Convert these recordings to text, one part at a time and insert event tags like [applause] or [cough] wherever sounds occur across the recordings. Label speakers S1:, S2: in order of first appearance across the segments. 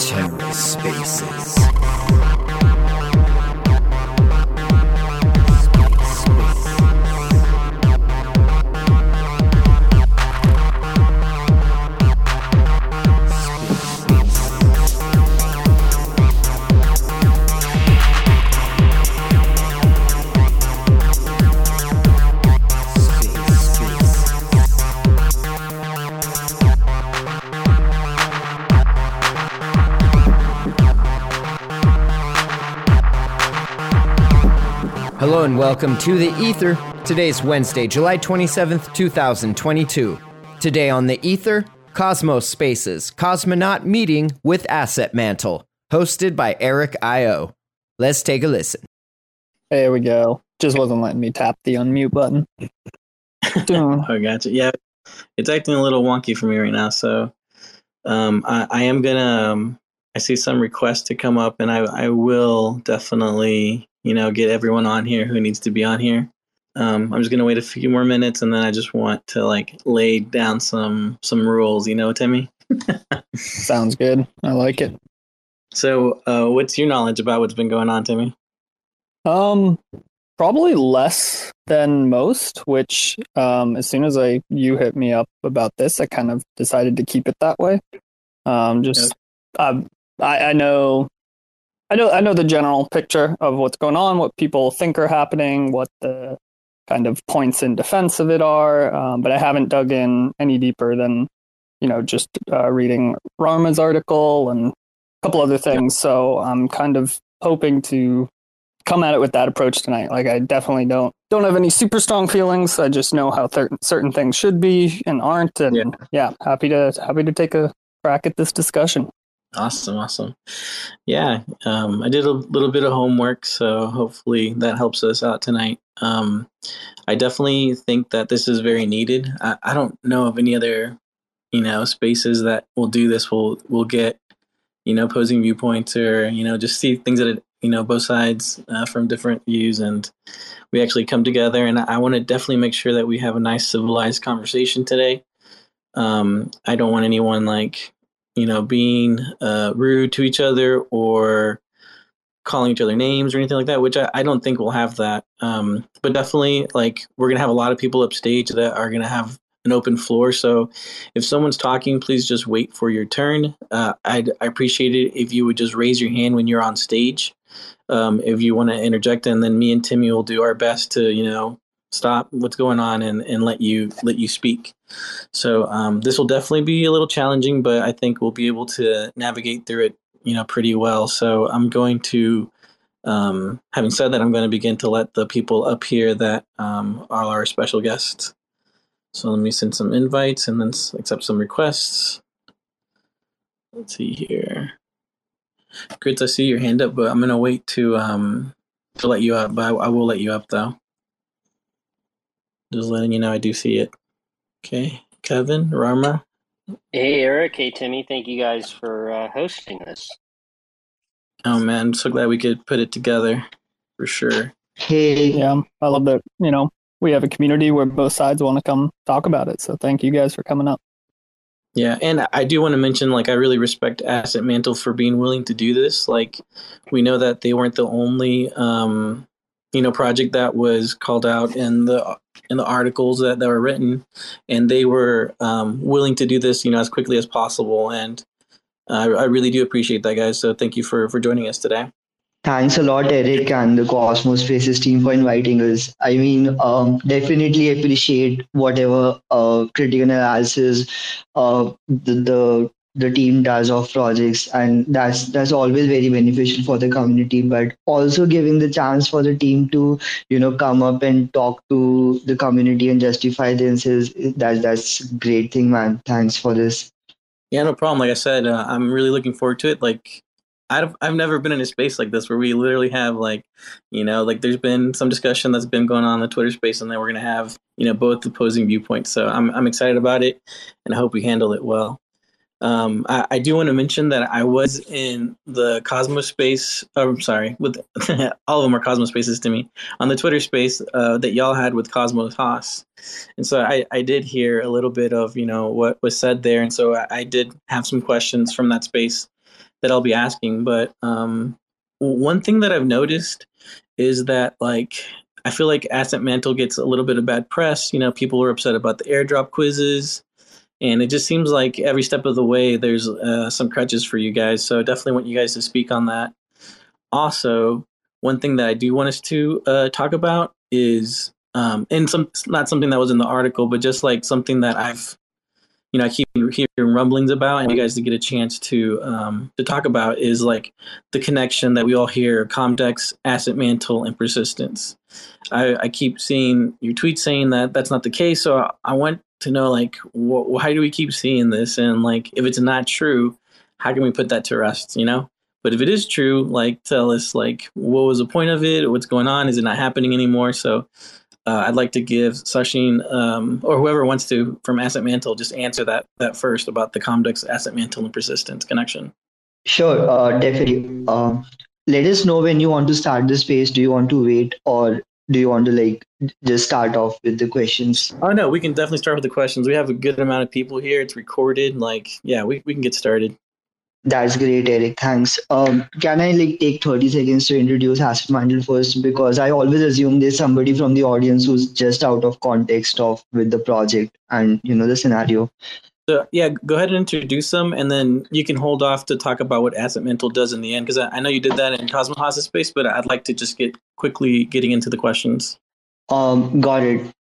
S1: TerraSpaces. Hello and welcome to the Ether. Today's Wednesday, July 27th, 2022. Today on the Ether, Cosmos Spaces Cosmonaut Meeting with Asset Mantle, hosted by Erik.io Let's take a listen.
S2: There we go. Just wasn't letting me tap the unmute button.
S3: oh, [laughs] gotcha. Yeah, it's acting a little wonky for me right now. So um, I, I, am gonna. Um, I see some requests to come up, and I, I will definitely you know, get everyone on here who needs to be on here. Um, I'm just gonna wait a few more minutes, and then I just want to like lay down some some rules. You know, Timmy. [laughs]
S2: Sounds good. I like it.
S3: So, uh, what's your knowledge about what's been going on, Timmy?
S2: Um, probably less than most. Which, um, as soon as I you hit me up about this, I kind of decided to keep it that way. Um, just I I know I know I know the general picture of what's going on, what people think are happening, what the kind of points in defense of it are, um, but I haven't dug in any deeper than you know just uh, reading Rama's article and a couple other things. So I'm kind of hoping to come at it with that approach tonight. Like I definitely don't don't have any super strong feelings. I just know how th- certain things should be and aren't, and yeah. yeah, happy to happy to take a crack at this discussion.
S3: Awesome, awesome. Yeah, um, I did a little bit of homework, so hopefully that helps us out tonight. Um, I definitely think that this is very needed. I, I, don't know of any other, you know, spaces that will do this. Will will get, you know, opposing viewpoints or you know just see things that you know both sides uh, from different views, and we actually come together. And I, I want to definitely make sure that we have a nice civilized conversation today. Um, I don't want anyone like you know, being uh, rude to each other or calling each other names or anything like that, which I, I don't think we'll have that. Um, but definitely, like, we're going to have a lot of people upstage that are going to have an open floor. So if someone's talking, please just wait for your turn. Uh, I'd I appreciate it if you would just raise your hand when you're on stage. Um, if you want to interject, and then me and Timmy will do our best to, you know, stop what's going on and, and let you let you speak. So um, this will definitely be a little challenging, but I think we'll be able to navigate through it, you know, pretty well. So I'm going to, um, having said that, I'm going to begin to let the people up here that um, are our special guests. So let me send some invites and then accept some requests. Let's see here. Grits, I see your hand up, but I'm gonna wait to um to let you up. But I, I will let you up though. Just letting you know I do see it. Okay, Kevin, Rama.
S4: Hey, Eric. Hey, Timmy. Thank you guys for uh, hosting this.
S3: Oh man, I'm so glad we could put it together for sure.
S2: Hey, yeah, I love that. You know, we have a community where both sides want to come talk about it. So thank you guys for coming up.
S3: Yeah, and I do want to mention, like, I really respect Asset Mantle for being willing to do this. Like, we know that they weren't the only um, you know project that was called out in the in the articles that, that were written. And they were um, willing to do this you know as quickly as possible. And uh, I really do appreciate that guys. So thank you for for joining us today.
S5: Thanks a lot, Eric, and the Cosmos Spaces team for inviting us. I mean, um, definitely appreciate whatever uh, critical analysis uh, the, the the team does of projects and that's that's always very beneficial for the community but also giving the chance for the team to you know come up and talk to the community and justify themselves that that's great thing man thanks for this
S3: yeah no problem like i said uh, i'm really looking forward to it like I've I've never been in a space like this where we literally have like, you know, like there's been some discussion that's been going on in the Twitter space, and then we're gonna have you know both opposing viewpoints. So I'm I'm excited about it, and I hope we handle it well. Um, I, I, do want to mention that I was in the Cosmos space. Oh, I'm sorry, with [laughs] all of them are Cosmos spaces to me on the Twitter space uh, that y'all had with Cosmos Haas, and so I, I did hear a little bit of you know what was said there, and so I, I did have some questions from that space that I'll be asking. But um, one thing that I've noticed is that like I feel like Asset Mantle gets a little bit of bad press. You know, people were upset about the airdrop quizzes and it just seems like every step of the way there's uh, some crutches for you guys. So definitely want you guys to speak on that. Also one thing that i do want us to uh, talk about is um, and some not something that was in the article but just like something that i've you know i keep hearing rumblings about and you guys to get a chance to um, to talk about is like the connection that we all hear comdex asset mantle and persistence. I, I keep seeing your tweets saying that that's not the case so i, I want to know like wh- why do we keep seeing this? And like if it's not true how can we put that to rest you know? But if it is true like tell us like what was the point of it? What's going on? Is it not happening anymore? So uh, i'd like to give Sachin um, or whoever wants to from asset mantle just answer that that first about the comdex asset mantle and persistence connection.
S5: Sure uh, definitely. Um, let us know when you want to start the space do you want to wait or do you want to like just start off with the questions?
S3: Oh no we can definitely start with the questions. We have a good amount of people here. It's recorded like yeah we, we can get started
S5: that's great eric thanks um, can i like take 30 seconds to introduce asset mantle first because i always assume there's somebody from the audience who's just out of context of with the project and you know the scenario
S3: so yeah, go ahead and introduce them, and then you can hold off to talk about what Asset Mantle does in the end, because I, I, know you did that in Cosmos space, but I'd like to just get quickly getting into the questions.
S5: Um, got it.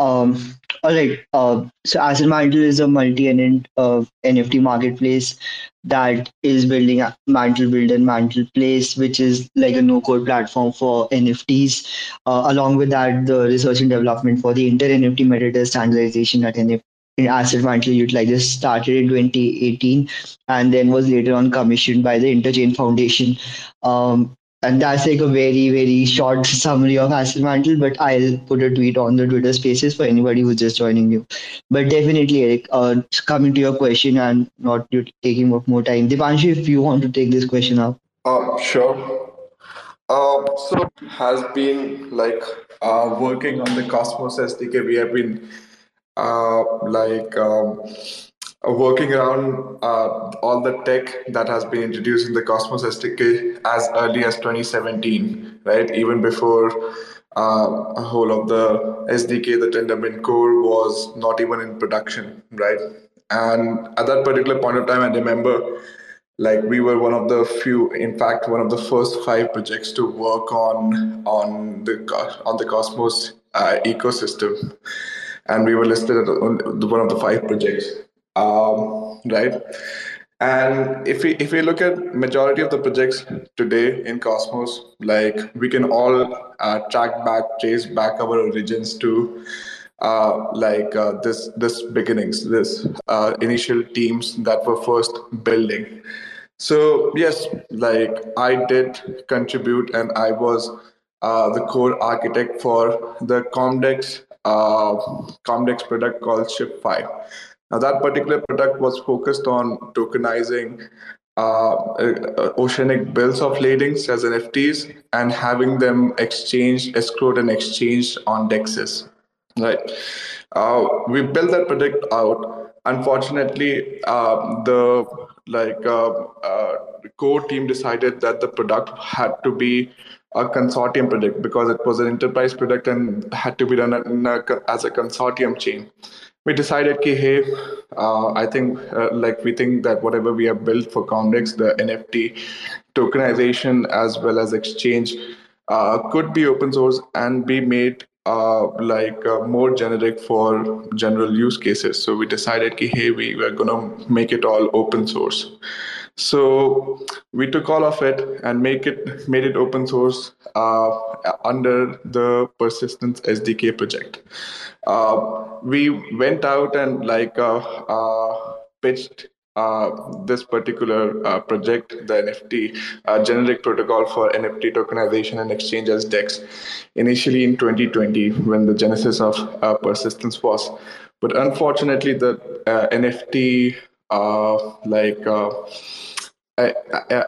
S5: Um, all right. Uh, so Asset Mantle is a multi-tenant uh, NFT marketplace that is building Mantle Build and Mantle Place, which is like a no-code platform for NFTs. Uh, along with that, the research and development for the inter-NFT metadata standardization at NFT Asset Mantle Utilizer started in 2018 and then was later on commissioned by the Interchain Foundation. Um, and that's like a very, very short summary of Asset Mantle, but I'll put a tweet on the Twitter spaces for anybody who's just joining you. But definitely, Eric, uh, coming to your question and not taking up more time. Deepanshu, if you want to take this question up.
S6: Uh, sure. Uh, so has been like uh, working on the Cosmos SDK. We have been uh, like um, working around uh, all the tech that has been introduced in the Cosmos SDK as early as 2017, right? Even before uh, a whole of the SDK, the Tendermint core was not even in production, right? And at that particular point of time, I remember like we were one of the few in fact one of the first five projects to work on on the on the cosmos uh, ecosystem and we were listed as one of the five projects, um, right? And if we if we look at majority of the projects today in Cosmos, like we can all uh, track back, trace back our origins to uh, like uh, this this beginnings, this uh, initial teams that were first building. So yes, like I did contribute, and I was uh, the core architect for the Comdex uh, Comdex product called ShipFi. Now, that particular product was focused on tokenizing uh, uh, oceanic bills of ladings as NFTs and having them exchanged, escrowed, and exchanged on dexes. Right. Uh, we built that product out. Unfortunately, uh, the like uh, uh, core team decided that the product had to be a consortium product because it was an enterprise product and had to be done a, as a consortium chain. We decided, that, hey, uh, I think, uh, like we think that whatever we have built for Comdex, the NFT tokenization as well as exchange, uh, could be open source and be made uh, like uh, more generic for general use cases. So we decided, that, hey, we were gonna make it all open source. So we took all of it and make it made it open source uh, under the Persistence SDK project. Uh, we went out and like uh, uh pitched uh, this particular uh, project, the NFT generic protocol for NFT tokenization and exchange as DEX, initially in 2020 when the genesis of Persistence was. But unfortunately, the NFT uh, like uh,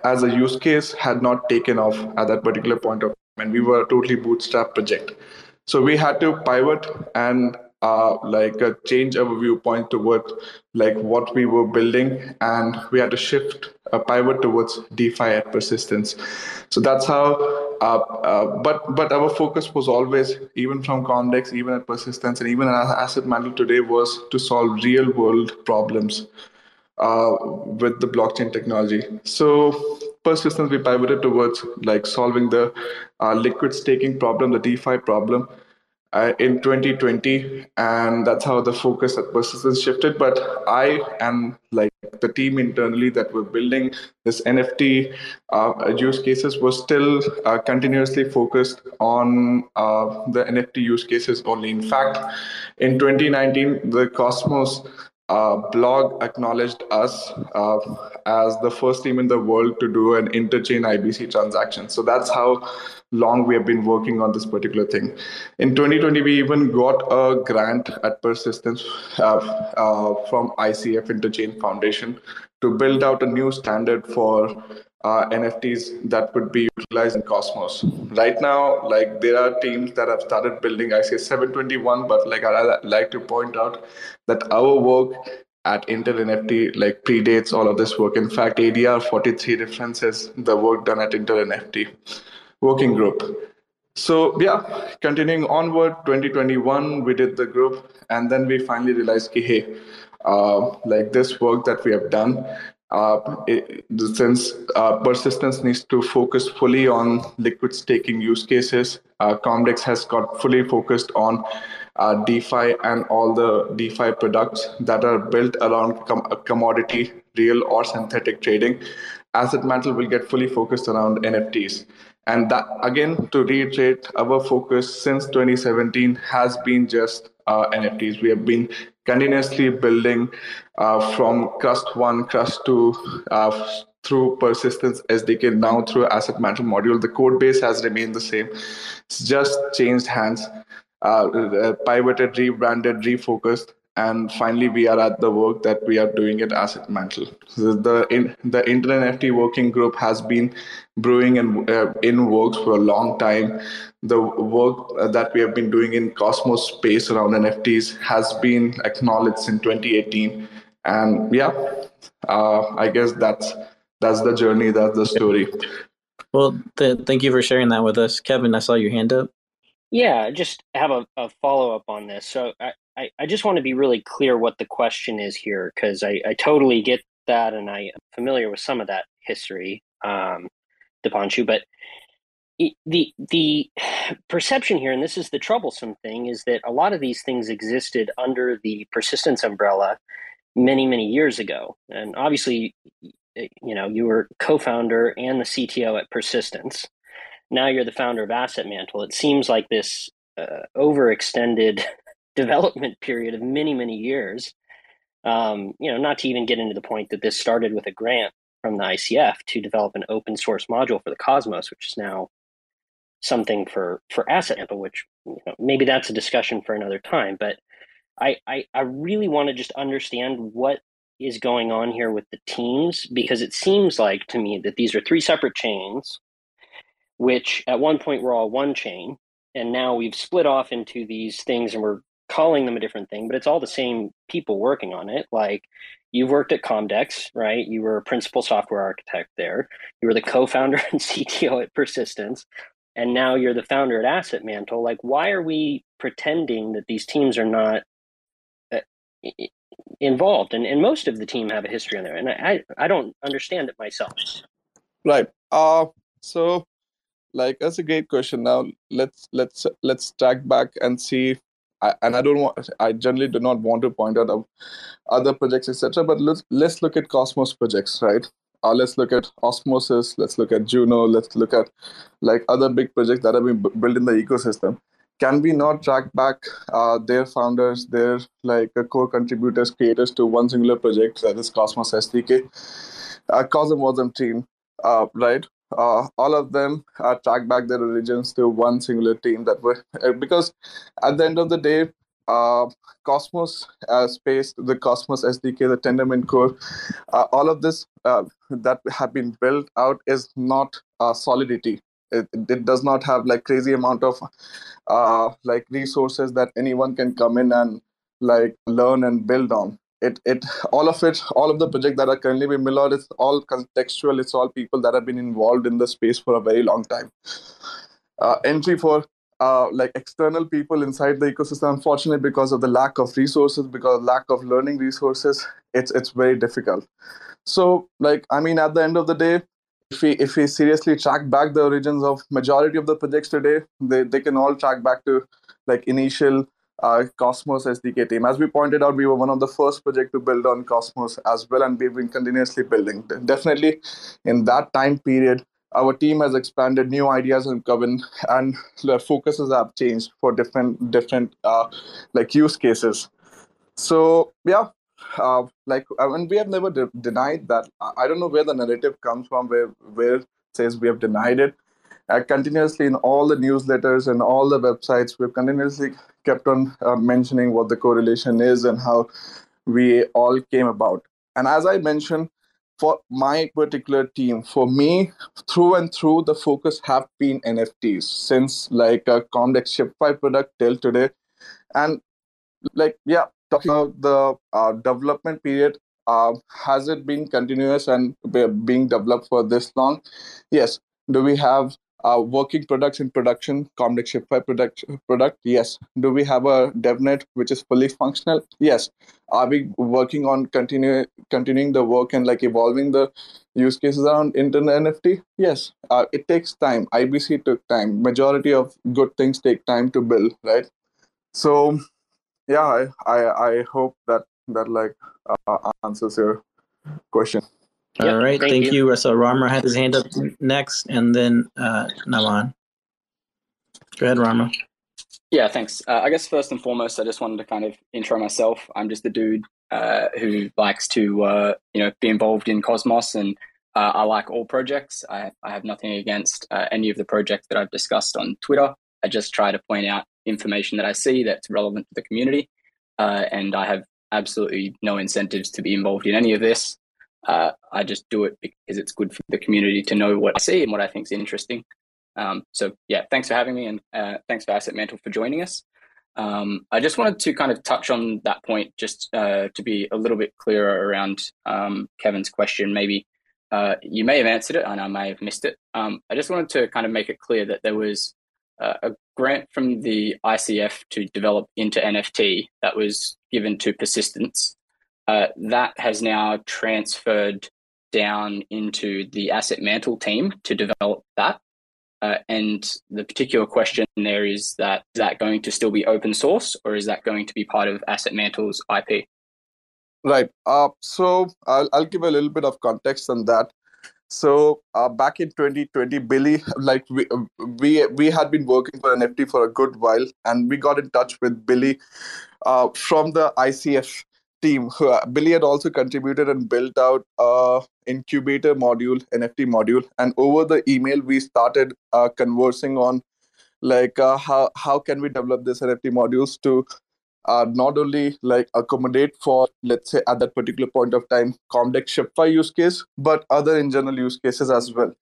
S6: as a use case had not taken off at that particular point of time and we were a totally bootstrap project. So we had to pivot and uh, like uh, change our viewpoint towards like what we were building and we had to shift a pivot towards defi at persistence. So that's how uh, uh, but but our focus was always even from comdex even at persistence and even at asset mantle today was to solve real world problems uh, with the blockchain technology. So persistence we pivoted towards like solving the uh, liquid staking problem the defi problem uh, in 2020 and that's how the focus at persistence shifted. But i and like the team internally that were building this nft uh, use cases was still uh, continuously focused on uh, the nft use cases only. In fact in 2019 the cosmos uh, blog acknowledged us uh, as the first team in the world to do an interchain IBC transaction. So that's how long we have been working on this particular thing. In 2020, we even got a grant at Persistence uh, uh from ICF Interchain Foundation to build out a new standard for uh, NFTs that would be utilized in Cosmos. Right now, like there are teams that have started building ICS-721, but like I like to point out that our work at InterNFT like predates all of this work. In fact, ADR 43 references the work done at InterNFT working group. So yeah, continuing onward, 2021 we did the group, and then we finally realized, okay, hey, uh, like this work that we have done it, since uh, persistence needs to focus fully on liquid staking use cases, uh, Comdex has got fully focused on uh, DeFi and all the DeFi products that are built around com- commodity, real or synthetic trading. Asset Mantle will get fully focused around NFTs. And that, again, to reiterate, our focus since 2017 has been just uh, NFTs. We have been continuously building uh, from Crust 1, Crust 2, uh, through persistence SDK, now through asset management module. The code base has remained the same. It's just changed hands, uh, uh, pivoted, rebranded, refocused and finally we are at the work that we are doing at asset mantle the in, the InterNFT working group has been brewing and uh, in works for a long time the work that we have been doing in cosmos space around nfts has been acknowledged in 2018 and yeah uh, i guess that's that's the journey that's the story
S3: well th- thank you for sharing that with us kevin i saw your hand up
S4: yeah, just have a, a follow up on this. So I, I, I just want to be really clear what the question is here because I, I totally get that and I am familiar with some of that history, um, Deepanshu. But the the perception here, and this is the troublesome thing, is that a lot of these things existed under the persistence umbrella many many years ago, and obviously, you know, you were co-founder and the CTO at Persistence. Now you're the founder of Asset Mantle. It seems like this uh, overextended [laughs] development period of many, many years. Um, you know, not to even get into the point that this started with a grant from the ICF to develop an open source module for the Cosmos, which is now something for for Asset Mantle, which you know, maybe that's a discussion for another time. But I, I I really want to just understand what is going on here with the teams because it seems like to me that these are three separate chains, which at one point were all one chain, and now we've split off into these things and we're calling them a different thing, but it's all the same people working on it. Like you've worked at Comdex, right? You were a principal software architect there. You were the co-founder [laughs] and CTO at Persistence, and now you're the founder at Asset Mantle. Like, why are we pretending that these teams are not involved? And and most of the team have a history on there, and I I don't understand it myself.
S6: Right. Uh so like that's a great question. Now let's let's let's track back and see I, and I don't want. I generally do not want to point out other projects, etc. But let's let's look at Cosmos projects, right? Uh, let's look at Osmosis. Let's look at Juno. Let's look at like other big projects that have been built in the ecosystem. Can we not track back uh, their founders, their like uh, core contributors, creators to one singular project that is Cosmos SDK? Uh, Cosm a team, uh, right? uh, all of them uh, track back their origins to one singular team that were because at the end of the day Cosmos space, the Cosmos SDK, the Tendermint core, all of this that have been built out is not solidity. It, it does not have like crazy amount of uh, like resources that anyone can come in and like learn and build on. It it all of it, all of the projects that are currently being built it's all contextual. It's all people that have been involved in the space for a very long time. uh, entry for uh, like external people inside the ecosystem unfortunately because of the lack of resources because of lack of learning resources it's it's very difficult so like i mean at the end of the day if we if we seriously track back the origins of majority of the projects today they, they can all track back to like initial uh, Cosmos SDK team. As we pointed out, we were one of the first project to build on Cosmos as well, and we've been continuously building. Definitely, in that time period, our team has expanded new ideas and come and the focuses have changed for different different uh, like use cases so yeah uh, like I mean, we have never de- denied that. I don't know where the narrative comes from where where says we have denied it. Uh, continuously in all the newsletters and all the websites we've continuously kept on uh, mentioning what the correlation is and how we all came about. And as i mentioned for my particular team, for me, through and through, the focus have been NFTs since like a Comdex ShipFi product till today. And like, yeah, talking about the uh, development period, uh, has it been continuous and being developed for this long? Yes. Do we have uh, working products in production, Comdex ShipFi product, product? Yes. Do we have a DevNet which is fully functional? Yes. Are we working on continue, continuing the work and like evolving the use cases around internet NFT? Yes. Uh, it takes time. IBC took time. Majority of good things take time to build, right? So, yeah, I I, I hope that that like uh, answers your question.
S3: All yep, right, thank, thank you. you. So Rama had his hand up next, and then uh, Naman. Go ahead, Rama.
S7: Yeah, thanks. Uh, I guess first and foremost, I just wanted to kind of intro myself. I'm just a dude uh, who likes to, uh, you know, be involved in Cosmos, and uh, I like all projects. I, I have nothing against uh, any of the projects that I've discussed on Twitter. I just try to point out information that I see that's relevant to the community, uh, and I have absolutely no incentives to be involved in any of this. Uh, I just do it because it's good for the community to know what I see and what I think is interesting. Um, so yeah, thanks for having me and uh, thanks for Asset Mantle for joining us. Um, I just wanted to kind of touch on that point just uh, to be a little bit clearer around um, Kevin's question. Maybe uh, you may have answered it and I may have missed it. Um, I just wanted to kind of make it clear that there was uh, a grant from the ICF to develop into NFT that was given to Persistence uh, that has now transferred down into the asset mantle team to develop that. Uh, and the particular question there is that is that going to still be open source or is that going to be part of Asset Mantle's IP?
S6: Right. Uh, so I'll, I'll give a little bit of context on that. So uh, back in 2020, Billy, [laughs] like we, we we had been working for NFT for a good while, and we got in touch with Billy uh, from the ICF team, uh, Billy had also contributed and built out a incubator module, NFT module, and over the email we started uh, conversing on like uh, how how can we develop this NFT modules to uh, not only like accommodate for let's say at that particular point of time Comdex ShipFi use case, but other in general use cases as well.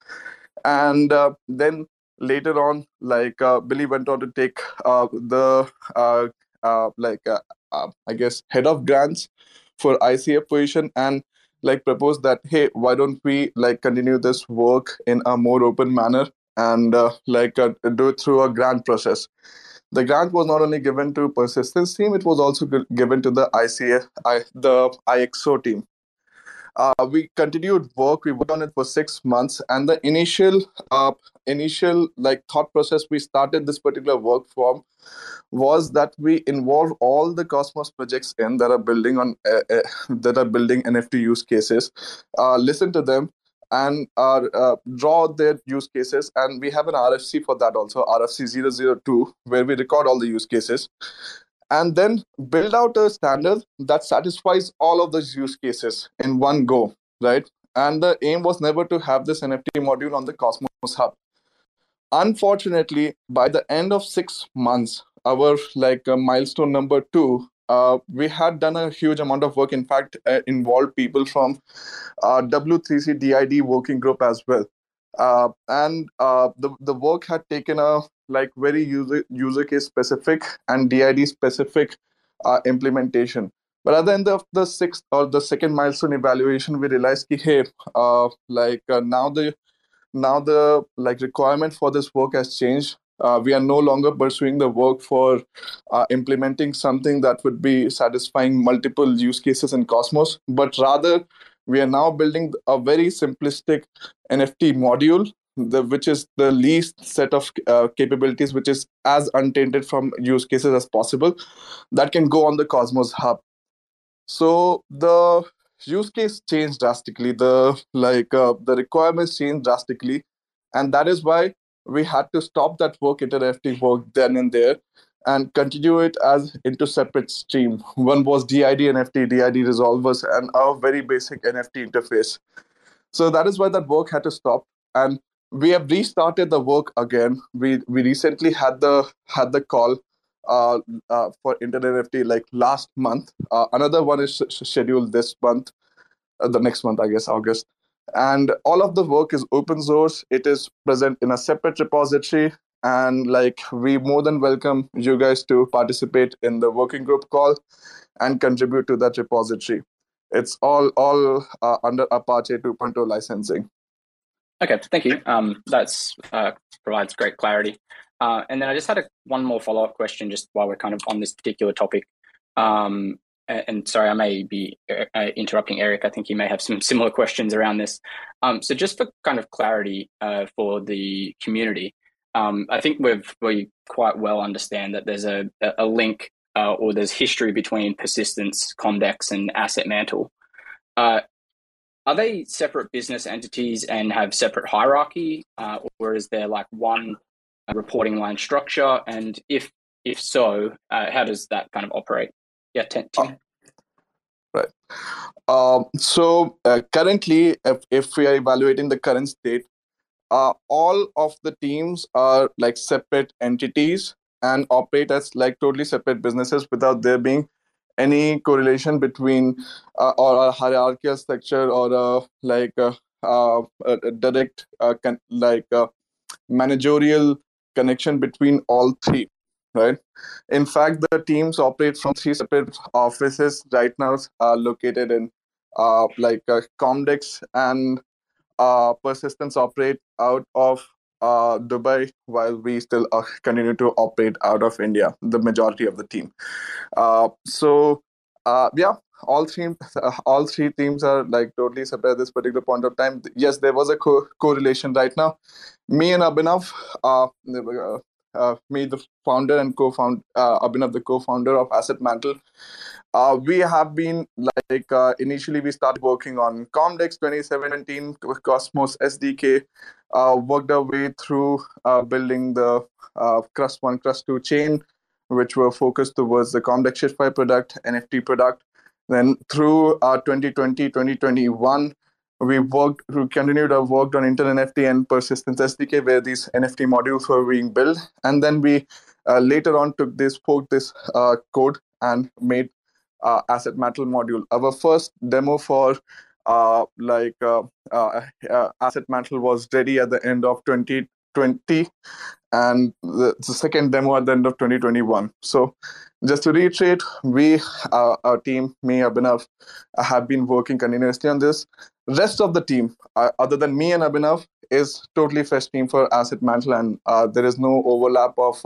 S6: And uh, then later on, like uh, Billy went on to take the like uh, I guess, head of grants for ICF position and like propose that, hey, why don't we like continue this work in a more open manner and uh, like uh, do it through a grant process. The grant was not only given to persistence team, it was also given to the ICF, I, the IXO team. Uh, we continued work. We worked on it for six months, and the initial, uh, initial like thought process we started this particular work from was that we involve all the Cosmos projects in that are building on uh, uh, that are building NFT use cases, uh, listen to them, and uh, draw their use cases. And we have an RFC for that also, RFC 002, where we record all the use cases. And then build out a standard that satisfies all of those use cases in one go, right? And the aim was never to have this NFT module on the Cosmos Hub unfortunately by the end of six months our like uh, milestone number two, uh, we had done a huge amount of work. In fact, uh, involved people from uh, W3C DID working group as well. Uh, and uh, the the work had taken a like very user user case specific and DID specific uh, implementation. But at the end of the sixth or the second milestone evaluation, we realized, that, hey, like now the now the like requirement for this work has changed. Uh, we are no longer pursuing the work for uh, implementing something that would be satisfying multiple use cases in Cosmos, but rather we are now building a very simplistic NFT module, the, which is the least set of uh, capabilities, which is as untainted from use cases as possible, that can go on the Cosmos Hub. So the use case changed drastically. The like uh, the requirements changed drastically, and that is why we had to stop that work NFT work then and there and continue it as into separate stream. One was DID NFT, DID resolvers, and our very basic NFT interface. So that is why that work had to stop. And we have restarted the work again. We we recently had the had the call uh, uh, for Internet NFT like last month. Uh, another one is sh- scheduled this month, uh, the next month, I guess, August. And all of the work is open source. It is present in a separate repository. And like we more than welcome you guys to participate in the working group call and contribute to that repository. It's all all uh, under apache 2.0 licensing.
S7: Okay thank you. Um, that's uh, provides great clarity. Uh, and then i just had a, one more follow-up question just while we're kind of on this particular topic. Um, and sorry, I may be uh, uh, interrupting Eric. I think you may have some similar questions around this. Um, so, just for kind of clarity uh, for the community, um, I think we've we quite well understand that there's a a link uh, or there's history between persistence, Comdex, and Asset Mantle. Uh, are they separate business entities and have separate hierarchy, uh, or is there like one reporting line structure? And if if so, how does that kind of operate? Yeah, ten.
S6: Right. Um, so uh, currently, if, if we are evaluating the current state, uh, all of the teams are like separate entities and operate as like totally separate businesses without there being any correlation between uh, or a hierarchical structure or a like a, uh, a direct uh, con- like a managerial connection between all three right in fact the teams operate from three separate offices right now are located in uh, like uh, comdex and uh, persistence operate out of uh, Dubai, while we still uh, continue to operate out of India, the majority of the team. Uh, so, uh, yeah, all three all three teams are like totally separate at this particular point of time. Yes, there was a co- correlation right now. Me and Abhinav, uh, uh, me, the founder and co-founder, uh, Abhinav, the co-founder of Asset Mantle, uh, we have been like uh, initially we started working on Comdex 2017 Cosmos SDK, uh, worked our way through uh, building the uh, Crust One, Crust Two chain, which were focused towards the Comdex ShipFi product, NFT product. Then through 2020, 2021, we worked, we continued our work on Internet NFT and Persistence SDK, where these NFT modules were being built, and then we uh, later on took this, forked this code and made uh, asset mantle module. Our first demo for uh, like uh, uh, uh, asset mantle was ready at the end of 2020 and the, the, second demo at the end of 2021 so just to reiterate we uh, our team me abhinav have been working continuously on this rest of the team uh, other than me and abhinav is totally fresh team for asset mantle and there is no overlap of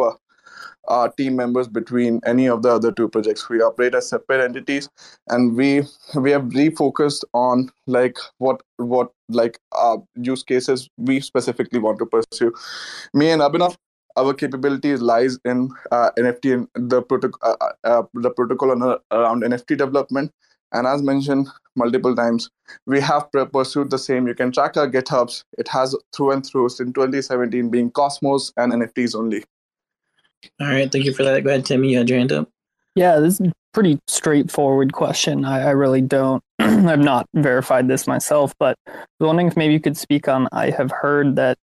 S6: uh, team members between any of the other two projects. We operate as separate entities, and we we have refocused on like what what like uh, use cases we specifically want to pursue. Me and Abhinav, our capabilities lies in uh, NFT and the protocol uh, uh, uh, the protocol on, around NFT development. And as mentioned multiple times, we have pursued the same. You can track our GitHubs. It has through and through since 2017 being Cosmos and NFTs only.
S3: All right, thank you for that. Go ahead, Timmy. You had your hand up.
S2: Yeah, this is a pretty straightforward question. I, I really don't, [clears throat] I've not verified this myself, but I was wondering if maybe you could speak on. I have heard that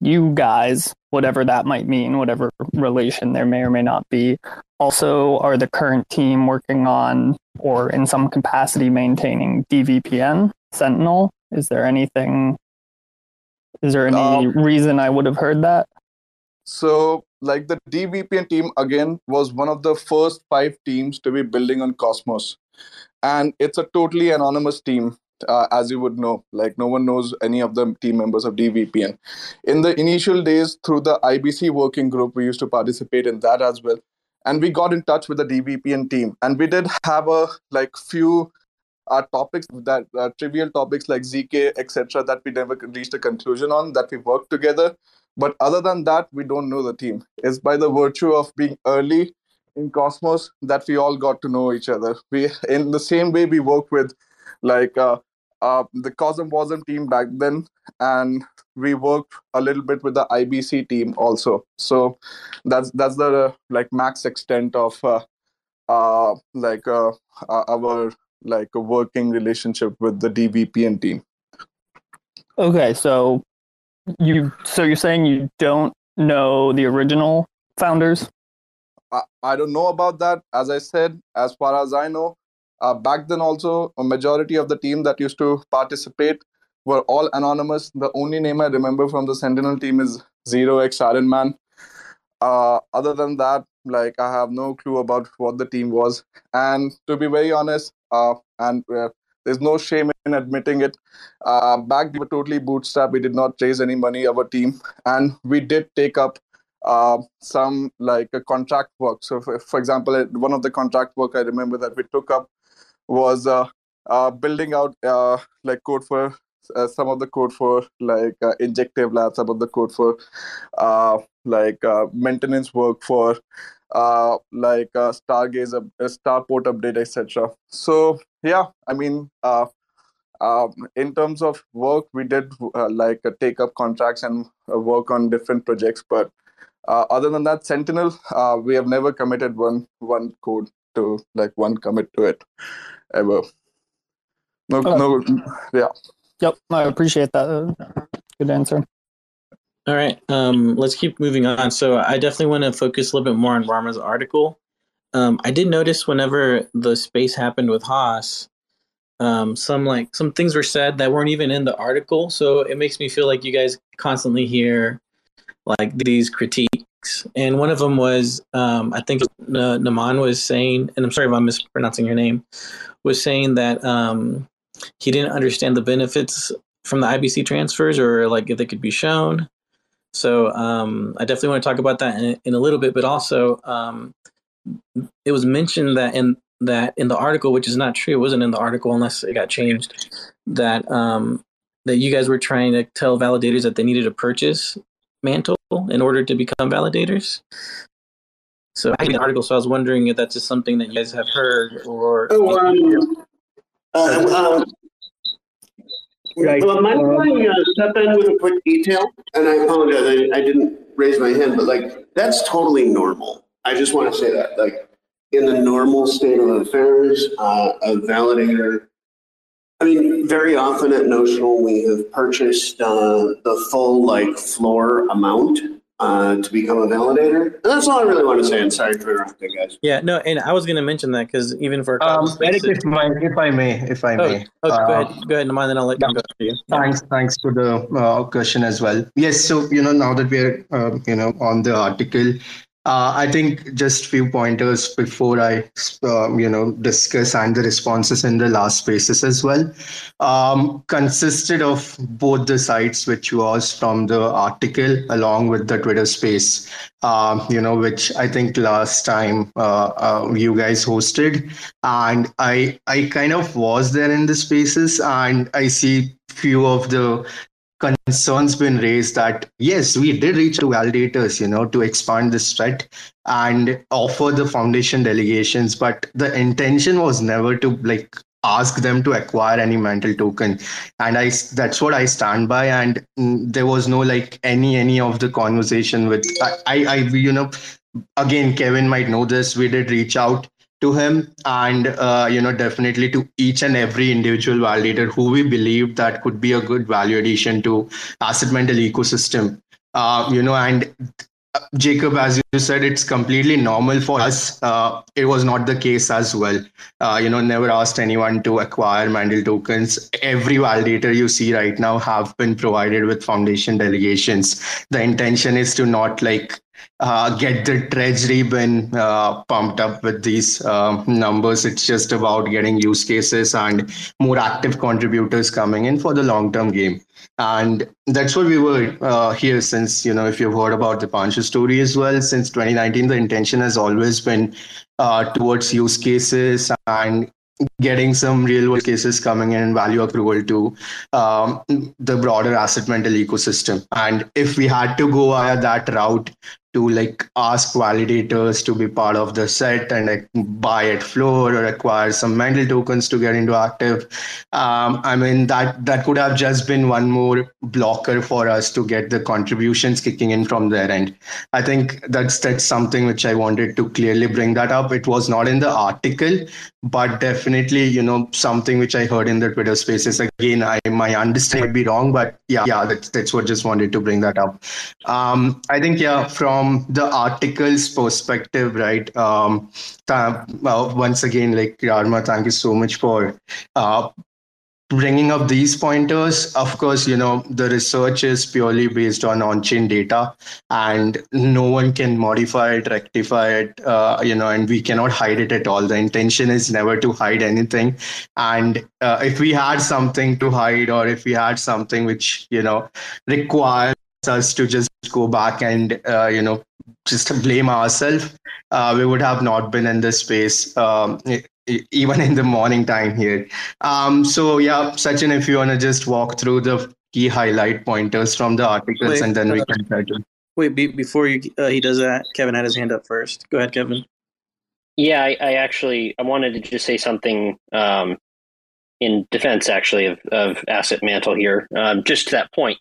S2: you guys, whatever that might mean, whatever relation there may or may not be, also are the current team working on or in some capacity maintaining DVPN Sentinel? Is there anything? Is there any um, reason I would have heard that?
S6: So, like the DVPN team again was one of the first five teams to be building on Cosmos, and it's a totally anonymous team uh, as you would know. Like no one knows any of the team members of DVPN. In the initial days, through the IBC working group, we used to participate in that as well, and we got in touch with the DVPN team, and we did have a like few uh, topics that uh, trivial topics like zk etc that we never reached a conclusion on that we worked together. But other than that we don't know the team. It's by the virtue of being early in cosmos that we all got to know each other. We in the same way we work with like uh, uh, the Cosm team back then, and we worked a little bit with the IBC team also. So that's that's the uh, like max extent of uh, uh, like uh, uh our like a working relationship with the DVPN team.
S2: Okay, so you so you're saying you don't know the original founders?
S6: I, I don't know about that. As I said, as far as I know, uh, back then, also, a majority of the team that used to participate were all anonymous. The only name I remember from the Sentinel team is Zero X Iron Man. Uh, other than that, like I have no clue about what the team was. And to be very honest, uh, and uh, there's no shame in admitting it. Uh, back we were totally bootstrapped. We did not raise any money. Our team, and we did take up uh, some like a contract work. So, for, for example, one of the contract work I remember that we took up was uh, uh, building out uh, like code for some of the code for like injective labs, some of the code for like maintenance work for like Stargaze, Starport update, etc. So yeah, I mean, uh, in terms of work, we did uh, like uh, take up contracts and uh, work on different projects, but other than that, Sentinel, we have never committed one one code to like one commit to it ever. No, no, yeah.
S2: Yep, I appreciate that. Good answer.
S3: All right, um, let's keep moving on. So I definitely want to focus a little bit more on Rama's article. Um, I did notice whenever the space happened with Haas, um, some like some things were said that weren't even in the article. So it makes me feel like you guys constantly hear like these critiques. And one of them was, um, I think uh, Naman was saying, and I'm sorry if I'm mispronouncing your name, was saying that um, he didn't understand the benefits from the IBC transfers or like if they could be shown. So um, I definitely want to talk about that in, in a little bit, but also um, it was mentioned that in that in the article, which is not true, it wasn't in the article unless it got changed, that um, that you guys were trying to tell validators that they needed to purchase Mantle in order to become validators. So I read the article, so I was wondering if that's just something that you guys have heard or. Oh, um, uh, um,
S8: right. Well, my uh, step in with a quick detail, and I apologize, I, I didn't raise my hand, but like that's totally normal. I just want to say that, like, in the normal state of affairs, uh, a validator. I mean, very often at Notional, we have purchased uh, the full like floor amount uh, to become a validator. And that's all I really want to say. I'm sorry for interrupting, guys.
S3: Yeah, no, and I was going to mention that because even for
S9: um, Eric, if, my, if I may, if I
S3: oh,
S9: may,
S3: oh, uh, go ahead, go ahead, Naman, then I'll let yeah. you go. You.
S9: Thanks, thanks for the uh, question as well. Yes, so you know now that we're uh, you know on the article, uh, I think just few pointers before I, uh, you know, discuss and the responses in the last spaces as well. Um, consisted of both the sites, which was from the article along with the Twitter space, uh, you know, which I think last time uh, uh, you guys hosted, and I I kind of was there in the spaces, and I see few of the concerns been raised that yes we did reach to validators you know to expand this threat and offer the foundation delegations but the intention was never to like ask them to acquire any mantle token. And i that's what i stand by and mm, there was no like any any of the conversation with i i, I you know again kevin might know this we did reach out to him and uh, you know definitely to each and every individual validator who we believe that could be a good value addition to asset mantle ecosystem Uh, you know, and Jacob, as you said, it's completely normal for us. Uh, it was not the case as well. Uh, you know, never asked anyone to acquire Mantle tokens. Every validator you see right now have been provided with foundation delegations. The intention is to not like uh, get the treasury bin uh, pumped up with these uh, numbers. It's just about getting use cases and more active contributors coming in for the long term game. And that's what we were uh, here since, you know, if you've heard about the Pancho story as well, since 2019, the intention has always been uh, towards use cases and getting some real world cases coming in and value accrual to um, the broader asset mantle ecosystem. And if we had to go via that route, to like ask validators to be part of the set and like buy at floor or acquire some mental tokens to get into active. Um, I mean that that could have just been one more blocker for us to get the contributions kicking in from their end. I think that's that's something which I wanted to clearly bring that up. It was not in the article, but definitely you know something which I heard in the Twitter Spaces. Again, I my understanding might be wrong, but yeah, yeah, that's that's what just wanted to bring that up. Um, I think yeah from the article's perspective, right? Um, th- well, once again, like Rarma, thank you so much for uh, bringing up these pointers. Of course, you know, the research is purely based on on chain data, and no one can modify it, rectify it, uh, you know, and we cannot hide it at all. The intention is never to hide anything. And uh, if we had something to hide, or if we had something which, you know, requires us to just go back and uh, you know just blame ourselves uh, we would have not been in this space um, even in the morning time here um, so yeah sachin if you want to just walk through the key highlight pointers from the articles wait, and then we uh, can try to
S3: wait be, before you, uh, he does that kevin had his hand up first go ahead kevin
S4: yeah i, I actually i wanted to just say something um, in defense actually of, of asset mantle here um, just to that point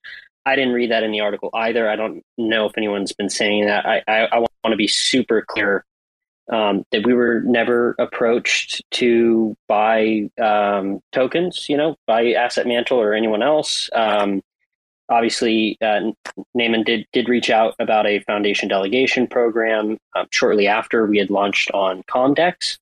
S4: I didn't read that in the article either. I don't know if anyone's been saying that. I, I, I want to be super clear um, that we were never approached to buy um, tokens, you know, buy Asset Mantle or anyone else. Um, obviously, uh, Naman did did reach out about a foundation delegation program um, shortly after we had launched on Comdex.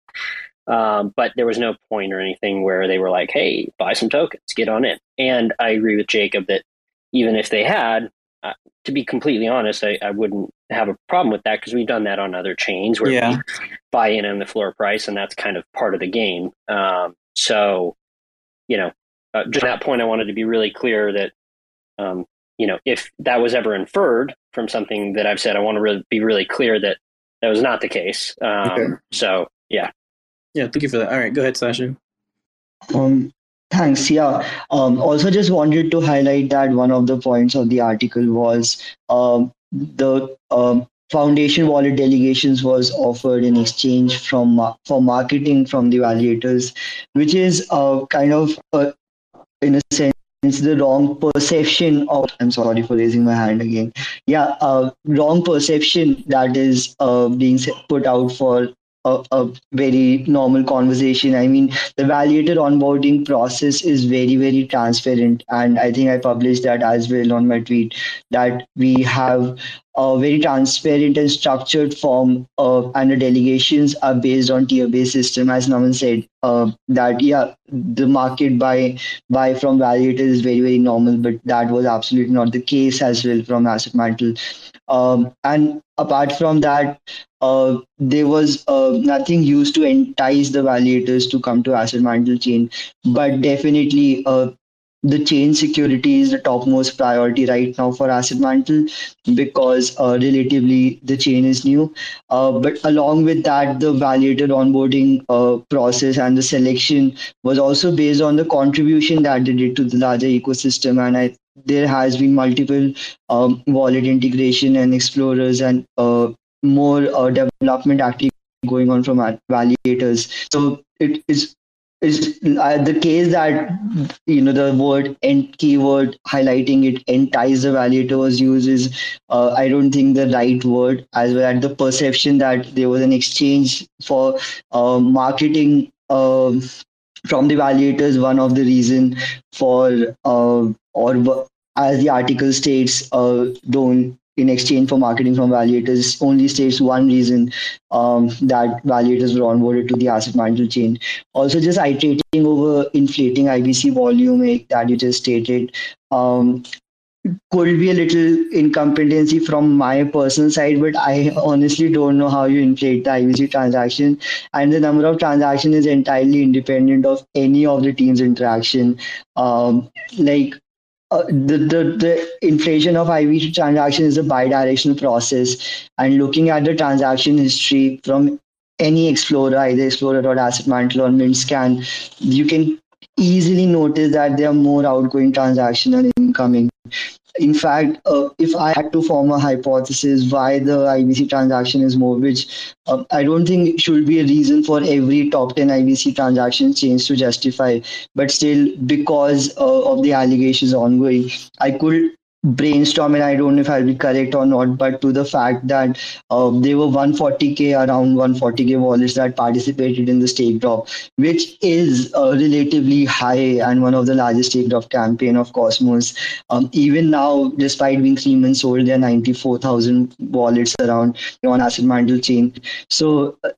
S4: Um, but there was no point or anything where they were like, "Hey, buy some tokens, get on it." And I agree with Jacob that even if they had, uh, to be completely honest, I, I, wouldn't have a problem with that because we've done that on other chains where yeah. we buy in on the floor price, and that's kind of part of the game. Um, so, you know, uh, just that point, I wanted to be really clear that, um, you know, if that was ever inferred from something that I've said, I want to really be really clear that that was not the case. Um, okay. So, yeah.
S3: Yeah, thank you for that. All right, go ahead, Sasha.
S5: Um, Thanks. Yeah. Um, also, just wanted to highlight that one of the points of the article was um, the um, foundation wallet delegations was offered in exchange from for marketing from the validators, which is uh, kind of uh, in a sense the wrong perception of i'm sorry for raising my hand again yeah uh, wrong perception that is uh, being put out for a, a, very normal conversation. I mean, the validator onboarding process is very, very transparent. And I think I published that as well on my tweet that we have a very transparent and structured form uh, and the delegations are based on tier based system as Naman said uh, that yeah the market buy buy from validator is very very normal but that was absolutely not the case as well from asset mantle. Um, and apart from that uh, there was uh, nothing used to entice the validators to come to asset mantle chain. But definitely uh, the chain security is the topmost priority right now for asset mantle because uh, relatively the chain is new. Uh, but along with that the validator onboarding uh, process and the selection was also based on the contribution that they did to the larger ecosystem. And I, there has been multiple um, wallet integration and explorers and uh, more uh, development activity going on from validators so it is is uh, the case that you know the word and keyword highlighting it entice the validator uses uh, i don't think the right word as well as the perception that there was an exchange for uh, marketing um, from the validators one of the reason for uh, or as the article states, uh, don't in exchange for marketing from validators only states one reason um, that validators were onboarded to the asset mantle chain. Also, just iterating over inflating IBC volume eh, that you just stated. Um, could be a little incompetency from my personal side, but I honestly don't know how you inflate the IBC transaction. And the number of transaction is entirely independent of any of the team's interaction. Um, like uh, the, the the inflation of IBC transaction is a bidirectional process, and looking at the transaction history from any explorer, either explorer or asset mantle or Mintscan, you can easily notice that there are more outgoing transaction and incoming in fact, uh, if I had to form a hypothesis why the IBC transaction is more, which uh, I don't think should be a reason for every top 10 IBC transaction change to justify, but still, because uh, of the allegations ongoing, I could brainstorm and i don't know if i'll be correct or not but to the fact that uh, there were 140k around 140k wallets that participated in the stake drop which is uh, relatively high and one of the largest stake drop campaign of cosmos. Um, even now despite being three months old there are 94000 wallets around on asset mantle chain. So uh,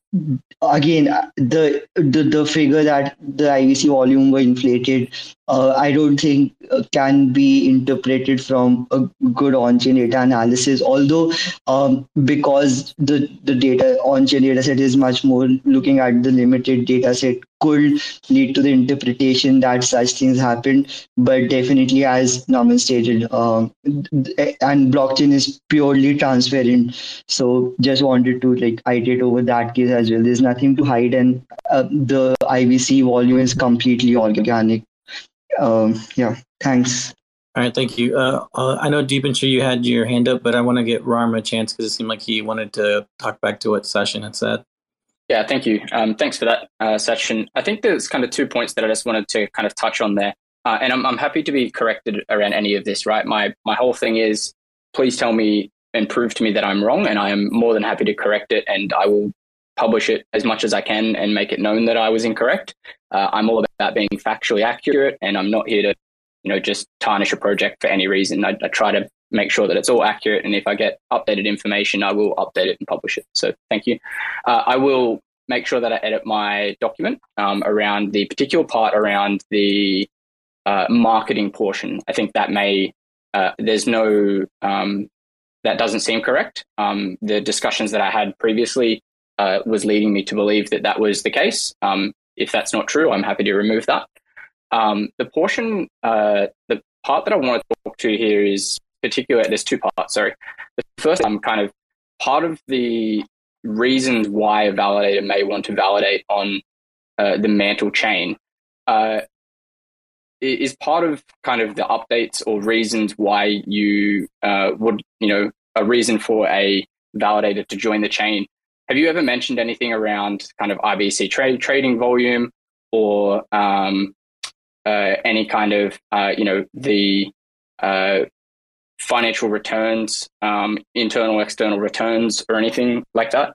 S5: again the, the the figure that the IBC volume were inflated uh, I don't think uh, can be interpreted from a good on-chain data analysis. Although, um, because the the data on-chain data set is much more looking at the limited data set, could lead to the interpretation that such things happen. But definitely, as Naman stated, um, and blockchain is purely transparent. So, just wanted to like iterate over that case as well. There's nothing to hide, and uh, the IBC volume is completely organic um, yeah, thanks.
S3: All right, thank you. Uh, uh, I know Deepanshu you had your hand up, but I want to get Rarma a chance because it seemed like he wanted to talk back to what Sachin had said.
S7: Yeah, thank you. Um, thanks for that uh, Sachin. I think there's kind of two points that I just wanted to kind of touch on there, uh, and I'm, I'm happy to be corrected around any of this. Right, my my whole thing is, please tell me and prove to me that I'm wrong, and I am more than happy to correct it, and I will publish it as much as I can and make it known that I was incorrect. Uh, I'm all about being factually accurate, and I'm not here to, you know, just tarnish a project for any reason. I, I try to make sure that it's all accurate, and if I get updated information, I will update it and publish it. So thank you. Uh, I will make sure that I edit my document um, around the particular part around the uh, marketing portion. I think that may uh, there's no um, that doesn't seem correct. Um, the discussions that I had previously uh, was leading me to believe that that was the case. Um, if that's not true, I'm happy to remove that. Um, the portion, uh, the part that I want to talk to here is particular. There's two parts. Sorry. The first, I'm um, kind of part of the reasons why a validator may want to validate on uh, the mantle chain uh, is part of kind of the updates or reasons why you uh, would, you know, a reason for a validator to join the chain have you ever mentioned anything around kind of IBC trade trading volume or um, uh, any kind of uh, you know the uh, financial returns, um, internal external returns, or anything like that?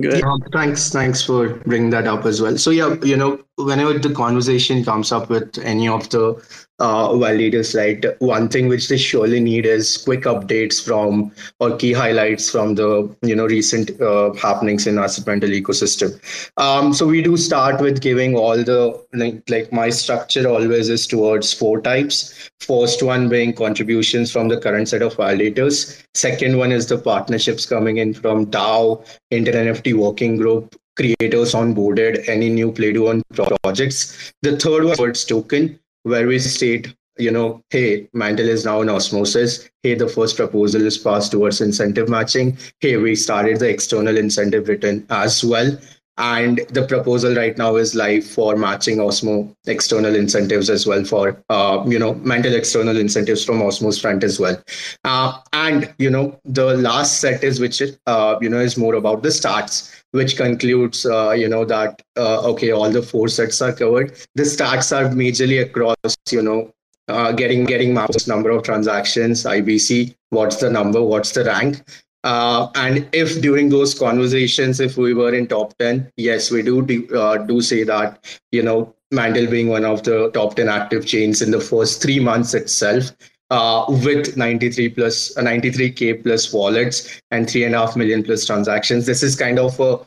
S9: Good. Yeah, thanks. Thanks for bringing that up as well. So yeah, you know, whenever the conversation comes up with any of the uh, validators, right, one thing which they surely need is quick updates from or key highlights from the you know recent uh, happenings in asset mantle ecosystem. Um, so we do start with giving all the like, like my structure always is towards four types. First one being contributions from the current set of validators. Second one is the partnerships coming in from DAO, InterNFT Working Group, creators onboarded, any new Play to Earn projects. The third one towards token, where we state, you know, hey, Mantle is now in osmosis. Hey, the first proposal is passed towards incentive matching. Hey, we started the external incentive return as well and the proposal right now is live for matching osmo external incentives as well for uh, you know Mantle external incentives from osmo's front as well uh, and you know the last set is which uh, you know is more about the stats which concludes uh, you know that uh, okay all the four sets are covered. The stats are majorly across you know uh, getting getting maps number of transactions ibc what's the number what's the rank. Uh, and if during those conversations, if we were in top 10, yes, we do uh, do say that, you know, Mantle being one of the top 10 active chains in the first three months itself, uh, with 93 plus uh, 93k plus wallets and three and a half million plus transactions. This is kind of a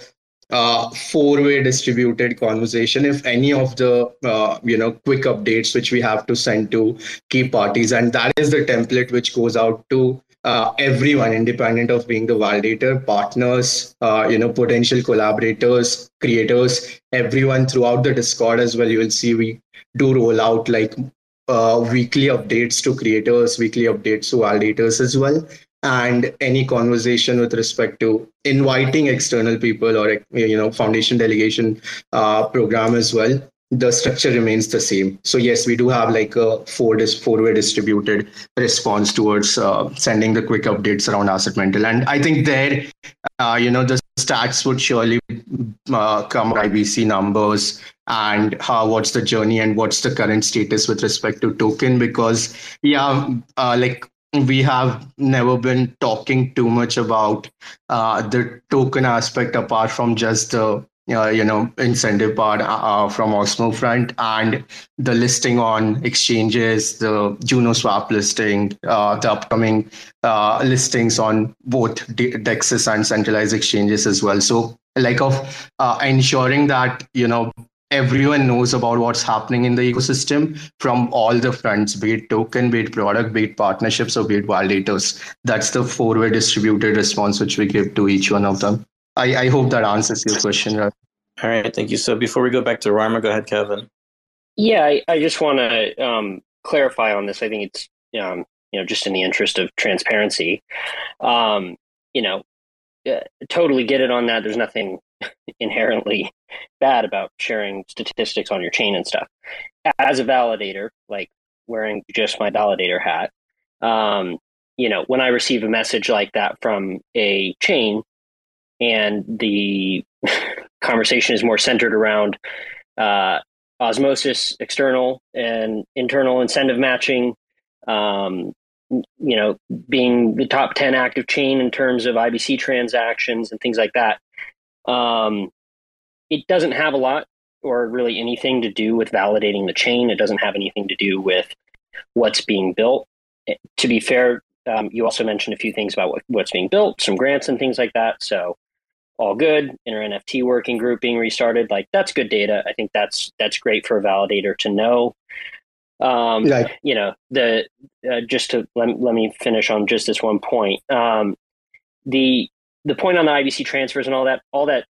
S9: uh, four-way distributed conversation if any of the uh, you know quick updates which we have to send to key parties and that is the template which goes out to uh, everyone independent of being the validator partners uh, you know potential collaborators creators everyone throughout the discord as well you will see we do roll out like uh, weekly updates to creators weekly updates to validators as well and any conversation with respect to inviting external people or you know foundation delegation uh, program as well the structure remains the same. So yes we do have like a four dis- four way distributed response towards uh, sending the quick updates around asset mantle and i think there uh, you know the stats would surely uh, come ibc numbers and how what's the journey and what's the current status with respect to token because yeah uh, like we have never been talking too much about uh, the token aspect apart from just the uh, you know incentive part uh, uh, from Osmo front and the listing on exchanges, the JunoSwap listing, uh, the upcoming uh, listings on both Dexes and centralized exchanges as well. So like of uh, ensuring that you know everyone knows about what's happening in the ecosystem from all the fronts, be it token, be it product, be it partnerships, or be it validators. That's the four-way distributed response which we give to each one of them. I, I hope that answers your question. All
S3: right, thank you. So before we go back to Rarma, go ahead, Kevin.
S4: Yeah, I, I just want to um, clarify on this. I think it's um, you know just in the interest of transparency. Um, you know, uh, totally get it on that. There's nothing [laughs] inherently bad about sharing statistics on your chain and stuff. As a validator, like wearing just my validator hat, um, you know, when I receive a message like that from a chain and the [laughs] conversation is more centered around uh, osmosis, external and internal incentive matching, um, you know, being the top 10 active chain in terms of IBC transactions and things like that. Um, it doesn't have a lot or really anything to do with validating the chain. It doesn't have anything to do with what's being built. To be fair, um, you also mentioned a few things about what, what's being built, some grants and things like that. So all good. InterNFT working group being restarted, like that's good data. I think that's that's great for a validator to know. Um, right. You know, the uh, just to let, let me finish on just this one point. Um, the the point on the IBC transfers and all that, all that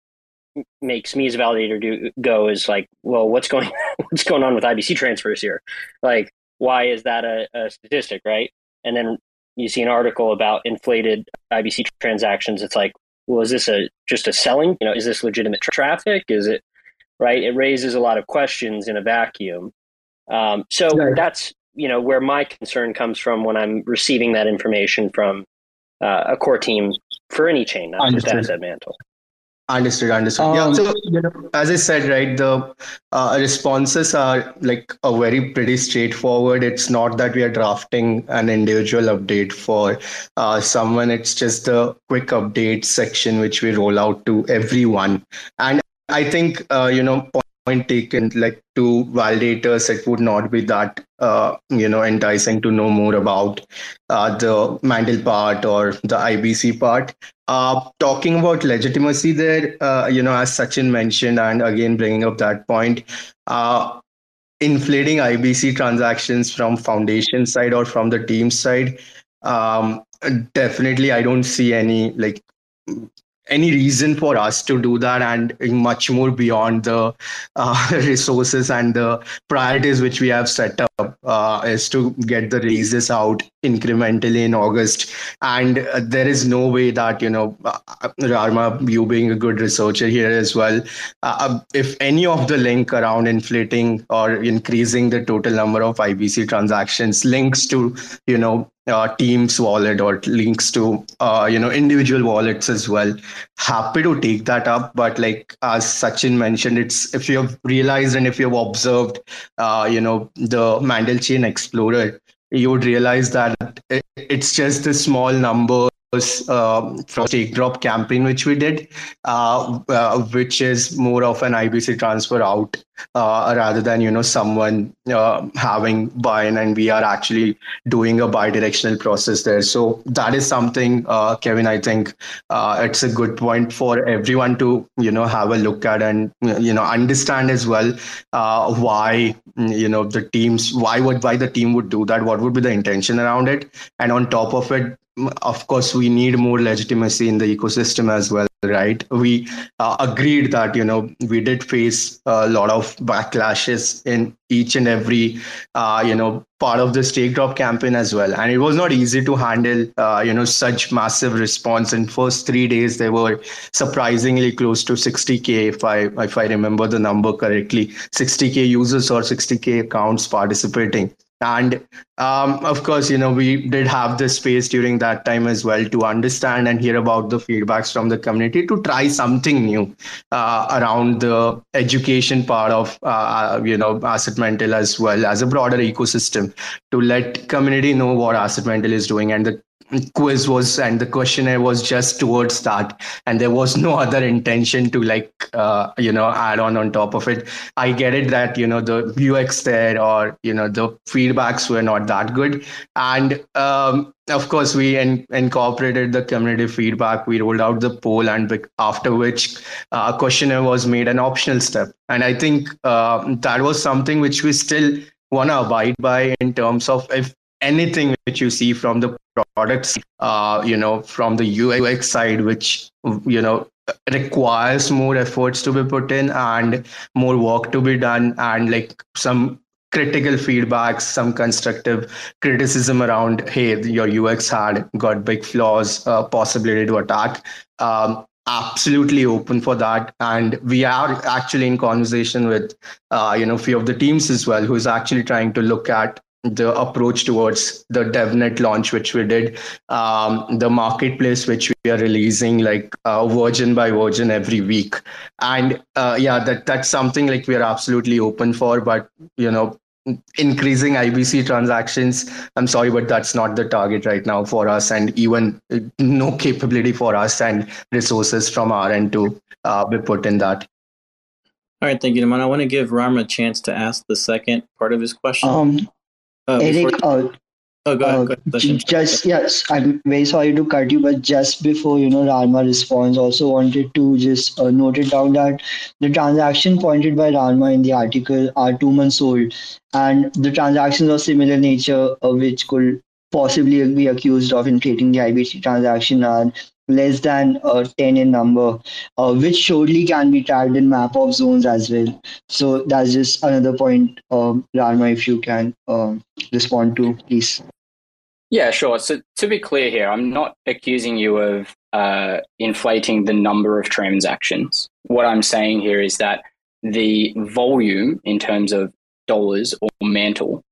S4: makes me as a validator do go is like, well, what's going [laughs] what's going on with IBC transfers here? Like, why is that a, a statistic, right? And then you see an article about inflated IBC transactions. It's like, well, is this a just a selling? You know, is this legitimate tra- traffic? Is it right? It raises a lot of questions in a vacuum. Um, so right. that's you know where my concern comes from when I'm receiving that information from uh, a core team for any chain, not just Asset Mantle.
S9: Understood, understood. Um, yeah. So, you know, as I said, right, the uh, responses are like a very pretty straightforward. It's not that we are drafting an individual update for uh, someone. It's just the quick update section which we roll out to everyone. And I think, uh, you know, point taken like to validators it would not be that uh, you know enticing to know more about uh, the mantle part or the ibc part. Uh, talking about legitimacy there uh, you know as sachin mentioned and again bringing up that point uh, inflating ibc transactions from foundation side or from the team side um, definitely i don't see any like any reason for us to do that and much more beyond the uh, [laughs] resources and the priorities which we have set up uh, is to get the releases out incrementally in August. And uh, there is no way that, you know, uh, Rarma, you being a good researcher here as well, uh, uh, if any of the link around inflating or increasing the total number of IBC transactions links to, you know, uh, Teams wallet or links to uh, you know individual wallets as well. Happy to take that up, but like as Sachin mentioned, it's if you have realized and if you have observed, uh, you know the mantle Chain Explorer, you would realize that it's just a small number uh, from stake drop campaign which we did, uh, uh, which is more of an IBC transfer out uh, rather than you know someone uh, having buy-in, and we are actually doing a bi-directional process there. So that is something, uh, Kevin. I think it's a good point for everyone to you know have a look at and you know understand as well why you know the teams why would why the team would do that, what would be the intention around it, and on top of it of course we need more legitimacy in the ecosystem as well right? We uh, agreed that you know we did face a lot of backlashes in each and every uh, you know part of the stake drop campaign as well. And it was not easy to handle uh, you know such massive response. In first 3 days they were surprisingly close to 60k if i if i remember the number correctly. 60k users or 60k accounts participating and um, of course you know we did have the space during that time as well to understand and hear about the feedbacks from the community to try something new uh, around the education part of uh, you know asset mantle as well as a broader ecosystem to let community know what asset mantle is doing and the quiz was and the questionnaire was just towards that. And there was no other intention to like uh, you know add on on top of it. I get it that you know the ux there or you know the feedbacks were not that good. And um, of course we in, incorporated the community feedback. We rolled out the poll and after which uh, a questionnaire was made an optional step. And i think uh, that was something which we still want to abide by in terms of if anything which you see from the products, uh, you know, from the UX side, which, you know, requires more efforts to be put in and more work to be done and like some critical feedback some constructive criticism around hey your ux had got big flaws uh, possibility to attack. Um, absolutely open for that. And we are actually in conversation with uh, you know few of the teams as well who's actually trying to look at the approach towards the devnet launch which we did um, the marketplace which we are releasing like uh, version by version every week and uh, yeah that that's something like we are absolutely open for but you know increasing ibc transactions i'm sorry but that's not the target right now for us and even no capability for us and resources from our end to uh, be put in that
S3: all right, thank you, Naman. I want to give Ram a chance to ask the second part of his question.
S5: Um, uh, Erik, uh,
S3: oh, go ahead. Uh,
S5: just yes, I'm very sorry to cut you, but just before you know Rarma responds, also wanted to just uh, note it down that the transaction pointed by Rarma in the article are two months old, and the transactions of similar nature, uh, which could possibly be accused of inflating the IBC transaction are less than uh, 10 in number, uh, which surely can be tracked in map of zones as well. So that's just another point, um, Rarma, if you can um, respond to, please.
S7: Yeah, sure. So to be clear here, I'm not accusing you of uh, inflating the number of transactions. What I'm saying here is that the volume in terms of dollars or mantle,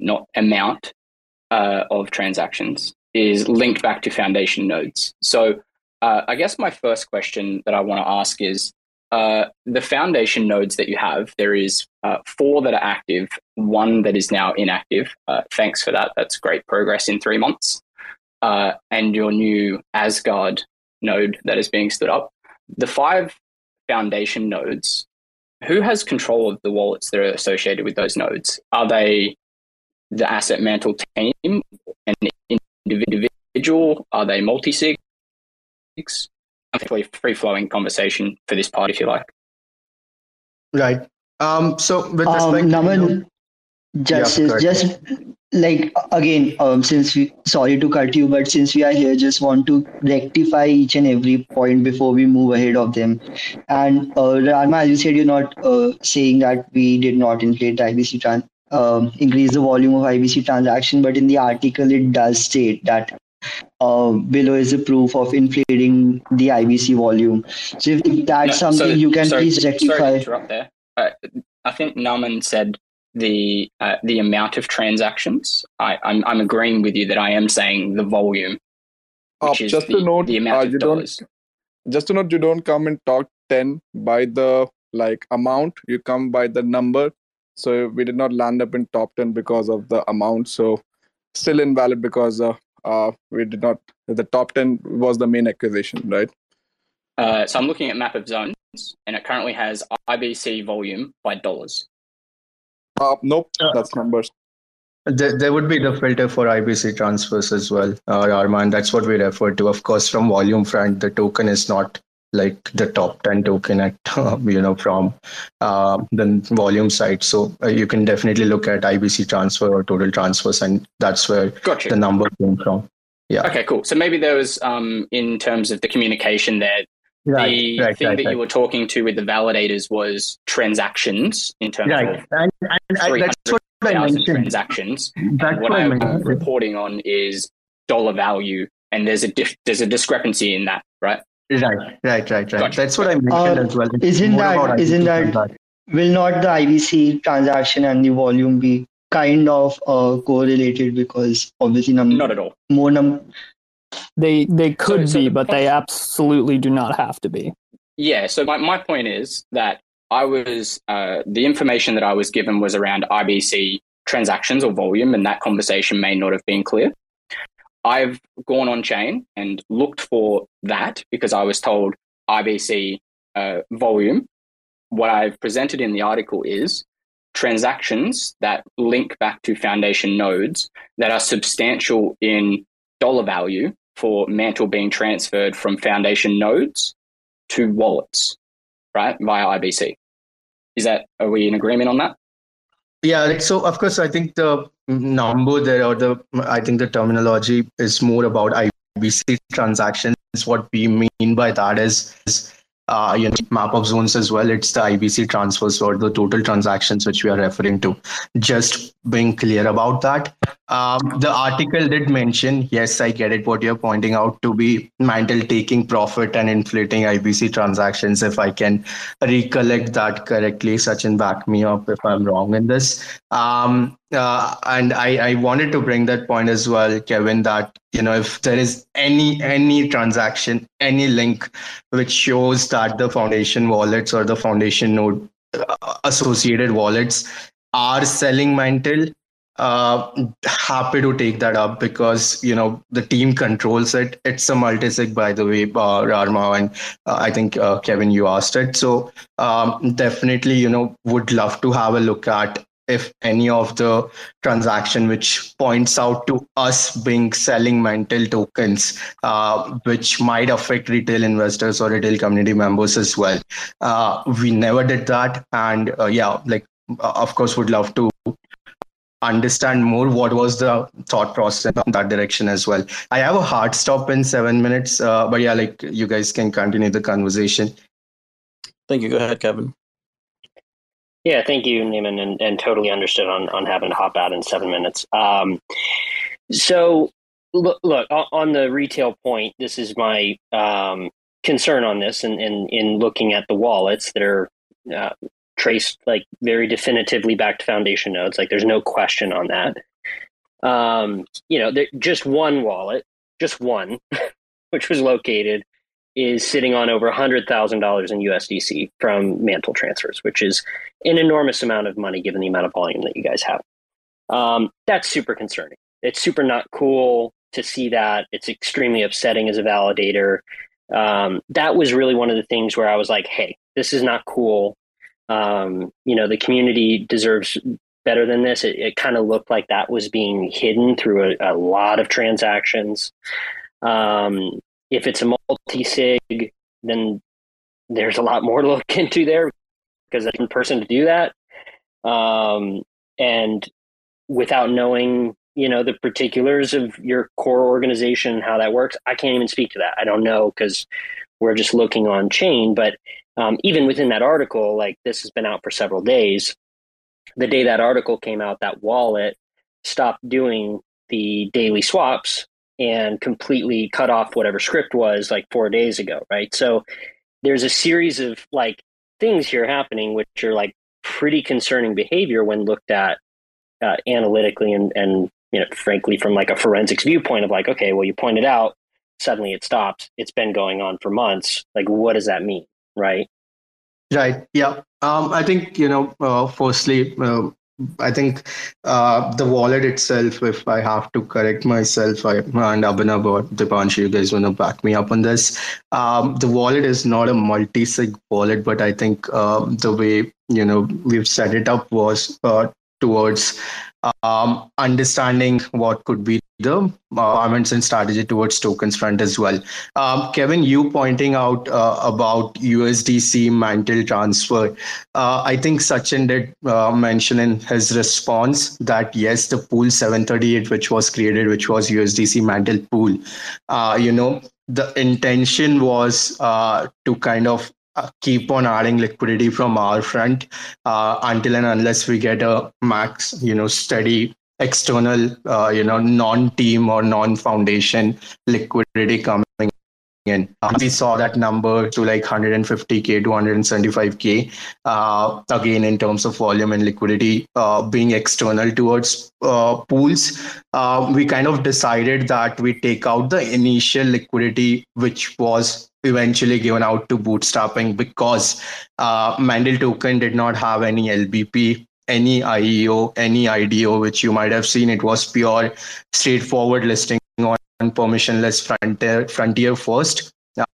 S7: not amount uh, of transactions, is linked back to foundation nodes. So uh, I guess my first question that I want to ask is uh, the foundation nodes that you have, there is uh, four that are active, one that is now inactive. Uh, thanks for that. That's great progress in three months. Uh, and your new Asgard node that is being stood up. The five foundation nodes, who has control of the wallets that are associated with those nodes? Are they the asset mantle team and individual? Are they multi sigs? Effectively, free flowing conversation for this part, if you like.
S9: Right. Um, so, with
S5: um, respect, Naman, just yeah, just like again, um, since we sorry to cut you, but since we are here, just want to rectify each and every point before we move ahead of them. And uh, Rarma, as you said, you're not uh, saying that we did not inflate the IBC trans- um, increase the volume of IBC transaction, but in the article it does state that uh, below is a proof of inflating the IBC volume. So if, if that's no, something so, you can sorry, please rectify.
S7: Sorry to interrupt there. Uh, I think Naman said the uh, the amount of transactions. I, I'm I'm agreeing with you that I am saying the volume.
S10: Uh, just
S7: the,
S10: to note,
S7: the amount
S10: uh, you don't. Just to note, you don't come and talk ten by the like amount. You come by the number. So we did not land up in top ten because of the amount. So still invalid because uh,
S6: uh, we did not. The top ten was the main acquisition, right?
S7: Uh, so I'm looking at map of zones, and it currently has IBC volume by dollars.
S6: Uh, nope, that's numbers.
S9: There, there would be the filter for IBC transfers as well, uh, Arman. That's what we refer to. Of course, from volume front, the token is not like the top 10 token at [laughs] you know from uh, the volume side. So uh, you can definitely look at ibc transfer or total transfers and that's where
S7: gotcha.
S9: the number came from. Yeah.
S7: Okay cool. So maybe there was um in terms of the communication there right, the right, thing right, that you were talking to with the validators was transactions in terms
S9: right.
S7: of
S9: and, and I, that's what I mentioned.
S7: transactions.
S9: That's
S7: what,
S9: what
S7: i'm reporting on is dollar value and there's a dif- there's a discrepancy in that right
S9: Right, right, right, right. Gotcha. That's what I mentioned
S5: Uh,
S9: as well. It's
S5: isn't
S9: more
S5: that-
S9: about
S5: isn't
S9: IBC
S5: that- Will not the IBC transaction and the volume be kind of uh, correlated because obviously num-
S7: not at all
S5: more num
S2: They they could
S7: so
S2: be,
S7: the
S2: but they absolutely do not have to be.
S7: Yeah. So my, my point is that I was uh, the information that I was given was around IBC transactions or volume, and that conversation may not have been clear. I've gone on chain and looked for that because I was told IBC uh, volume. What I've presented in the article is transactions that link back to foundation nodes that are substantial in dollar value for Mantle being transferred from foundation nodes to wallets, right, via IBC. Is that, are we in agreement on that?
S9: Yeah, like, so of course, I think the number there or the I think the terminology is more about IBC transactions. What we mean by that is, is uh, you know, map of zones as well. It's the IBC transfers or the total transactions which we are referring to. Just being clear about that. Um, the article did mention, yes, I get it. What you're pointing out to be Mantle taking profit and inflating IBC transactions. If I can recollect that correctly, Sachin, back me up if I'm wrong in this. Um, uh, and I, I wanted to bring that point as well, Kevin, that you know if there is any any transaction, any link which shows that the foundation wallets or the foundation node uh, associated wallets are selling Mantle, uh, happy to take that up because you know the team controls it. It's a multi-sig, by the way, uh, Rarma, and uh, I think uh, Kevin, you asked it. So um, definitely, you know, would love to have a look at if any of the transaction which points out to us being selling mantle tokens, uh, which might affect retail investors or retail community members as well. Uh, we never did that, and uh, yeah, like of course, would love to understand more what was the thought process in that direction as well. I have a hard stop in seven minutes, uh, but yeah, like you guys can continue the conversation.
S3: Thank you. Go ahead, Kevin.
S4: Yeah, thank you, Naman, and, and totally understood on, on having to hop out in seven minutes. Um, so, look, look, on the retail point, this is my um, concern on this, and in, in, in looking at the wallets that are uh, traced like very definitively back to foundation nodes, like there's no question on that. Um, you know, just one wallet, just one, [laughs] which was located is sitting on over $100,000 in USDC from Mantle transfers, which is an enormous amount of money given the amount of volume that you guys have. Um, that's super concerning. It's super not cool to see that. It's extremely upsetting as a validator. Um, that was really one of the things where I was like, hey, this is not cool. Um, you know, the community deserves better than this. It, it kind of looked like that was being hidden through a, a lot of transactions. Um, if it's a multi-sig, then there's a lot more to look [laughs] into there because there's a person to do that. Um, and without knowing, you know, the particulars of your core organization, how that works, I can't even speak to that. I don't know because we're just looking on chain. But um, even within that article, like this has been out for several days. The day that article came out, that wallet stopped doing the daily swaps and completely cut off whatever script was like four days ago, right? So there's a series of like things here happening which are like pretty concerning behavior when looked at uh, analytically and and you know frankly from like a forensics viewpoint of like okay well you pointed out suddenly it stops it's been going on for months like what does that mean right
S9: right yeah um, i think you know uh, firstly uh, I think uh, the wallet itself, if I have to correct myself, I, and Abhinav or Deepanshu, you guys want to back me up on this. Um, the wallet is not a multi-sig wallet, but I think uh, the way you know we've set it up was uh, towards um, understanding what could be the requirements and strategy towards tokens front as well. Um, Kevin, you pointing out uh, about USDC mantle transfer. Uh, I think Sachin did uh, mention in his response that yes, the pool 738, which was created, which was USDC mantle pool, uh, you know, the intention was uh, to kind of uh, keep on adding liquidity from our front uh, until and unless we get a max, you know, steady external, uh, you know, non-team or non-foundation liquidity coming in. we saw that number to like 150k to 175k. Uh, again, in terms of volume and liquidity uh, being external towards uh, pools, uh, we kind of decided that we take out the initial liquidity, which was eventually given out to bootstrapping because uh, Mantle token did not have any LBP, any IEO, any IDO, which you might have seen. It was pure, straightforward listing on permissionless frontier, frontier first.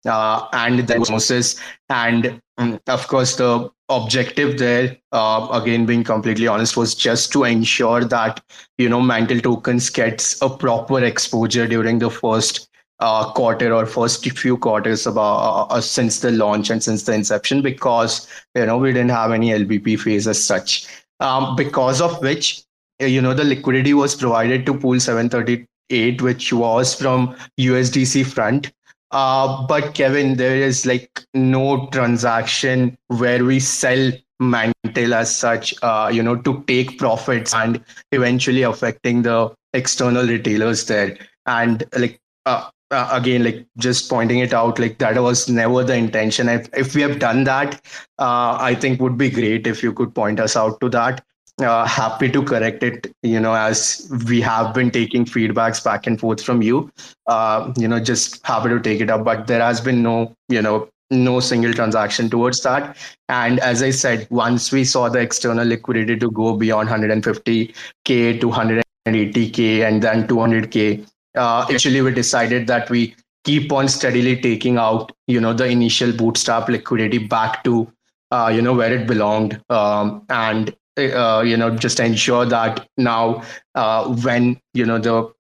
S9: Uh, and the osmosis and um, of course the objective there uh, again being completely honest was just to ensure that you know mantle tokens gets a proper exposure during the first uh, quarter or first few quarters about uh, uh, since the launch and since the inception because you know we didn't have any LBP phase as such. Um, because of which you know the liquidity was provided to pool 738 which was from USDC front uh, but Kevin, there is like no transaction where we sell mantle as such, uh, you know, to take profits and eventually affecting the external retailers there. And like uh, uh, again like just pointing it out like that was never the intention. If, if we have done that uh, i think would be great if you could point us out to that. Uh, happy to correct it you know as we have been taking feedbacks back and forth from you. Uh, you know just happy to take it up but there has been no you know no single transaction towards that. And as i said once we saw the external liquidity to go beyond 150k to 180k and then 200k uh, actually we decided that we keep on steadily taking out you know the initial bootstrap liquidity back to uh, you know where it belonged. Um, and uh, you know just ensure that now uh, when you know the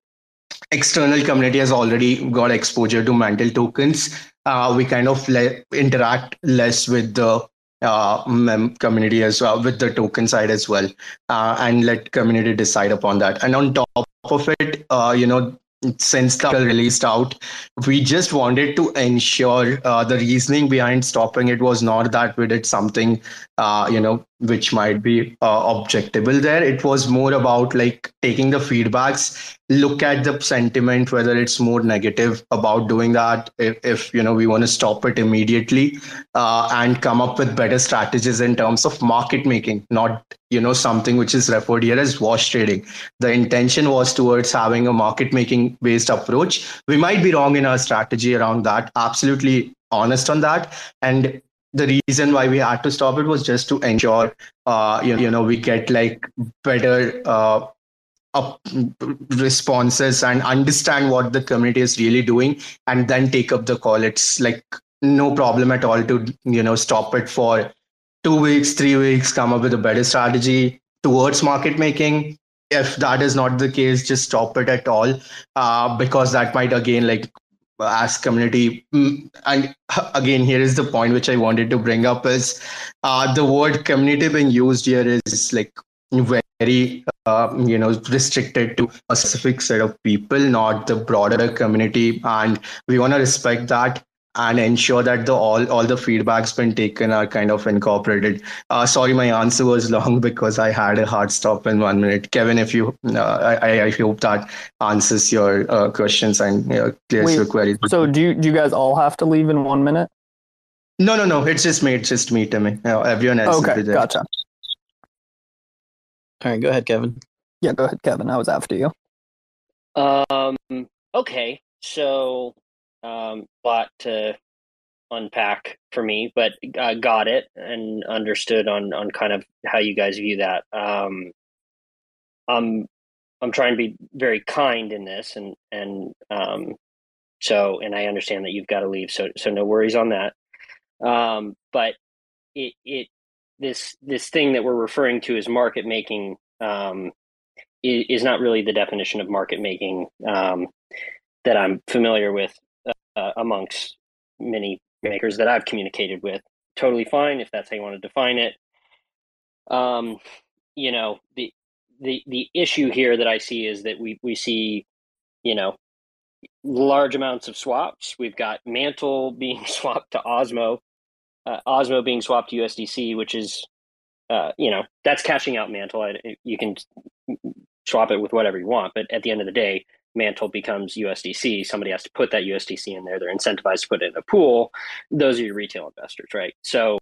S9: external community has already got exposure to mantle tokens uh, we kind of le- interact less with the uh, community as well with the token side as well uh, and let community decide upon that. And on top of it uh, you know since the released out we just wanted to ensure uh, the reasoning behind stopping it was not that we did something uh, you know which might be uh, objectable there. It was more about like taking the feedbacks look at the sentiment whether it's more negative about doing that if, if you know we want to stop it immediately uh, and come up with better strategies in terms of market making not you know something which is referred here as wash trading. The intention was towards having a market making based approach. We might be wrong in our strategy around that. Absolutely honest on that. And the reason why we had to stop it was just to ensure uh, you, you know we get like better uh, up responses and understand what the community is really doing and then take up the call. It's like no problem at all to you know stop it for two weeks three weeks come up with a better strategy towards market making. If that is not the case just stop it at all uh, because that might again like as community mm, and again here is the point which i wanted to bring up is uh, the word community being used here is like very uh, you know restricted to a specific set of people not the broader community. And we want to respect that and ensure that the all all the feedbacks been taken are kind of incorporated. Uh, sorry, my answer was [laughs] long because I had a hard stop in one minute. Kevin, if you, uh, I, I hope that answers your uh, questions and uh, clears Wait, your queries.
S2: So do you, do you guys all have to leave in one minute?
S9: No, no, no. It's just me. It's just me, Timmy. Uh, everyone else.
S2: Okay, gotcha.
S3: All right, go ahead, Kevin.
S2: Yeah, go ahead, Kevin. I was after you.
S4: Um. Okay. So um, lot to unpack for me, but uh, got it and understood on on kind of how you guys view that. Um, I'm I'm trying to be very kind in this, and and um, so and I understand that you've got to leave, so so no worries on that. Um, but it it this this thing that we're referring to as market making um, is, is not really the definition of market making um, that I'm familiar with uh, amongst many makers that I've communicated with. Totally fine if that's how you want to define it. Um, you know the the the issue here that I see is that we we see, you know, large amounts of swaps. We've got Mantle [laughs] being swapped to Osmo, uh, Osmo being swapped to USDC, which is, uh, you know, that's cashing out Mantle. I, you can swap it with whatever you want, but at the end of the day, Mantle becomes USDC. Somebody has to put that USDC in there. They're incentivized to put it in a pool. Those are your retail investors, right? So,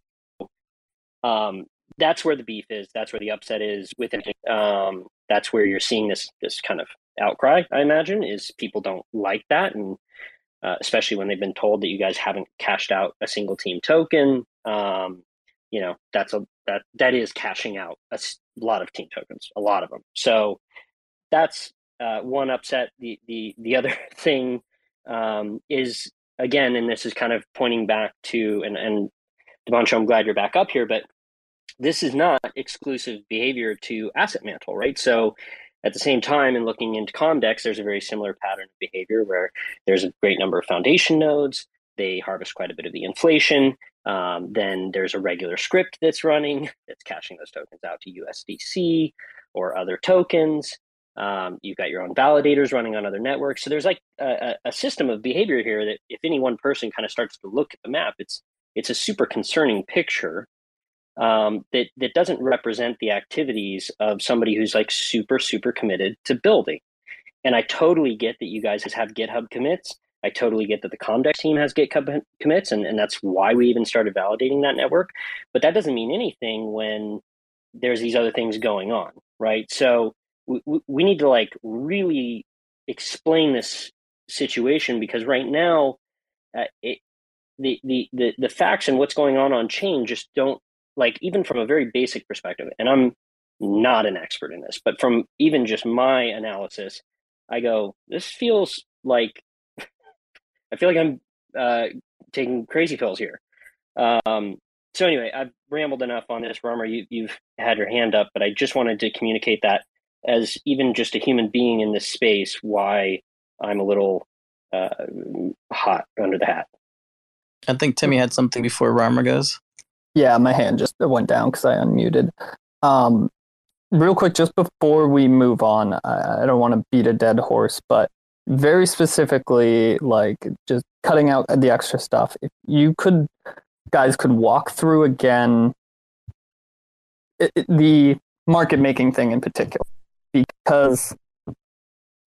S4: um, that's where the beef is. That's where the upset is within. Um, that's where you're seeing this this kind of outcry. I imagine is people don't like that, and uh, especially when they've been told that you guys haven't cashed out a single team token. Um, you know that's a that that is cashing out a lot of team tokens, a lot of them. So that's uh, one upset. The the the other [laughs] thing um, is again, and this is kind of pointing back to and and Deepanshu, I'm glad you're back up here, but this is not exclusive behavior to asset mantle, right? So at the same time, in looking into Comdex, there's a very similar pattern of behavior where there's a great number of foundation nodes. They harvest quite a bit of the inflation. Um, then there's a regular script that's running that's cashing those tokens out to USDC or other tokens. Um, you've got your own validators running on other networks. So there's like a, a, system of behavior here that if any one person kind of starts to look at the map, it's it's a super concerning picture um, that that doesn't represent the activities of somebody who's like super super committed to building. And I totally get that you guys have GitHub commits. I totally get that the Comdex team has GitHub commits, and, and that's why we even started validating that network. But that doesn't mean anything when there's these other things going on, right? So we, we need to like really explain this situation because right now, uh, it, the, the the the facts and what's going on on chain just don't like even from a very basic perspective, and I'm not an expert in this, but from even just my analysis, I go, this feels like [laughs] I feel like I'm uh, taking crazy pills here. Um, so anyway, I've rambled enough on this. Rarma, you, you've had your hand up, but I just wanted to communicate that as even just a human being in this space, why I'm a little uh, hot under the hat.
S11: I think Timmy had something before Rarma goes.
S2: Yeah, my hand just went down because I unmuted. Um, real quick, just before we move on, I, I don't want to beat a dead horse, but very specifically, like just cutting out the extra stuff. If you could, guys, could walk through again it, it, the market making thing in particular, because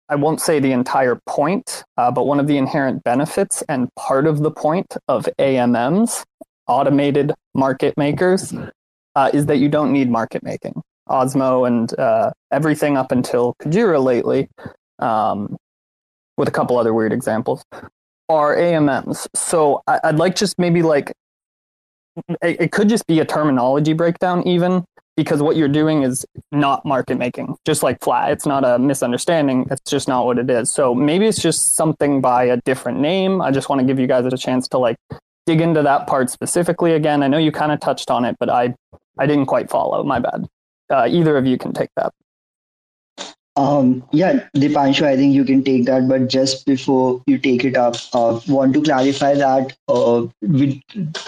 S2: I won't say the entire point, uh, but one of the inherent benefits and part of the point of AMMs automated market makers uh, is that you don't need market making. Osmo and uh, everything up until Kujira lately, um, with a couple other weird examples, are AMMs. So I- would like just maybe like it, it could just be a terminology breakdown, even because what you're doing is not market making, just like flat. It's not a misunderstanding. It's just not what it is. So maybe it's just something by a different name. I just want to give you guys a chance to like dig into that part specifically again? I know you kind of touched on it, but I I didn't quite follow. My bad. Uh, either of you can take that.
S5: Um, yeah, Deepanshu, I think you can take that. But just before you take it up, uh, want to clarify that uh, we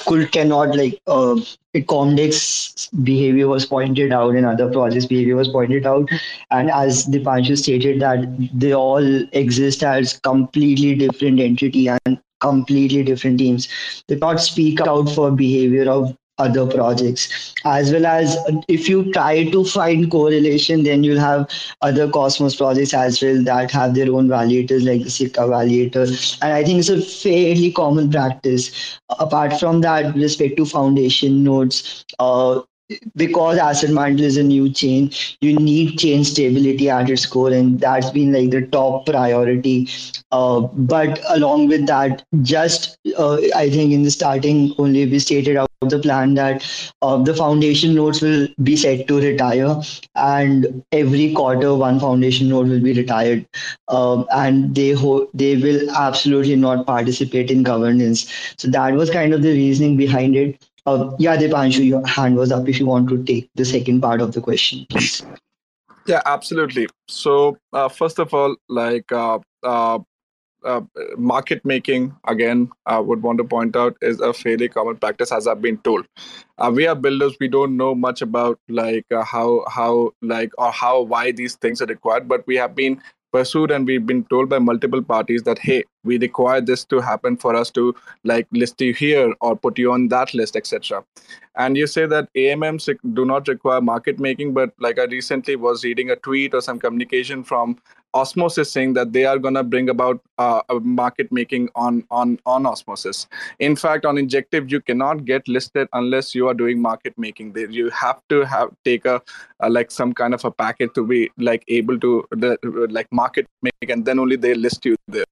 S5: could cannot like uh, Comdex behavior was pointed out and other projects behavior was pointed out, and as Deepanshu stated that they all exist as completely different entity and completely different teams. They not speak out for behavior of other projects. As well as if you try to find correlation then you'll have other cosmos projects as well that have their own validators like the Sikka validator. And i think it's a fairly common practice. Apart from that with respect to foundation nodes uh, because asset mantle is a new chain you need chain stability at its core and that's been like the top priority. Uh, but along with that just uh, i think in the starting only we stated out the plan that uh, the foundation nodes will be set to retire and every quarter one foundation node will be retired. Um, and they ho- they will absolutely not participate in governance. So that was kind of the reasoning behind it uh, yeah, Deepanshu, your hand was up if you want to take the second part of the question, please.
S6: Yeah, absolutely. So, uh, first of all, like uh, uh, uh, market making, again, I would want to point out is a fairly common practice, as I've been told. Uh, we are builders; we don't know much about like how how like or how why these things are required, but we have been pursued and we've been told by multiple parties that hey we require this to happen for us to like list you here or put you on that list etc and you say that amms do not require market making but like i recently was reading a tweet or some communication from osmosis saying that they are going to bring about uh, market making on on on osmosis. In fact on injective you cannot get listed unless you are doing market making. There you have to have take a, a, like some kind of a packet to be like able to the, like market make and then only they list you there.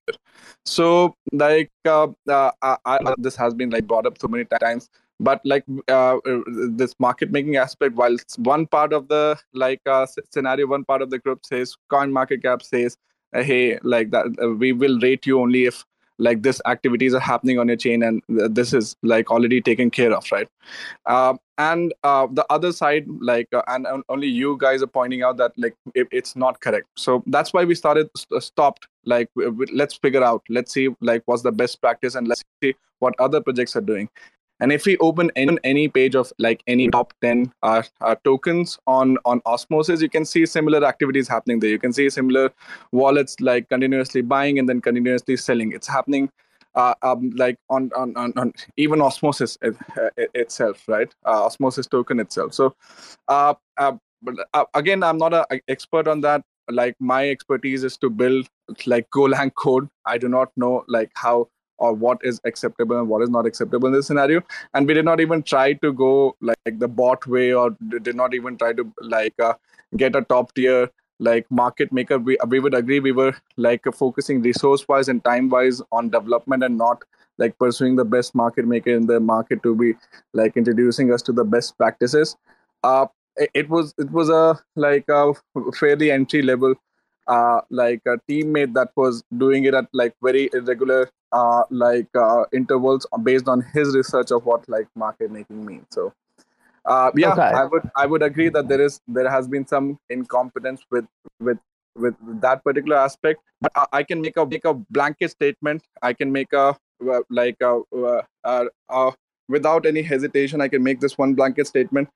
S6: So like uh, uh, I, I, this has been like brought up so many times but like uh, uh, this market making aspect while one part of the like uh, scenario one part of the group says coin market cap says uh, hey like that uh, we will rate you only if like this activities are happening on your chain and this is like already taken care of right? Um, and uh, the other side like and only you guys are pointing out that like it, it's not correct. So that's why we started stopped like let's figure out let's see like what's the best practice and let's see what other projects are doing and if we open any, any page of like any top 10 uh, uh, tokens on, on Osmosis, you can see similar activities happening there. You can see similar wallets like continuously buying and then continuously selling. It's happening uh, um, like on, on, on, on, even Osmosis it, it, itself, right? Uh, Osmosis token itself. So uh, uh, again, I'm not an expert on that. Like my expertise is to build like Golang code. I do not know like how or what is acceptable and what is not acceptable in this scenario. And we did not even try to go like the bot way or did not even try to like uh, get a top tier like market maker. We, we would agree we were like focusing resource wise and time wise on development and not like pursuing the best market maker in the market to be like introducing us to the best practices. Uh it, it was it was a like a fairly entry level uh, like a teammate that was doing it at like very irregular uh, like uh, intervals based on his research of what like market making means. So uh, yeah, okay. I would I would agree that there is there has been some incompetence with with with that particular aspect. But I, I can make a make a blanket statement. I can make a like a, a, a, without any hesitation. I can make this one blanket statement.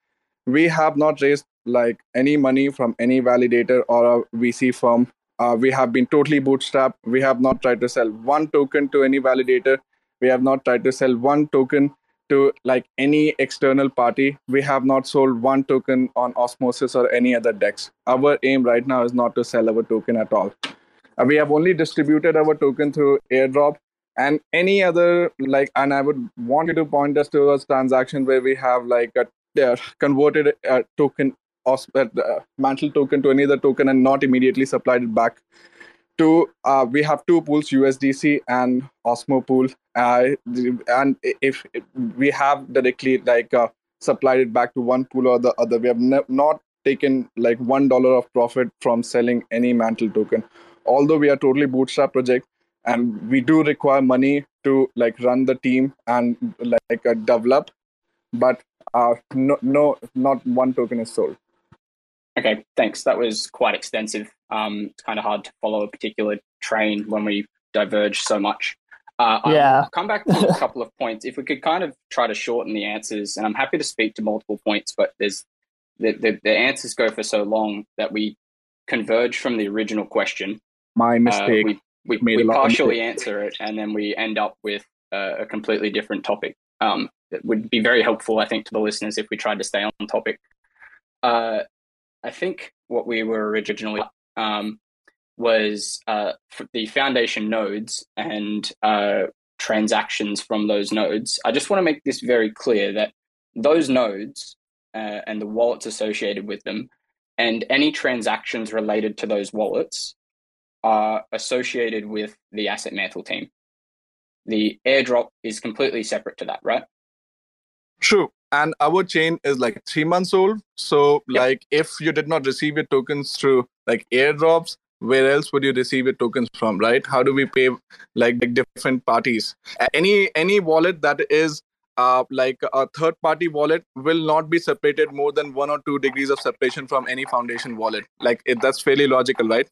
S6: We have not raised like any money from any validator or a VC firm uh, we have been totally bootstrapped. We have not tried to sell one token to any validator. We have not tried to sell one token to like any external party. We have not sold one token on Osmosis or any other DEX. Our aim right now is not to sell our token at all. Uh, we have only distributed our token through airdrop and any other like and i would want you to point us to a transaction where we have like a uh, converted a token uh, mantle token to any other token and not immediately supplied it back to uh, we have two pools usdc and osmo pool. Uh, and if, if, we have directly like uh, supplied it back to one pool or the other we have ne- not taken like one dollar of profit from selling any mantle token. Although we are totally bootstrap project and we do require money to like run the team and like uh, develop but uh, no, no not one token is sold
S7: Okay, thanks. That was quite extensive. Um, it's kind of hard to follow a particular train when we diverge so much. Uh, yeah. I'll come back to a [laughs] couple of points. If we could kind of try to shorten the answers, and I'm happy to speak to multiple points, but there's the, the, the answers go for so long that we converge from the original question.
S6: My uh, mistake.
S7: Uh, we we, we partially answer it, and then we end up with uh, a completely different topic. Um, it would be very helpful, I think, to the listeners if we tried to stay on topic. Uh, I think what we were originally um, was uh, the foundation nodes and uh, transactions from those nodes. I just want to make this very clear that those nodes uh, and the wallets associated with them, and any transactions related to those wallets are associated with the asset mantle team. The airdrop is completely separate to that, right?
S6: True. And our chain is like three months old. So, yep. like, if you did not receive your tokens through like airdrops, where else would you receive your tokens from, right? How do we pay like, like different parties? Any any wallet that is uh, like a third party wallet will not be separated more than one or two degrees of separation from any foundation wallet. Like it, that's fairly logical, right?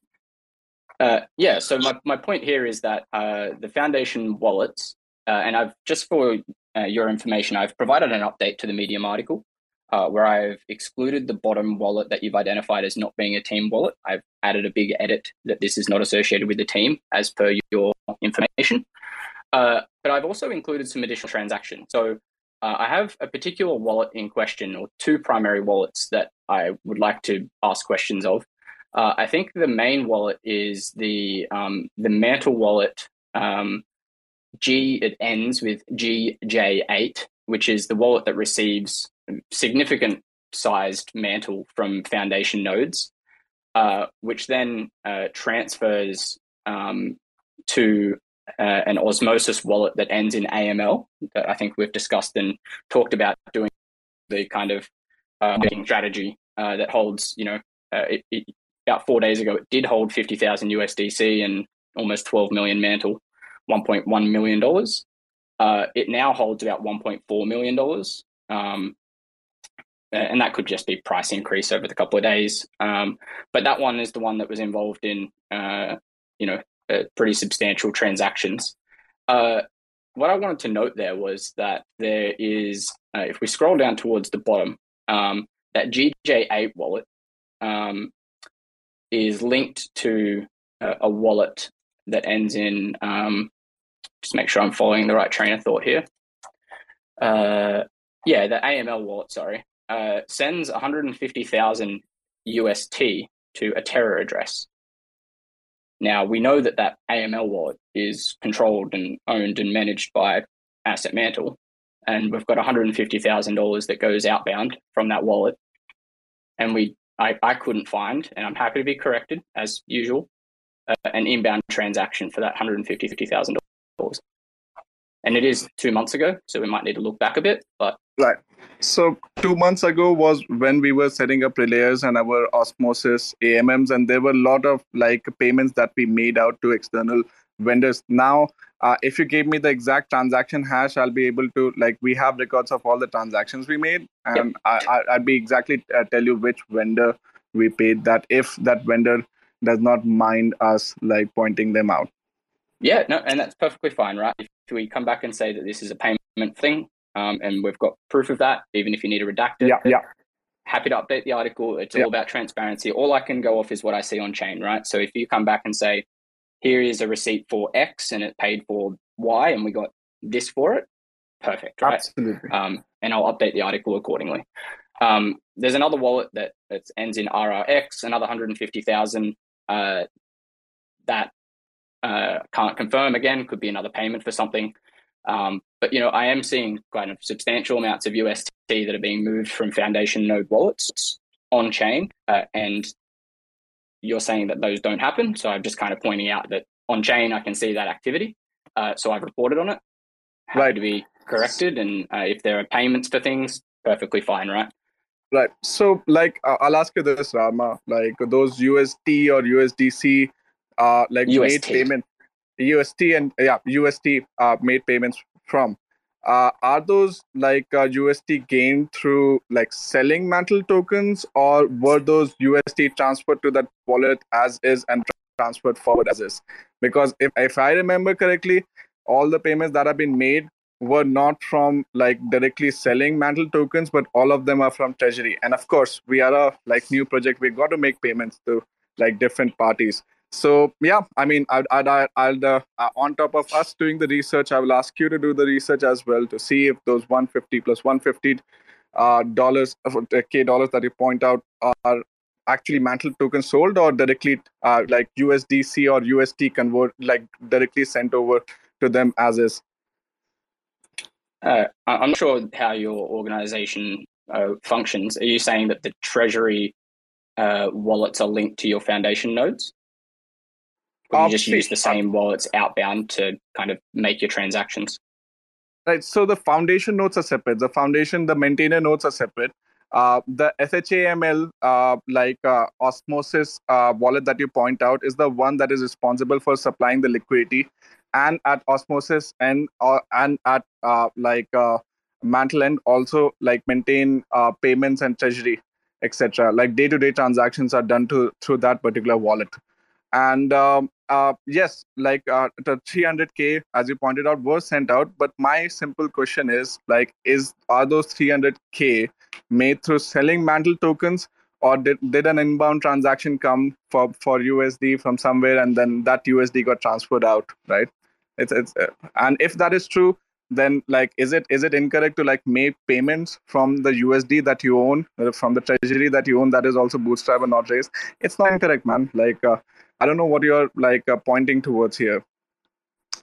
S7: Uh, yeah. So my, my point here is that uh, the foundation wallets, uh, and I've just for uh, your information, I've provided an update to the Medium article uh, where I've excluded the bottom wallet that you've identified as not being a team wallet. I've added a big edit that this is not associated with the team as per your information. Uh, but I've also included some additional transactions. So uh, I have a particular wallet in question, or two primary wallets that I would like to ask questions of. Uh, I think the main wallet is the um, the Mantle wallet. Um, G it ends with GJ8, which is the wallet that receives significant sized Mantle from Foundation nodes, uh, which then uh, transfers um, to uh, an osmosis wallet that ends in AML that I think we've discussed and talked about doing the kind of uh, strategy uh, that holds, you know, uh, it, it, about four days ago, it did hold 50,000 USDC and almost 12 million mantle, $1.1 million. Uh, it now holds about $1.4 million. Um, and that could just be price increase over the couple of days. Um, but that one is the one that was involved in, uh, you know, uh, pretty substantial transactions. Uh, what I wanted to note there was that there is, uh, if we scroll down towards the bottom, um, that GJ8 wallet um, is linked to a, a, wallet that ends in, um, just make sure I'm following the right train of thought here. Uh, yeah, the AML wallet, sorry, uh, sends 150,000 UST to a Terra address. Now, we know that that AML wallet is controlled and owned and managed by Asset Mantle, and we've got $150,000 that goes outbound from that wallet. And we, I, I couldn't find, and I'm happy to be corrected as usual, uh, an inbound transaction for that $150,000. And it is two months ago, so we might need to look back a bit, but
S6: Right. So two months ago was when we were setting up relayers and our osmosis AMMs, and there were a lot of like payments that we made out to external vendors. Now, uh, if you gave me the exact transaction hash, I'll be able to like we have records of all the transactions we made, and yep. I, I, would be exactly uh, tell you which vendor we paid that if that vendor does not mind us like pointing them out.
S7: Yeah, no, and that's perfectly fine, right? If we come back and say that this is a payment thing, um, and we've got proof of that, even if you need to redact it.
S6: Yeah, yeah.
S7: Happy to update the article. It's all about transparency. All I can go off is what I see on chain, right? So if you come back and say, here is a receipt for X and it paid for Y and we got this for it, perfect, right?
S6: Absolutely.
S7: Um, and I'll update the article accordingly. Um, there's another wallet that, that ends in RRX, another 150,000 uh, that uh, can't confirm again, could be another payment for something. Um, but you know, I am seeing kind of substantial amounts of UST that are being moved from Foundation node wallets on chain, uh, and you're saying that those don't happen. So I'm just kind of pointing out that on chain I can see that activity. Uh, so I've reported on it. Happy right. to be corrected, and uh, if there are payments for things, perfectly fine, right?
S6: Right. So, like, uh, I'll ask you this, Rarma. Like, those UST or USDC, uh, like UST. made payment UST and yeah, UST uh, made payments from. Uh, are those like uh, UST gained through like selling mantle tokens, or were those UST transferred to that wallet as is and transferred forward as is? Because if if I remember correctly, all the payments that have been made were not from like directly selling mantle tokens, but all of them are from treasury. And of course, we are a like new project. We got to make payments to like different parties so yeah i mean i'd, I'd, I'd uh, uh, on top of us doing the research i will ask you to do the research as well to see if those 150 plus 150 uh, dollars uh, k dollars that you point out are actually mantle tokens sold or directly uh, like usdc or usd convert like directly sent over to them as is
S7: uh, i'm not sure how your organization uh, functions, are you saying that the Treasury uh, wallets are linked to your foundation nodes? Or you just use the same wallets outbound to kind of make your transactions?
S6: Right. So the foundation nodes are separate. The foundation, the maintainer nodes are separate. Uh, the SHAML, uh, like uh, Osmosis uh, wallet that you point out, is the one that is responsible for supplying the liquidity, and at Osmosis and uh, and at uh, like Mantle end also like maintain payments and treasury, etc. Like day-to-day transactions are done to through that particular wallet, and um, uh, yes, like uh, the 300k, as you pointed out, was sent out. But my simple question is, like, is are those 300k made through selling Mantle tokens, or did, did an inbound transaction come for for USD from somewhere, and then that USD got transferred out, right? It's it's uh, and if that is true, then like, is it is it incorrect to like make payments from the USD that you own, uh, from the treasury that you own, that is also bootstrap and not raised? It's not incorrect, man. Like. Uh, I don't know what you're like uh, pointing towards here.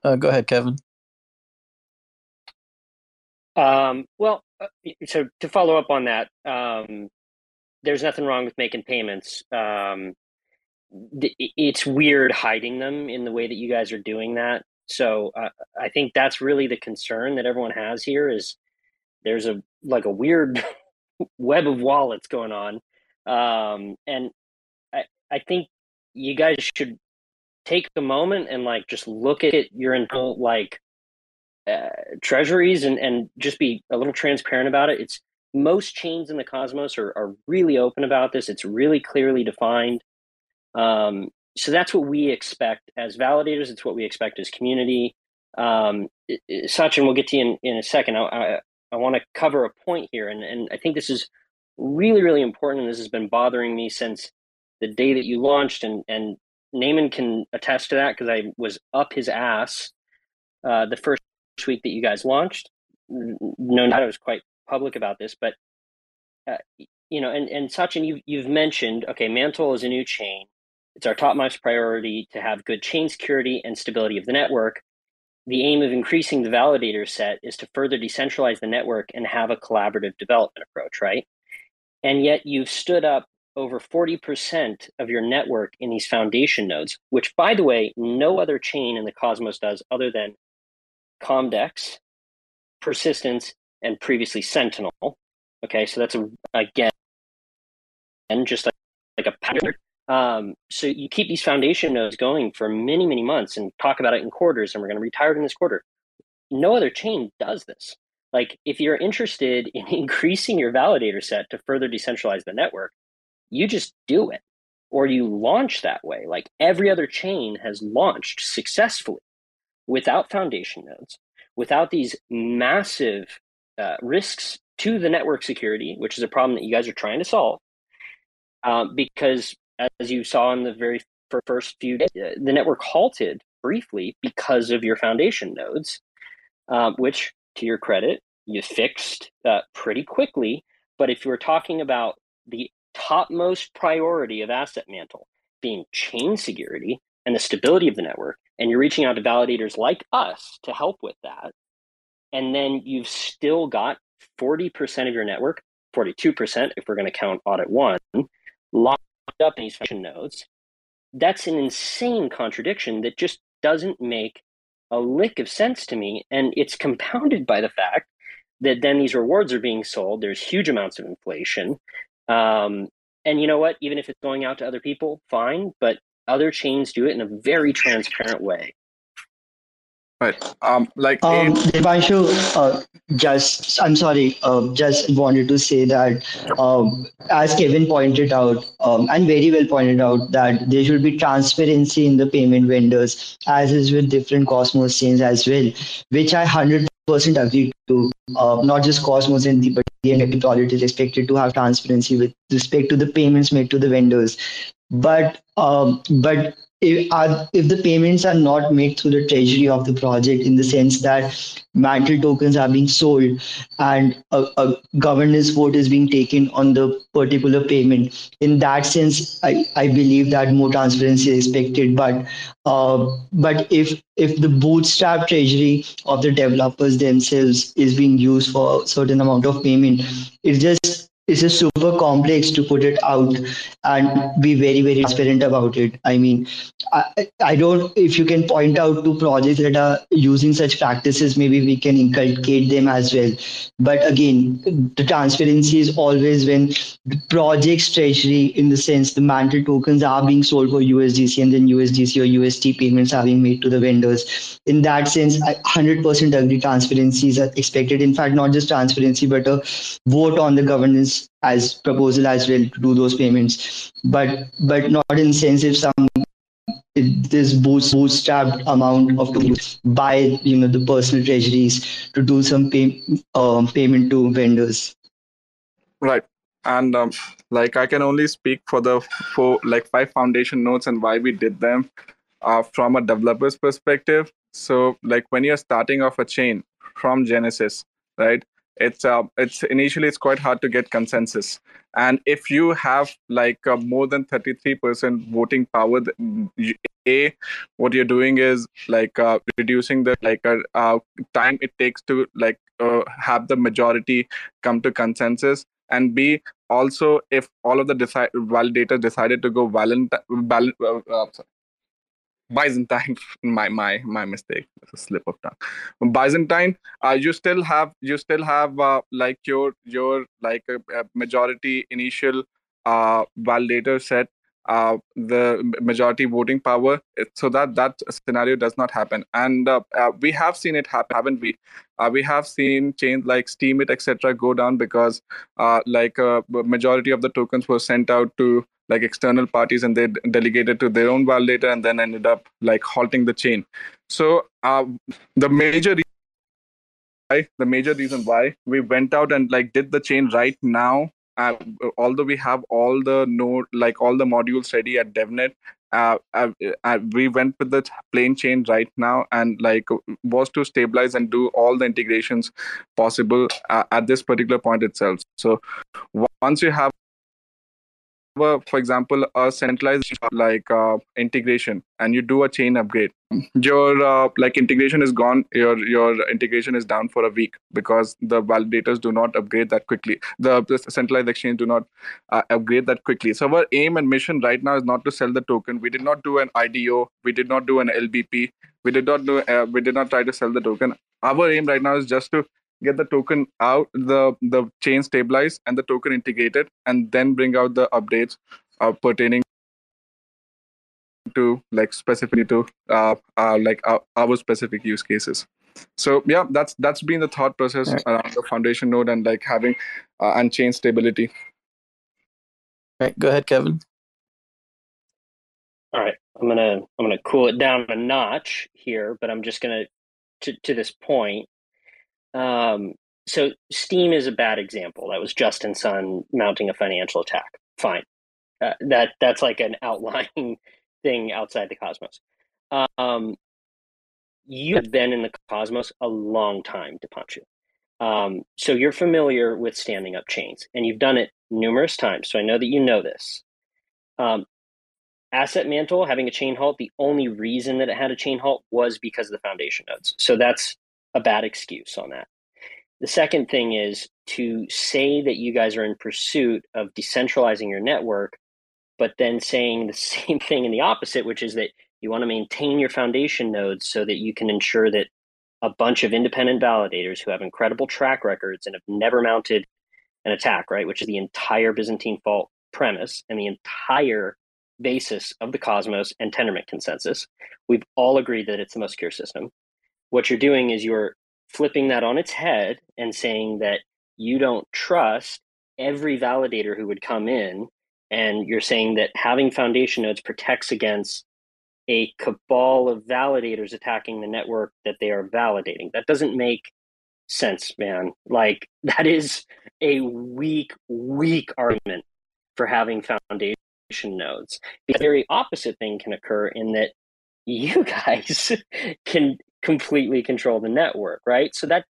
S11: Uh, go ahead, Kevin.
S4: Um, well, uh, so to follow up on that, um, there's nothing wrong with making payments. Um, it's weird hiding them in the way that you guys are doing that. So uh, I think that's really the concern that everyone has here is there's a like a weird [laughs] web of wallets going on, um, and I I think you guys should take a moment and like just look at your internal like uh, treasuries and and just be a little transparent about it. It's most chains in the cosmos are, are really open about this. It's really clearly defined. Um, so that's what we expect as validators. It's what we expect as community. Um, Sachin, we'll get to you in, in a second. I, I, I want to cover a point here, and, and I think this is really, really important. And this has been bothering me since the day that you launched, and and Naman can attest to that because I was up his ass uh, the first week that you guys launched. No, not I was quite public about this, but uh, you know, and and Sachin, you've you've mentioned okay, Mantle is a new chain. It's our topmost priority to have good chain security and stability of the network. The aim of increasing the validator set is to further decentralize the network and have a collaborative development approach, right? And yet you've stood up over 40% of your network in these foundation nodes, which, by the way, no other chain in the Cosmos does other than Comdex, Persistence, and previously Sentinel. Okay, so that's a, again, and just like, like a pattern. Um, so you keep these foundation nodes going for many, many months and talk about it in quarters, and we're going to retire it in this quarter. No other chain does this. Like, if you're interested in [laughs] increasing your validator set to further decentralize the network, you just do it or you launch that way. Like every other chain has launched successfully without foundation nodes, without these massive uh, risks to the network security, which is a problem that you guys are trying to solve. Um, because as you saw in the very first few days, uh, the network halted briefly because of your foundation nodes, um, which, to your credit, you fixed uh, pretty quickly. But if you were talking about the topmost priority of Asset Mantle being chain security and the stability of the network, and you're reaching out to validators like us to help with that, and then you've still got 40% of your network, 42% if we're going to count Audit.one, locked up in these function nodes, that's an insane contradiction that just doesn't make a lick of sense to me. And it's compounded by the fact that then these rewards are being sold. There's huge amounts of inflation. Um, and you know what? Even if it's going out to other people, fine. But other chains do it in a very transparent way.
S6: Right. Um, like
S5: um, Deepanshu, uh, just I'm sorry, uh, just wanted to say that um, as Kevin pointed out, um, and very well pointed out, that there should be transparency in the payment vendors, as is with different Cosmos chains as well, which I hundred percent agree to. Uh, not just Cosmos and the but the methodology is expected to have transparency with respect to the payments made to the vendors. But um, but if, are, if the payments are not made through the treasury of the project in the sense that mantle tokens are being sold and a, a, governance vote is being taken on the particular payment. In that sense i, I believe that more transparency is expected but uh, but if if the bootstrap treasury of the developers themselves is being used for a certain amount of payment it just it's just super complex to put it out and be very very transparent about it. I mean I, I don't if you can point out to projects that are using such practices maybe we can inculcate them as well. But again the transparency is always when the project's treasury in the sense the mantle tokens are being sold for usdc and then usdc or ust payments are being made to the vendors. In that sense i 100% agree transparency is expected. In fact not just transparency but a vote on the governance as proposal as well to do those payments, but but not in sense if some this boost bootstrapped amount of to buy you know the personal treasuries to do some pay, um, payment to vendors.
S6: Right, and um, like I can only speak for the for like five foundation nodes and why we did them uh, from a developer's perspective. So like when you're starting off a chain from Genesis, right? It's uh, it's initially it's quite hard to get consensus. And if you have like uh, more than 33% voting power a what you're doing is like uh, reducing the like uh, uh, time it takes to like uh, have the majority come to consensus. And b also if all of the deci- validators decided to go valent, val- uh, Byzantine, my my my mistake. It's a slip of tongue. Byzantine, uh, you still have you still have uh, like your your like a, a majority initial uh, validator set uh, the majority voting power so that that scenario does not happen and uh, uh, we have seen it happen haven't we uh, we have seen chains like steemit etc go down because uh, like a uh, majority of the tokens were sent out to like external parties and they delegated to their own validator and then ended up like halting the chain. So the major why the major reason why we went out and like did the chain right now uh, although we have all the node like all the modules ready at devnet uh, uh, uh, we went with the plain chain right now and like was to stabilize and do all the integrations possible uh, at this particular point itself. So once you have for example, a centralized like uh, integration, and you do a chain upgrade, your uh, like integration is gone. Your your integration is down for a week because the validators do not upgrade that quickly. The, the centralized exchange do not uh, upgrade that quickly. So our aim and mission right now is not to sell the token. We did not do an IDO. We did not do an LBP. We did not do. Uh, we did not try to sell the token. Our aim right now is just to get the token out, the the chain stabilized, and the token integrated, and then bring out the updates uh, pertaining to like specifically to uh, uh like our, our specific use cases. So yeah, that's that's been the thought process right. around the foundation node and like having uh, and chain stability.
S11: Right, go ahead, Kevin.
S4: All right, I'm gonna I'm gonna cool it down a notch here, but I'm just gonna to to this point. Um, so Steem is a bad example. That was Justin Sun mounting a financial attack. Fine, uh, that that's like an [laughs] outlying thing outside the cosmos. Um, you've been in the cosmos a long time, Deepanshu. Um, so you're familiar with standing up chains, and you've done it numerous times. So I know that you know this. Um, Asset Mantle having a chain halt, the only reason that it had a chain halt was because of the foundation nodes. So that's a bad excuse on that. The second thing is to say that you guys are in pursuit of decentralizing your network, but then saying the [laughs] same thing in the opposite, which is that you want to maintain your foundation nodes so that you can ensure that a bunch of independent validators who have incredible track records and have never mounted an attack, right, which is the entire Byzantine fault premise and the entire basis of the Cosmos and Tendermint consensus. We've all agreed that it's the most secure system what you're doing is you're flipping that on its head and saying that you don't trust every validator who would come in and you're saying that having foundation nodes protects against a cabal of validators attacking the network that they are validating that doesn't make sense man like [laughs] that is a weak weak argument for having foundation nodes. The very opposite thing can occur in that you [laughs] guys can completely control the network, right? So that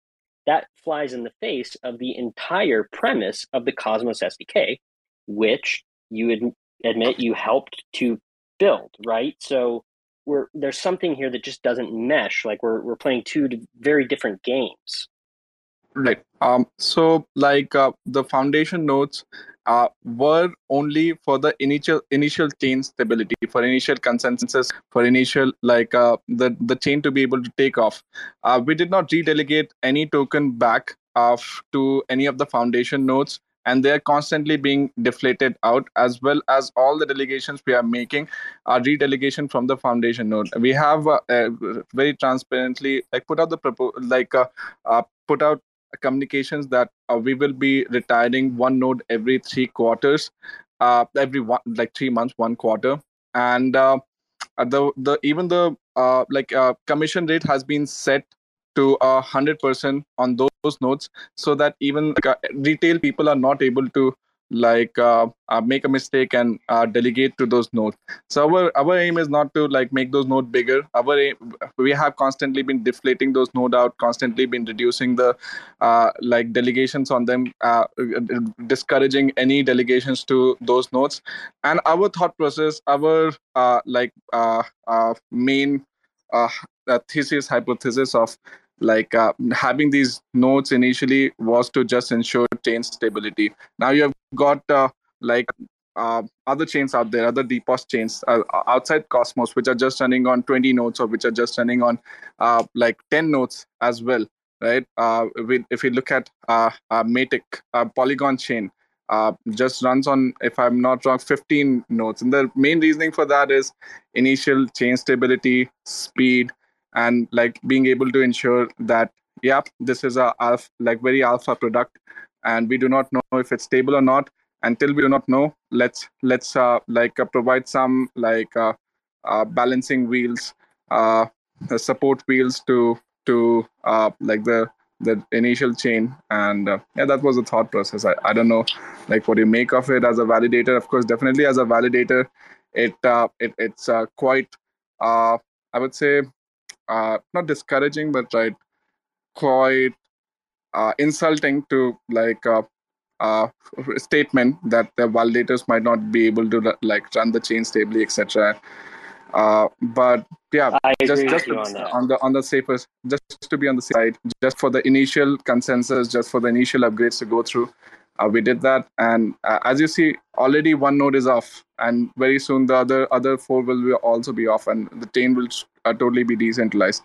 S4: that flies in the face of the entire premise of the Cosmos SDK, which you ad- admit you helped to build, right? So we're there's something here that just doesn't mesh. Like we're we're playing two very different games.
S6: Right. Um. So, like uh, the foundation nodes uh, were only for the initial initial chain stability, for initial consensus, for initial like uh, the the chain to be able to take off. Uh, we did not redelegate any token back uh, to any of the foundation nodes, and they are constantly being deflated out, as well as all the delegations we are making are redelegation from the foundation node. We have uh, uh, very transparently like put out the propo- like uh, uh, put out communications that uh, we will be retiring one node every three quarters, uh, every one like three months, one quarter, and uh, the the even the uh, like uh, commission rate has been set to a hundred percent on those, those nodes, so that even like, uh, retail people are not able to like uh, uh, make a mistake and uh, delegate to those nodes so our our aim is not to like make those nodes bigger. Our aim, we have constantly been deflating those node out constantly been reducing the uh, like delegations on them uh, discouraging any delegations to those nodes and our thought process our uh, like main thesis hypothesis of like uh, having these nodes initially was to just ensure chain stability. Now you have got uh, like uh, other chains out there other DPoS chains uh, outside cosmos which are just running on 20 nodes or which are just running on uh, like 10 nodes as well right? Uh, we, if we look at matic polygon chain just runs on if i'm not wrong 15 nodes and the main reasoning for that is initial chain stability speed and like being able to ensure that yeah this is a alpha, like very alpha product and we do not know if it's stable or not. Until we do not know let's let's uh, like uh, provide some like uh, uh balancing wheels uh, support wheels to to uh, like the the initial chain. And yeah that was the thought process. I, I don't know like what you make of it as a validator? Of course definitely as a validator it it it's quite uh i would say uh, not discouraging, but right, quite uh, insulting to like a, uh, uh, statement that the validators might not be able to like run the chain stably, etc. Uh, but yeah, just just on, on, the on the safest, just to be on the side, just for the initial consensus, just for the initial upgrades to go through. Uh, we did that, and uh, as you see, already one node is off, and very soon the other other four will also be off, and the chain will uh, totally be decentralized.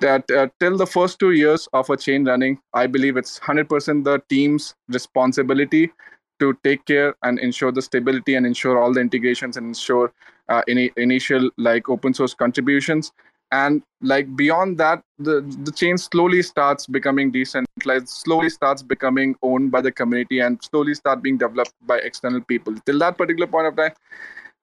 S6: That uh, till the first two years of a chain running, I believe it's 100% the team's responsibility to take care and ensure the stability and ensure all the integrations and ensure uh, any initial like open source contributions and like beyond that the the chain slowly starts becoming decentralized slowly starts becoming owned by the community and slowly start being developed by external people. Till that particular point of time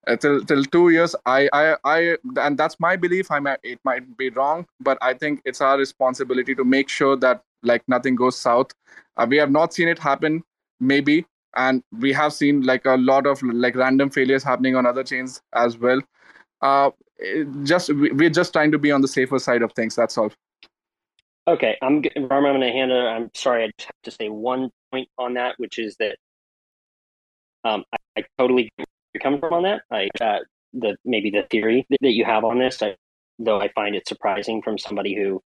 S6: uh, till till two years I, I i and that's my belief i might it might be wrong but i think it's our responsibility to make sure that like nothing goes south. Uh, we have not seen it happen maybe and we have seen like a lot of like random failures happening on other chains as well. Uh just we're just trying to be on the safer side of things that's all
S4: okay i'm i'm going to hand it i'm sorry i just have to say one point on that which is that um, I, I totally coming from on that. I uh, the maybe the theory that you have on this, I, though I find it surprising from somebody who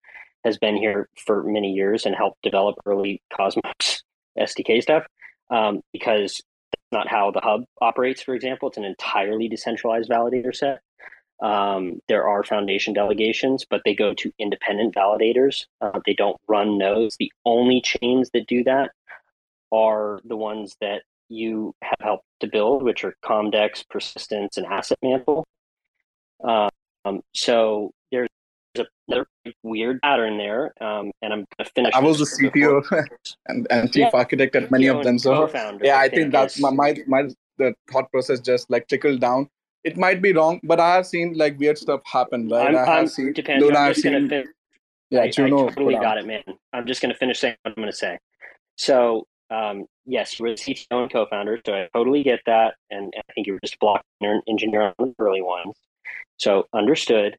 S4: has been here for many years and helped develop early Cosmos SDK stuff, um, because that's not how the hub operates. For example, it's an entirely decentralized validator set. Um, there are foundation delegations, but they go to independent validators. Uh, they don't run nodes. The only chains that do that are the ones that you have helped to build, which are Comdex, Persistence, and Asset Mantle. Um, so there's another weird pattern there, um, and I'm going to finish.
S6: I was the CTO [laughs] and, and chief yeah, architect at many of them, so yeah, I think that's my, my my the thought process just like trickled down. It might be wrong, but I have seen like weird stuff happen, right?
S4: I'm,
S6: I have
S4: I'm,
S6: seen.
S4: Depends. I'm just
S6: seen,
S4: fin-
S6: yeah,
S4: I,
S6: Juno
S4: I totally got it, man. I'm just going to finish saying what I'm going to say. So um, yes, you were the CTO and co-founder, so I totally get that, and, and I think you were just a block engineer on the early ones. So understood.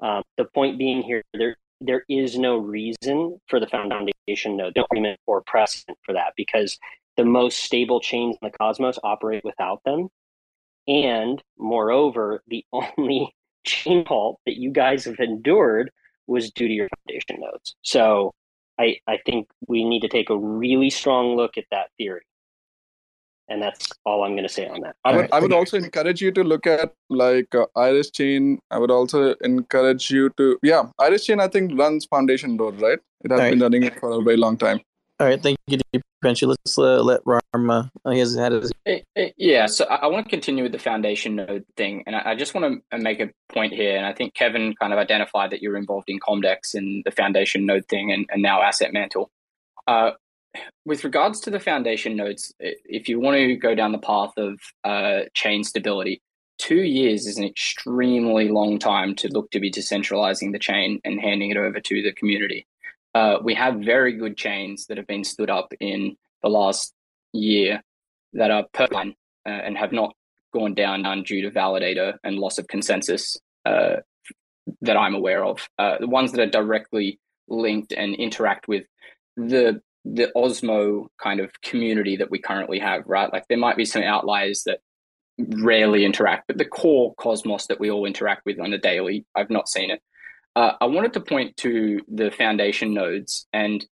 S4: Um, the point being here, there there is no reason for the foundation node, no agreement or precedent for that, because the most stable chains in the cosmos operate without them. And moreover, the [laughs] only chain halt that you guys have endured was due to your foundation nodes. So I, I think we need to take a really strong look at that theory. And that's all I'm going to say on that.
S6: I would, I would also encourage you to look at like uh, Iris Chain. I would also encourage you to, yeah, Iris Chain, I think runs Foundation Node, right? It has been running it for a very long time.
S11: All right, thank you, Deepanshu. Let's uh, let Rarma. Uh, he has had his.
S7: Yeah, so I, I want to continue with the foundation node thing, and I, I, just want to uh, make a point here. And I think Kevin kind of identified that you're involved in Comdex and the foundation node thing, and, and now Asset Mantle. Uh, with regards to the foundation nodes, if you want to go down the path of uh, chain stability, two years is an extremely long time to look to be decentralizing the chain and handing it over to the community. Uh, we have very good chains that have been stood up in the last year that are per line uh, and have not gone down due to validator and loss of consensus uh, that I'm aware of. Uh, the ones that are directly linked and interact with the the Osmo kind of community that we currently have, right? Like there might be some outliers that rarely interact, but the core Cosmos that we all interact with on a daily, I've not seen it. Uh, I wanted to point to the foundation nodes, and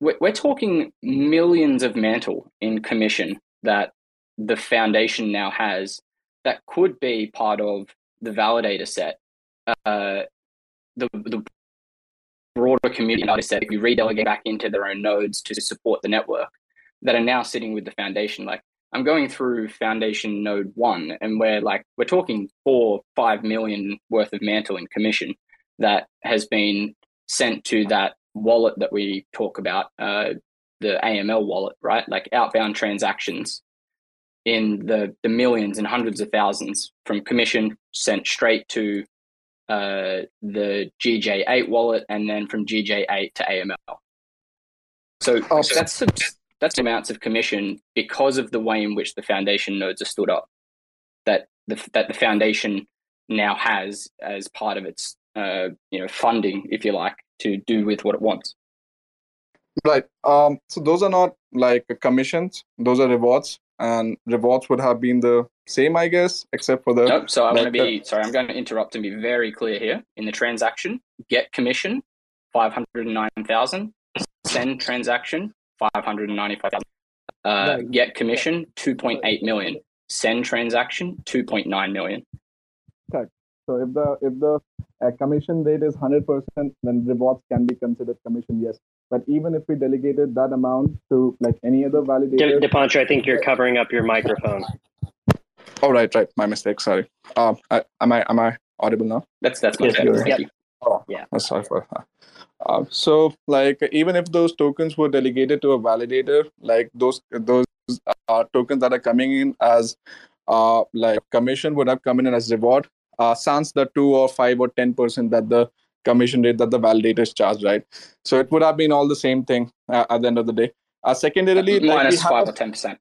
S7: we're, we're talking millions of mantle in commission that the foundation now has that could be part of the validator set. Uh, the the broader community set, if you redelegate back into their own nodes to support the network, that are now sitting with the foundation. Like I'm going through foundation node one, and we're like we're talking four, five million worth of mantle in commission that has been sent to that wallet that we talk about, uh, the AML wallet, right? Like outbound transactions in the, the millions and hundreds of thousands from commission sent straight to uh, the GJ8 wallet and then from GJ8 to AML. So awesome. that's that's amounts of commission because of the way in which the foundation nodes are stood up. That the that the foundation now has as part of its uh, you know funding, if you like, to do with what it wants.
S6: Right. Um, so those are not like commissions; those are rewards, and rewards would have been the same, I guess, except for the.
S7: Nope. So I'm like going to be sorry. I'm going to interrupt and be very clear here. In the transaction, get commission five hundred nine thousand. Send transaction five hundred ninety five thousand. Uh, right. Get commission two point eight million. Send transaction two point nine million.
S6: Okay. So if the if the uh, commission rate is hundred percent, then rewards can be considered commission. Yes, but even if we delegated that amount to like any other validator,
S4: De- Deepanshu, I think you're covering up your microphone.
S6: Oh right, right, my mistake. Sorry. Um, I, am I am I audible now?
S7: That's that's my
S4: yes, yep.
S6: Oh, yeah. I'm sorry for that. Uh, so like even if those tokens were delegated to a validator, like those those uh, tokens that are coming in as uh, like commission would have come in as reward uh, sans the two or five or ten percent that the commission rate that the validators charge, right? So it would have been all the same thing uh, at the end of the day. Uh, secondarily,
S7: minus like five or ten percent.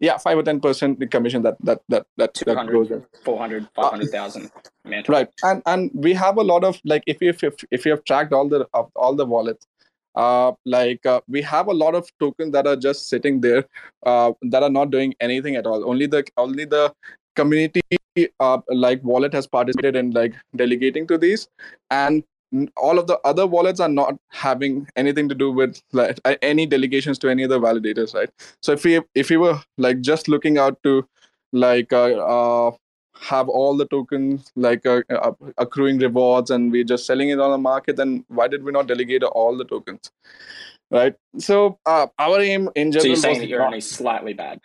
S6: Yeah, five or ten percent the commission that that that that, that goes
S7: in. 400, 500,000. Uh,
S6: right, and and we have a lot of like if you if, if you have tracked all the all the wallets, uh, like uh, we have a lot of tokens that are just sitting there uh, that are not doing anything at all only the only the community uh, like wallet has participated in like delegating to these. And all of the other wallets are not having anything to do with like any delegations to any other validators right? So if we if we were like just looking out to like uh, uh, have all the tokens like uh, uh, accruing rewards and we're just selling it on the market then why did we not delegate all the tokens right? So uh, our aim in general
S7: so you're saying that you're only slightly bad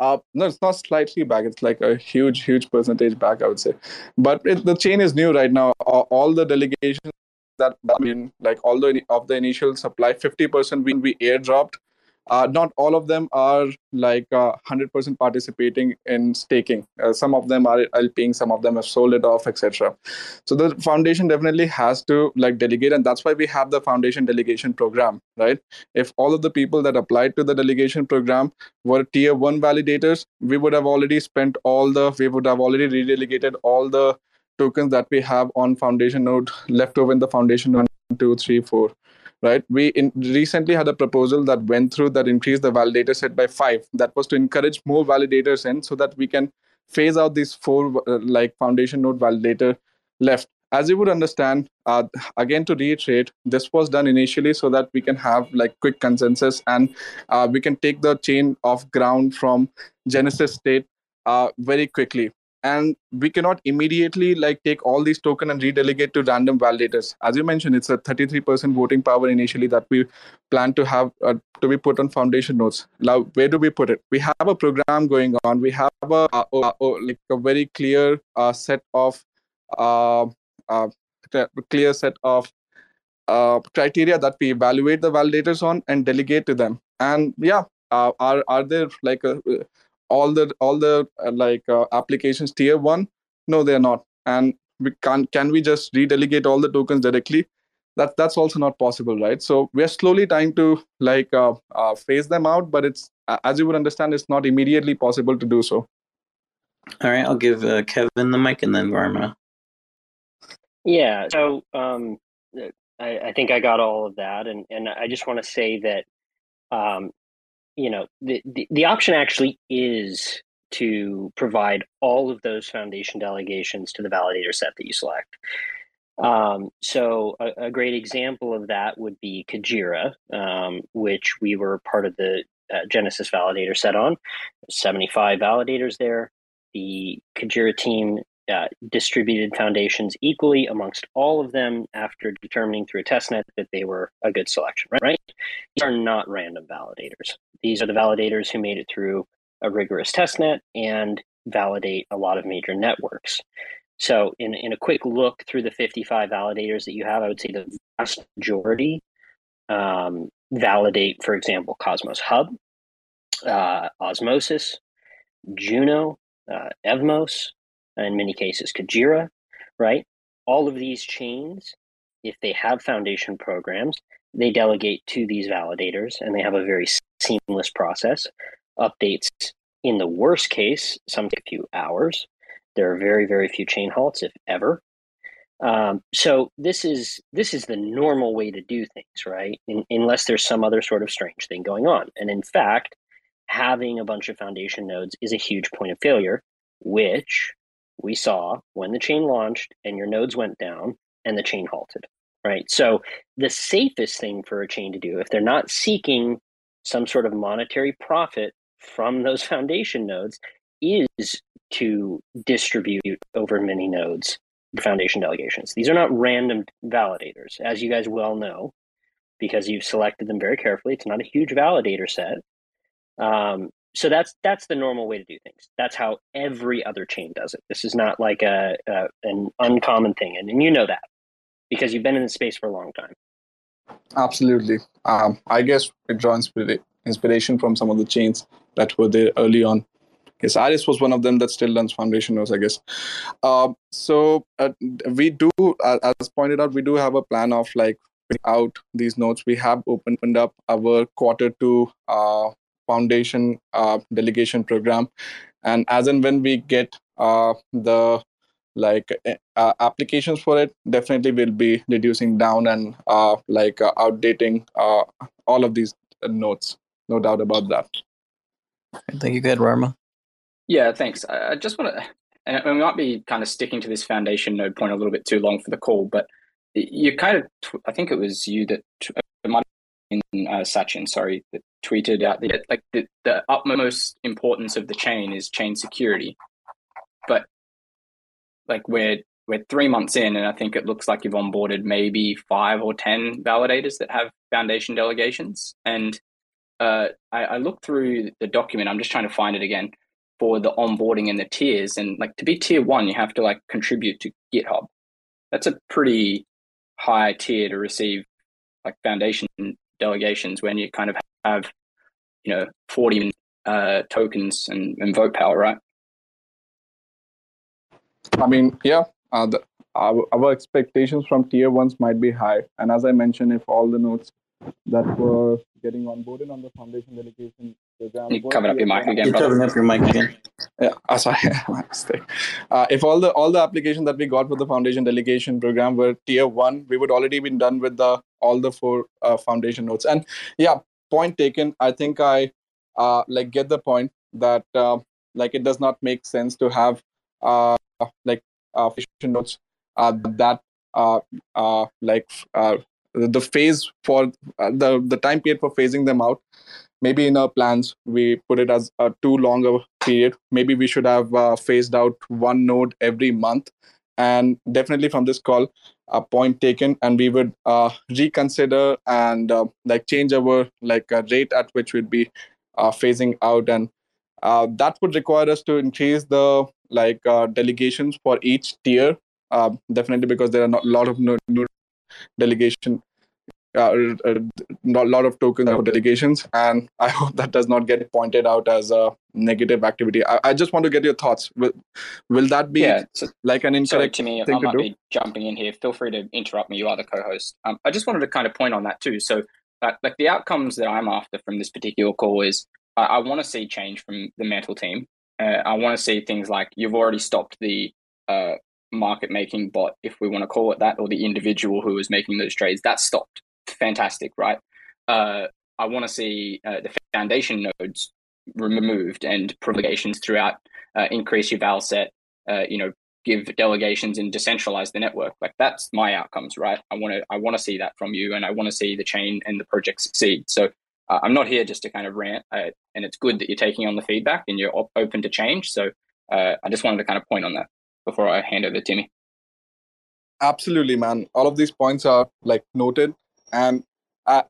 S6: uh, no, it's not slightly back. It's like a huge, huge percentage back, I would say. But it, the chain is new right now. All the delegations that I mean, like all the of the initial supply, fifty percent will be airdropped uh, not all of them are like uh, 100% participating in staking. Uh, some of them are lping some of them have sold it off etc so the foundation definitely has to like delegate and that's why we have the foundation delegation program right? If all of the people that applied to the delegation program were tier 1 validators we would have already spent all the we would have already redelegated all the tokens that we have on foundation node left over in the foundation one two three four right? We in, recently had a proposal that went through that increased the validator set by five. That was to encourage more validators in so that we can phase out these four uh, like foundation node validator left. As you would understand, uh, again to reiterate, this was done initially so that we can have like quick consensus and uh, we can take the chain off ground from Genesis state uh, very quickly and we cannot immediately like take all these token and redelegate to random validators. As you mentioned it's a 33% voting power initially that we plan to have uh, to be put on foundation nodes now where do we put it? We have a program going on. We have a, like a very clear uh, set of uh, uh clear set of uh, criteria that we evaluate the validators on and delegate to them. And yeah uh, are are there like a all the all the uh, like uh, applications tier one? No they're not. And we can can we just redelegate all the tokens directly? That that's also not possible right? So we are slowly trying to like uh, uh, phase them out but it's as you would understand it's not immediately possible to do so.
S11: All right i'll give uh, kevin the mic and then Rarma.
S4: Yeah so um I, I think i got all of that and and i just want to say that um you know the, the, the option actually is to provide all of those foundation delegations to the validator set that you select. Um, so a, a, great example of that would be Kujira, um, which we were part of the uh, Genesis validator set on. 75 validators there. The Kujira team uh, distributed foundations equally amongst all of them after determining through a testnet that they were a good selection, right? These are not random validators. These are the validators who made it through a rigorous testnet and validate a lot of major networks. So, in, in a quick look through the 55 validators that you have, I would say the vast majority um, validate, for example, Cosmos Hub, uh, Osmosis, Juno, uh, Evmos, in many cases Kujira, right? All of these chains, if they have foundation programs, they delegate to these validators and they have a very seamless process. Updates in the worst case, some take a few hours. There are very, very few chain halts, if ever. Um, so this is this is the normal way to do things, right? In, unless there's some other sort of strange thing going on. And in fact, having a bunch of foundation nodes is a huge point of failure, which we saw when the chain launched and your nodes went down and the chain halted, right? So the safest thing for a chain to do, if they're not seeking some sort of monetary profit from those [laughs] foundation nodes, is to distribute over many nodes foundation delegations. These are not random validators, as you guys well know, because you've selected them very carefully. It's not a huge validator set. Um, so that's that's the normal way to do things. That's how every other chain does it. This is not like a, a an uncommon thing, and, and you know that because you've been in the space for a long time.
S6: Absolutely. Um, I guess it draws inspiration from some of the chains that were there early on. Yes, Iris was one of them that still runs foundation I guess. Uh, so uh, we do, uh, as pointed out, we do have a plan of like out these nodes. We have opened up our quarter two uh, foundation uh, delegation program. And as and when we get uh, the like eh, uh, applications for it definitely we'll be reducing down and uh, like uh, outdating uh, all of these notes. No doubt about that.
S11: Thank you. Good Rarma.
S7: Yeah thanks. I just want to and we might be kind of sticking to this foundation node point a little bit too long for the call but you kind of i think it was you that it might in uh, Sachin, sorry, that tweeted out that like the, the utmost importance of the chain is chain security. But like we're we're three months in, and I think it looks like you've onboarded maybe five or ten validators that have foundation delegations. And uh, I, I through the document. I'm just trying to find it again for the onboarding and the tiers. And like to be tier one, you have to like contribute to GitHub. That's a pretty high tier to receive like foundation delegations when you kind of have you know, 40 uh, tokens and, and vote power, right?
S6: I mean, yeah, uh, the, our, our expectations from tier ones might be high. And as I mentioned, if all the nodes that were getting onboarded on the foundation delegation program.
S7: You covered up your mic again,
S11: You're
S7: brother.
S11: covering up your mic again.
S6: Yeah, [laughs] uh, sorry, [laughs] my mistake. Uh, if all the all the applications that we got for the foundation delegation program were tier one, we would already been done with the all the four uh, foundation nodes. And yeah, point taken. I think I uh, like get the point that uh, like it does not make sense to have uh, like uh, foundation nodes uh, that uh, uh, like uh, the phase for uh, the the time period for phasing them out maybe in our plans we put it as a too long a period. Maybe we should have uh, phased out one node every month. And definitely from this call a point taken and we would uh, reconsider and uh, like change our like uh, rate at which we'd be uh, phasing out. And that would require us to increase the like delegations for each tier definitely because there are a lot of new delegation uh, a lot of tokens for delegations and i [laughs] hope that does not get pointed out as a negative activity i, I just want to get your thoughts will, will that be
S7: Yeah, so-
S6: like an
S7: Sorry,
S6: incorrect
S7: Timmy,
S6: thing
S7: I
S6: to
S7: might
S6: do
S7: be jumping in here. Feel free to interrupt me. You are the co-host. Um, I just wanted to kind of point on that too. So, uh, like the outcomes that I'm after from this particular call is I, I want to see change from the Mantle team. Uh, I want to see things like you've already stopped the uh, market making bot, if we want to call it that, or the individual who was making those trades. that stopped. Fantastic, right? Uh, I want to see uh, the foundation nodes removed and privilegations throughout. Uh, increase your val set. Uh, you know, give delegations and decentralize the network. Like that's my outcomes, right? I want to I want to see that from you, and I want to see the chain and the project succeed. So uh, I'm not here just to kind of rant, uh, and it's good that you're taking on the feedback and you're op- open to change. So I just wanted to kind of point on that before I hand over to Timmy.
S6: absolutely man. All of these points are like noted. And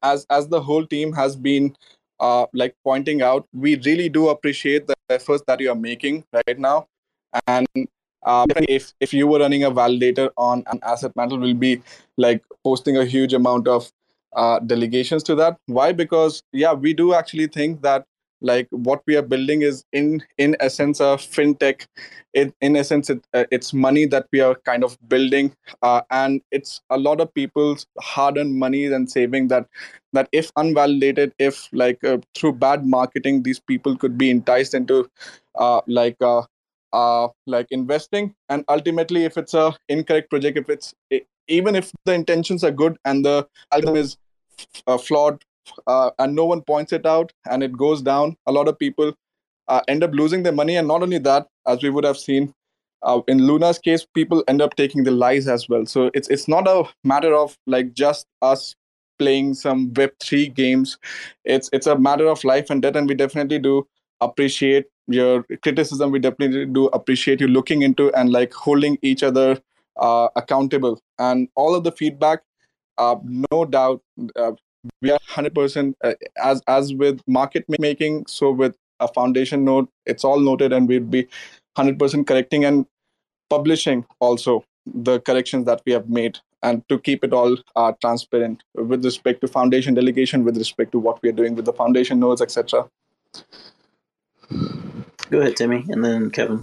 S6: as as the whole team has been uh, like pointing out we really do appreciate the efforts that you are making right now. And uh, if if you were running a validator on an asset mantle we'll be like posting a huge amount of uh, delegations to that. Why? Because yeah we do actually think that like what we are building is in in essence a fintech. It, in essence it, uh, it's money that we are kind of building uh, and it's a lot of people's hard-earned money and saving that that if unvalidated if like uh, through bad marketing these people could be enticed into uh, like uh, uh, like investing. And ultimately if it's a incorrect project if it's even if the intentions are good and the algorithm is uh, flawed uh, and no one points it out and it goes down. A lot of people uh, end up losing their money and not only that as we would have seen uh, in luna's case people end up taking the lies as well. So it's it's not a matter of like just us playing some web3 games. It's it's a matter of life and death and we definitely do appreciate your criticism. We definitely do appreciate you looking into and like holding each other uh, accountable. And all of the feedback uh, no doubt uh, we are 100% uh, as as with market making so with a foundation note it's all noted and we'd be 100% correcting and publishing also the corrections that we have made and to keep it all uh, transparent with respect to foundation delegation with respect to what we are doing with the foundation nodes etc
S11: Go ahead, Timmy, and then Kevin.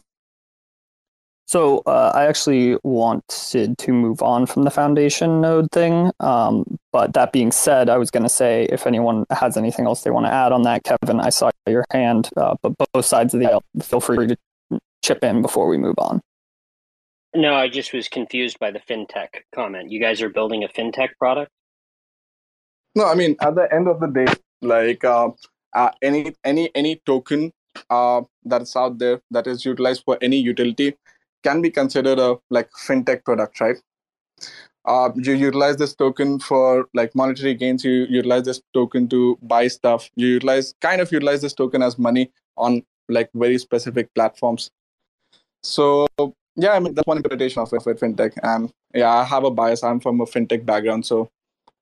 S2: So uh, I actually wanted to move on from the foundation node thing. Um, but that being said, I was going to say if anyone has anything else they want to add on that, Kevin, I saw your hand. Uh, but both sides of the aisle, feel free to chip in before we move on.
S4: No, I just was confused by the fintech comment. You guys are building a fintech product?
S6: no i mean at the end of the day like uh, uh, any any any token uh, that's out there that is utilized for any utility can be considered a like fintech product right uh, you utilize this token for like monetary gains you utilize this token to buy stuff you utilize kind of utilize this token as money on like very specific platforms so yeah i mean that's one interpretation of it with fintech and yeah i have a bias i'm from a fintech background so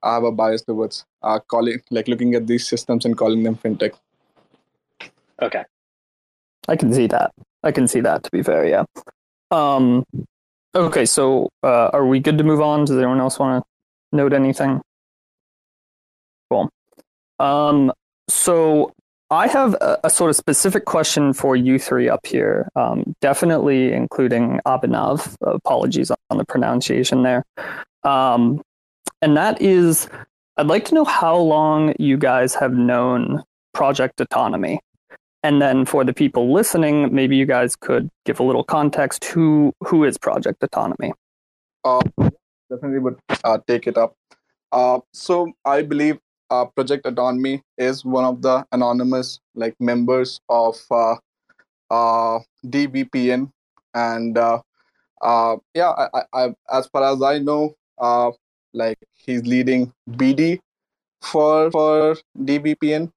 S6: i have a bias towards uh, calling like looking at these systems and calling them fintech
S4: Okay.
S2: I can see that. I can see that. To be fair, yeah. Um, okay, so uh, are we good to move on? Does anyone else want to note anything? Cool. Um, so I have a, a, sort of specific question for you three up here, um, definitely including Abhinav. Apologies on the pronunciation there. Um, and that is, I'd like to know how long you guys have known Project Autonomy. And then for the people listening, maybe you guys could give a little context. Who who is Project Autonomy?
S6: Uh, definitely would uh, take it up. Uh, so I believe uh, Project Autonomy is one of the anonymous like members of uh, uh, DVPN, and uh, uh, yeah, I, I, as far as I know, uh, like he's leading BD for for DVPN.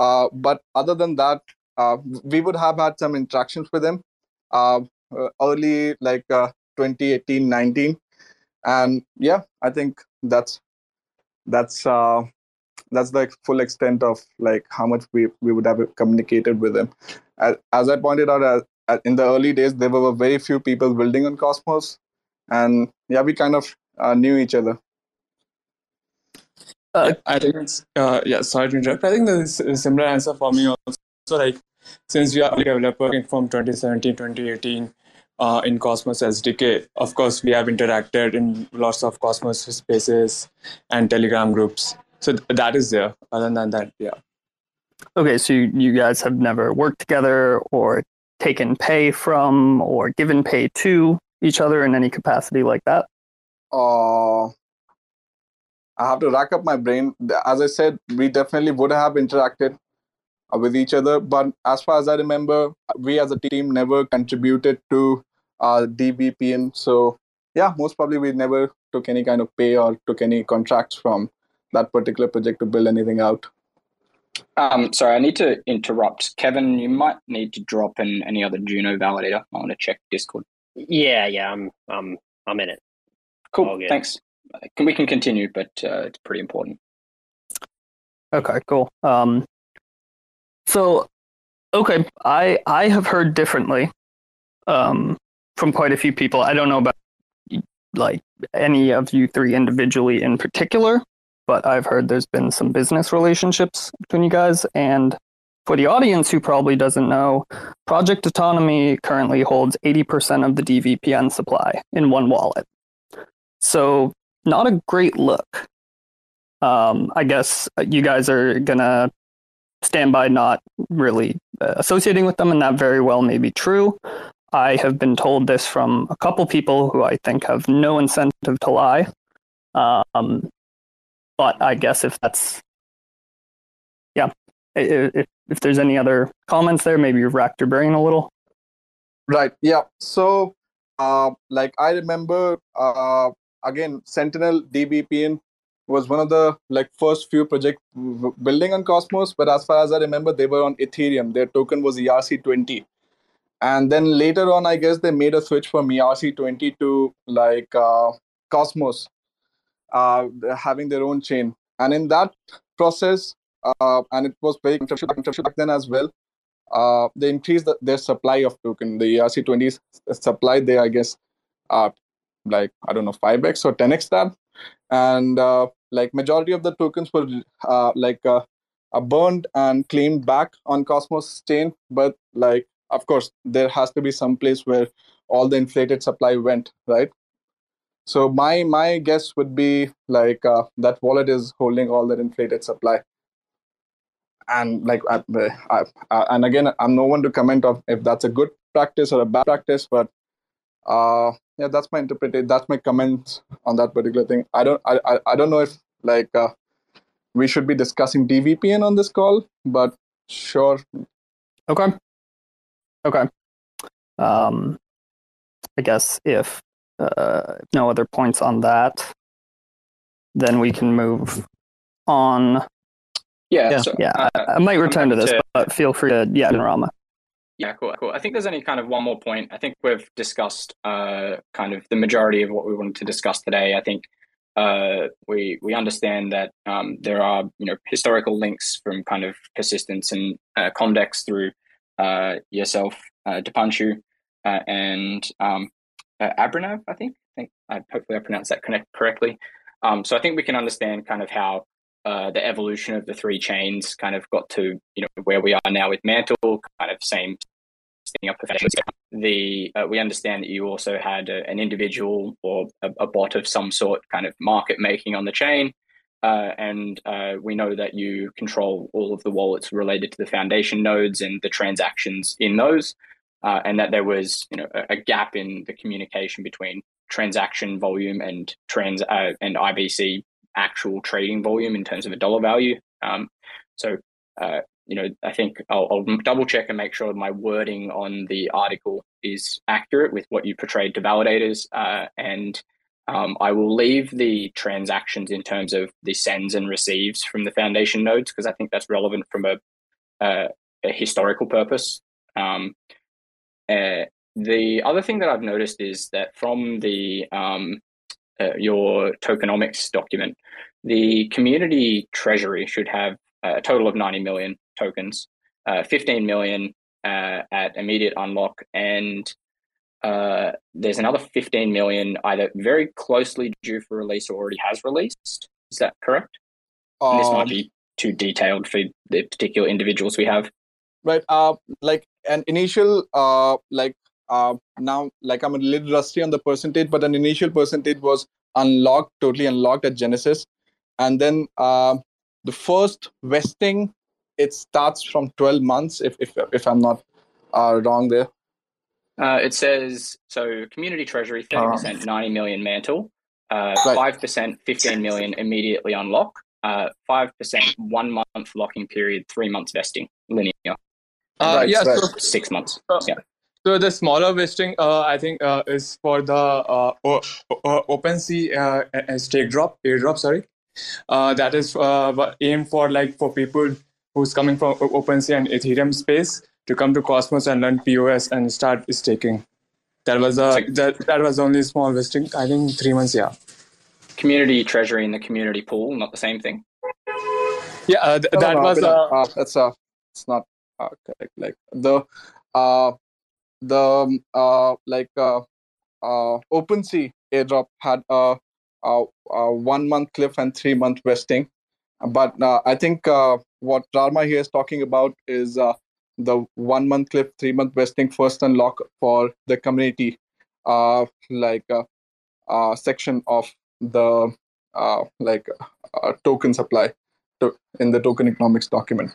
S6: Uh, but other than that, uh, we would have had some interactions with him uh, early like uh, 2018 19 and yeah i think that's that's uh that's the full extent of like how much we, we would have communicated with him. As, as I pointed out, in the early days, there were very few people building on Cosmos, and yeah, we kind of uh, knew each other.
S12: Uh, I think it's uh, yeah. Sorry to interrupt. I think there's a similar answer for me also. Like since we are a developer from 2017, 2018 uh, in Cosmos SDK, of course we have interacted in lots of Cosmos spaces and Telegram groups so that is there other than that yeah
S2: okay so you, you guys have never worked together or taken pay from or given pay to each other in any capacity like that
S6: uh i have to rack up my brain as i said we definitely would have interacted uh, with each other but as far as i remember we as a team never contributed to uh, DVPN so yeah most probably we never took any kind of pay or took any contracts from that particular project to build anything out.
S7: Um, sorry, I need to interrupt. Kevin, you might need to drop in any other Juno validator. I want to check Discord.
S4: Yeah, yeah, I'm, I'm, I'm in it.
S7: Cool. Thanks. Can we can continue, but uh, it's pretty important.
S2: Okay, cool. Um, so, okay, I I have heard differently um, from quite a few people. I don't know about like any of you three individually in particular, but I've heard there's been some business relationships between you guys. And for the audience who probably doesn't know, Project Autonomy currently holds 80% of the DVPN supply in one wallet. So, not a great look. Um, I guess you guys are to stand by not really uh, associating with them, and that very well may be true. I have been told this from a couple people who I think have no incentive to lie. Um, but I guess if that's, yeah, if, if there's any other comments there, maybe you've racked your brain a little.
S6: Right. Yeah. So, uh, like I remember, uh, again, Sentinel DVPN was one of the like first few project building on Cosmos. But as far as I remember, they were on Ethereum. Their token was ERC20. And then later on, I guess they made a switch from ERC20 to like uh, Cosmos uh, having their own chain. And in that process, uh, and it was very controversial back then as well, uh, they increased the, their supply of token. The ERC20 supply they, I guess, uh, like, I don't know, 5x or 10x that. And uh, like majority of the tokens were uh, like uh, burned and claimed back on Cosmos chain. But like, of course, there has to be some place where all the inflated supply went, right? So my my guess would be like uh, that wallet is holding all that inflated supply. And like, I, I, I, and again, I'm no one to comment on if that's a good practice or a bad practice, but uh, yeah, that's my interpretation. That's my comments on that particular thing. I don't, I, I, I don't know if like uh, we should be discussing DVPN on this call, but sure.
S2: Okay. Okay. Um, I guess if uh, no other points on that, then we can move on.
S7: Yeah,
S2: yeah.
S7: So,
S2: yeah uh, I, I, might return to this, to, but feel free to yeah, Rarma.
S7: Yeah, cool, cool. I think there's only kind of one more point. I think we've discussed uh, kind of the majority of what we wanted to discuss today. I think uh, we we understand that um, there are you know historical links from kind of persistence and uh, Comdex through uh, yourself, uh, Deepanshu, uh, and um, uh, I think. I think I, hopefully I pronounced that correctly. Um, so I think we can understand kind of how uh, the evolution of the three chains kind of got to you know where we are now with Mantle, kind of same setting up the uh, we understand that you also had a, an individual or a, a, bot of some sort kind of market making on the chain. Uh, and uh, we know that you control all of the wallets related to the foundation nodes and the transactions in those uh, and that there was you know a, a, gap in the communication between transaction volume and trans uh, and IBC actual trading volume in terms of a dollar value um, so uh, you know, I think I'll, I'll, double check and make sure my wording on the article is accurate with what you portrayed to validators. Uh, and um, I will leave the transactions in terms of the sends and receives from the foundation nodes because I think that's relevant from a, a, a historical purpose. Um, uh, the other thing that I've noticed is that from the um, uh, your tokenomics document, the community treasury should have a total of 90 million tokens, uh, 15 million uh, at immediate unlock, and uh, there's another 15 million either very closely due for release or already has released. Is that correct? Um, this might be um, too detailed for the particular individuals we have.
S6: Right. Uh, like an initial, uh, like uh, now, like I'm a little rusty on the percentage, but an initial percentage was unlocked, totally unlocked at Genesis, and then uh, the first vesting it starts from 12 months if if, if i'm not uh, wrong there.
S7: Uh, it says so community treasury 30% uh, 90 million mantle. Uh, right. 5% 15 million immediately unlock. Uh, 5% one month locking period three months vesting linear.
S12: Uh, right, yeah right. So,
S7: six months
S12: uh,
S7: yeah
S12: so the smaller vesting, uh, I think, uh, is for the uh, o- o- OpenSea uh, stake drop, airdrop. Sorry, uh, that is uh, aimed for like for people who's coming from OpenSea and Ethereum space to come to Cosmos and learn POS and start staking. That was a that, that was only small vesting. I think three months. Yeah.
S7: Community treasury in the community pool, not the same thing.
S12: Yeah, uh, th- that was uh,
S6: uh, that's uh, it's not uh, correct. Like the uh, the um, uh, like uh, uh, OpenSea airdrop had a, a, a one month cliff and three month vesting, but uh, I think uh, what Rarma here is talking about is uh, the one month cliff, three month vesting first unlock for the community, uh, like uh, uh, section of the uh, like uh, token supply to, in the token economics document.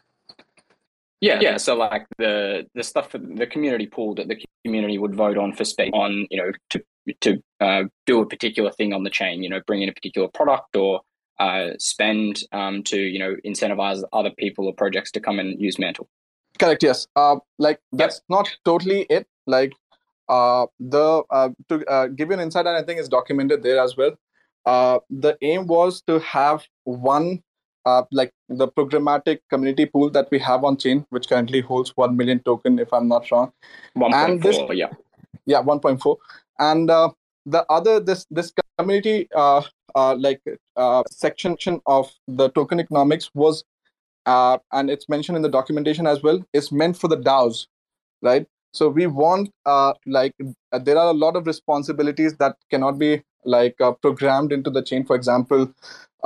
S7: Yeah, yeah. So like the the stuff for the community pool that the community would vote on for space on, you know, to to uh, do a particular thing on the chain, you know, bring in a particular product or uh, spend um, to you know incentivize other people or projects to come and use Mantle.
S6: Correct. Yes. Uh, like that's yep. not totally it. Like uh, the uh, to uh, give you an insight, and I think it's documented there as well. Uh, the aim was to have one uh, like the programmatic community pool that we have on chain, which currently holds one million token, if I'm not wrong.
S7: One point four. Yeah.
S6: Yeah, one point four. And uh, the other this this community uh, uh, like uh, section of the token economics was uh, and it's mentioned in the documentation as well is meant for the DAOs, right? So we want uh, like uh, there are a lot of responsibilities that cannot be like uh, programmed into the chain. For example,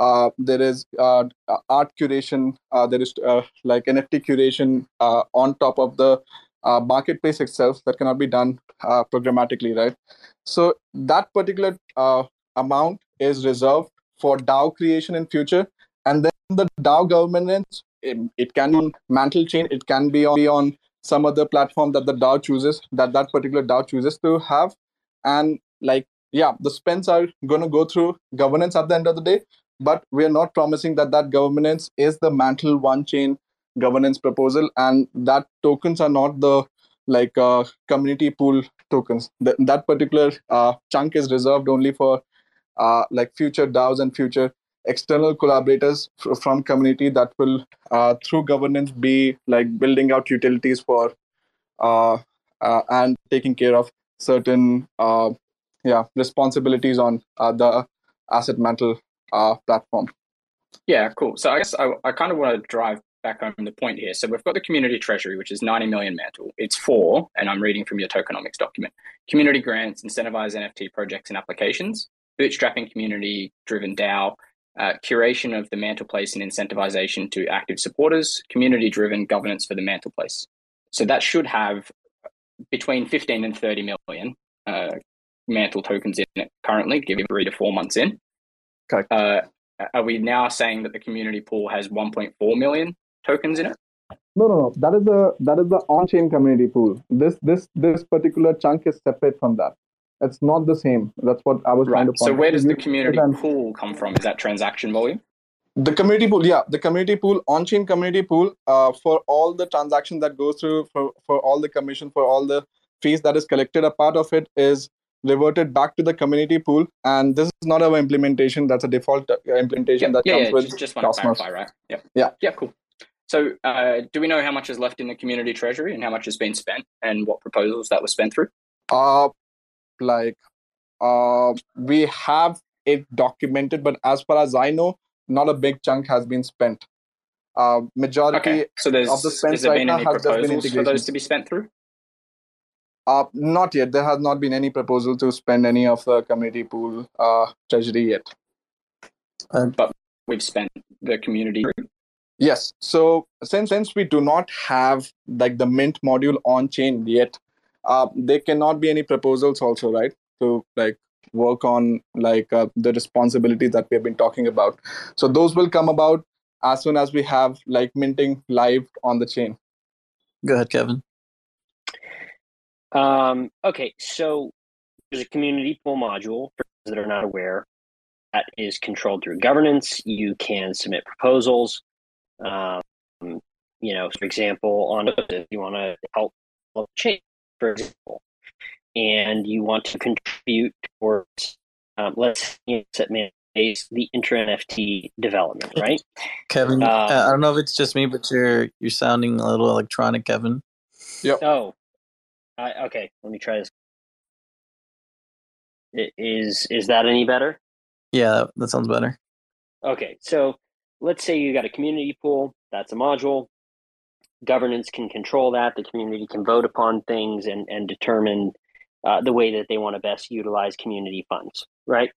S6: uh, there is uh, art curation, there is like NFT curation on top of the marketplace itself that cannot be done programmatically, right? So that particular amount is reserved for DAO creation in future, and then the DAO governance it, it can be on Mantle chain, it can be on, be on some other platform that the DAO chooses, that that particular DAO chooses to have, and like yeah, the spends are going to go through governance at the end of the day, but we are not promising that that governance is the Mantle one chain governance proposal, and that tokens are not the like uh, community pool tokens. Th- that particular uh, chunk is reserved only for uh, like future DAOs and future external collaborators from community that will, uh, through governance, be like building out utilities for uh, uh, and taking care of certain yeah responsibilities on the asset mantle platform.
S7: Yeah, cool. So I guess I, I kind of want to drive back home the point here. So we've got the community treasury, which is 90 million mantle. It's for, and I'm reading from your tokenomics document, community grants, incentivize NFT projects and applications, bootstrapping community driven DAO, uh, curation of the MantlePlace and incentivization to active supporters, community driven governance for the MantlePlace. So that should have between 15 and 30 million uh, Mantle tokens in it currently, given three to four months in.
S6: Okay.
S7: Uh, are we now saying that the community pool has 1.4 million tokens in it?
S6: No, no, no. That is the that is the on-chain community pool. This this this particular chunk is separate from that. It's not the same. That's what I was
S7: right.
S6: trying to point.
S7: So where does the community
S6: and-
S7: pool come from? Is that transaction volume?
S6: the community pool yeah the community pool on-chain community pool uh, for all the transaction that goes through for, for all the commission for all the fees that is collected a part of it is reverted back to the community pool and this is not our implementation that's a default uh, implementation that
S7: yeah,
S6: comes
S7: yeah.
S6: with
S7: Just, just want to
S6: Cosmos.
S7: clarify, right? Yeah.
S6: Yeah.
S7: Yeah, cool. So, uh, do we know how much is left in the community treasury and how much has been spent and what proposals that were spent through?
S6: uh like uh we have it documented but as far as i know not a big chunk has been spent uh majority
S7: Okay. So, there's,
S6: of the spend
S7: there
S6: right
S7: been
S6: now has just been
S7: proposals for those to be spent through?
S6: Uh, not yet. There has not been any proposal to spend any of the community pool uh, treasury yet.
S7: but we've spent the community.
S6: Yes. So since since we do not have like the Mint module on chain yet, uh, there cannot be any proposals also, right? To like work on like uh, the responsibilities that we have been talking about. So those will come about as soon as we have like minting live on the chain.
S11: Go ahead, Kevin.
S4: Um, okay, so there's a community pool module for those that are not aware that is controlled through governance. You can submit proposals. Um, you know, for example, on if you want to help change, for example, and you want to contribute towards, um, let's you know, set base the InterNFT development, right?
S11: Kevin,
S4: Um,
S11: I don't know if it's just me, but you're you're sounding a little electronic, Kevin.
S6: Yep.
S4: Oh, I, okay. Let me try this. I- Is is that any better?
S11: Yeah, that, that sounds better.
S4: Okay, so let's say you got a community pool. That's a module. Governance can control that. The community can vote upon things and and determine uh, the way that they want to best utilize community funds. Right.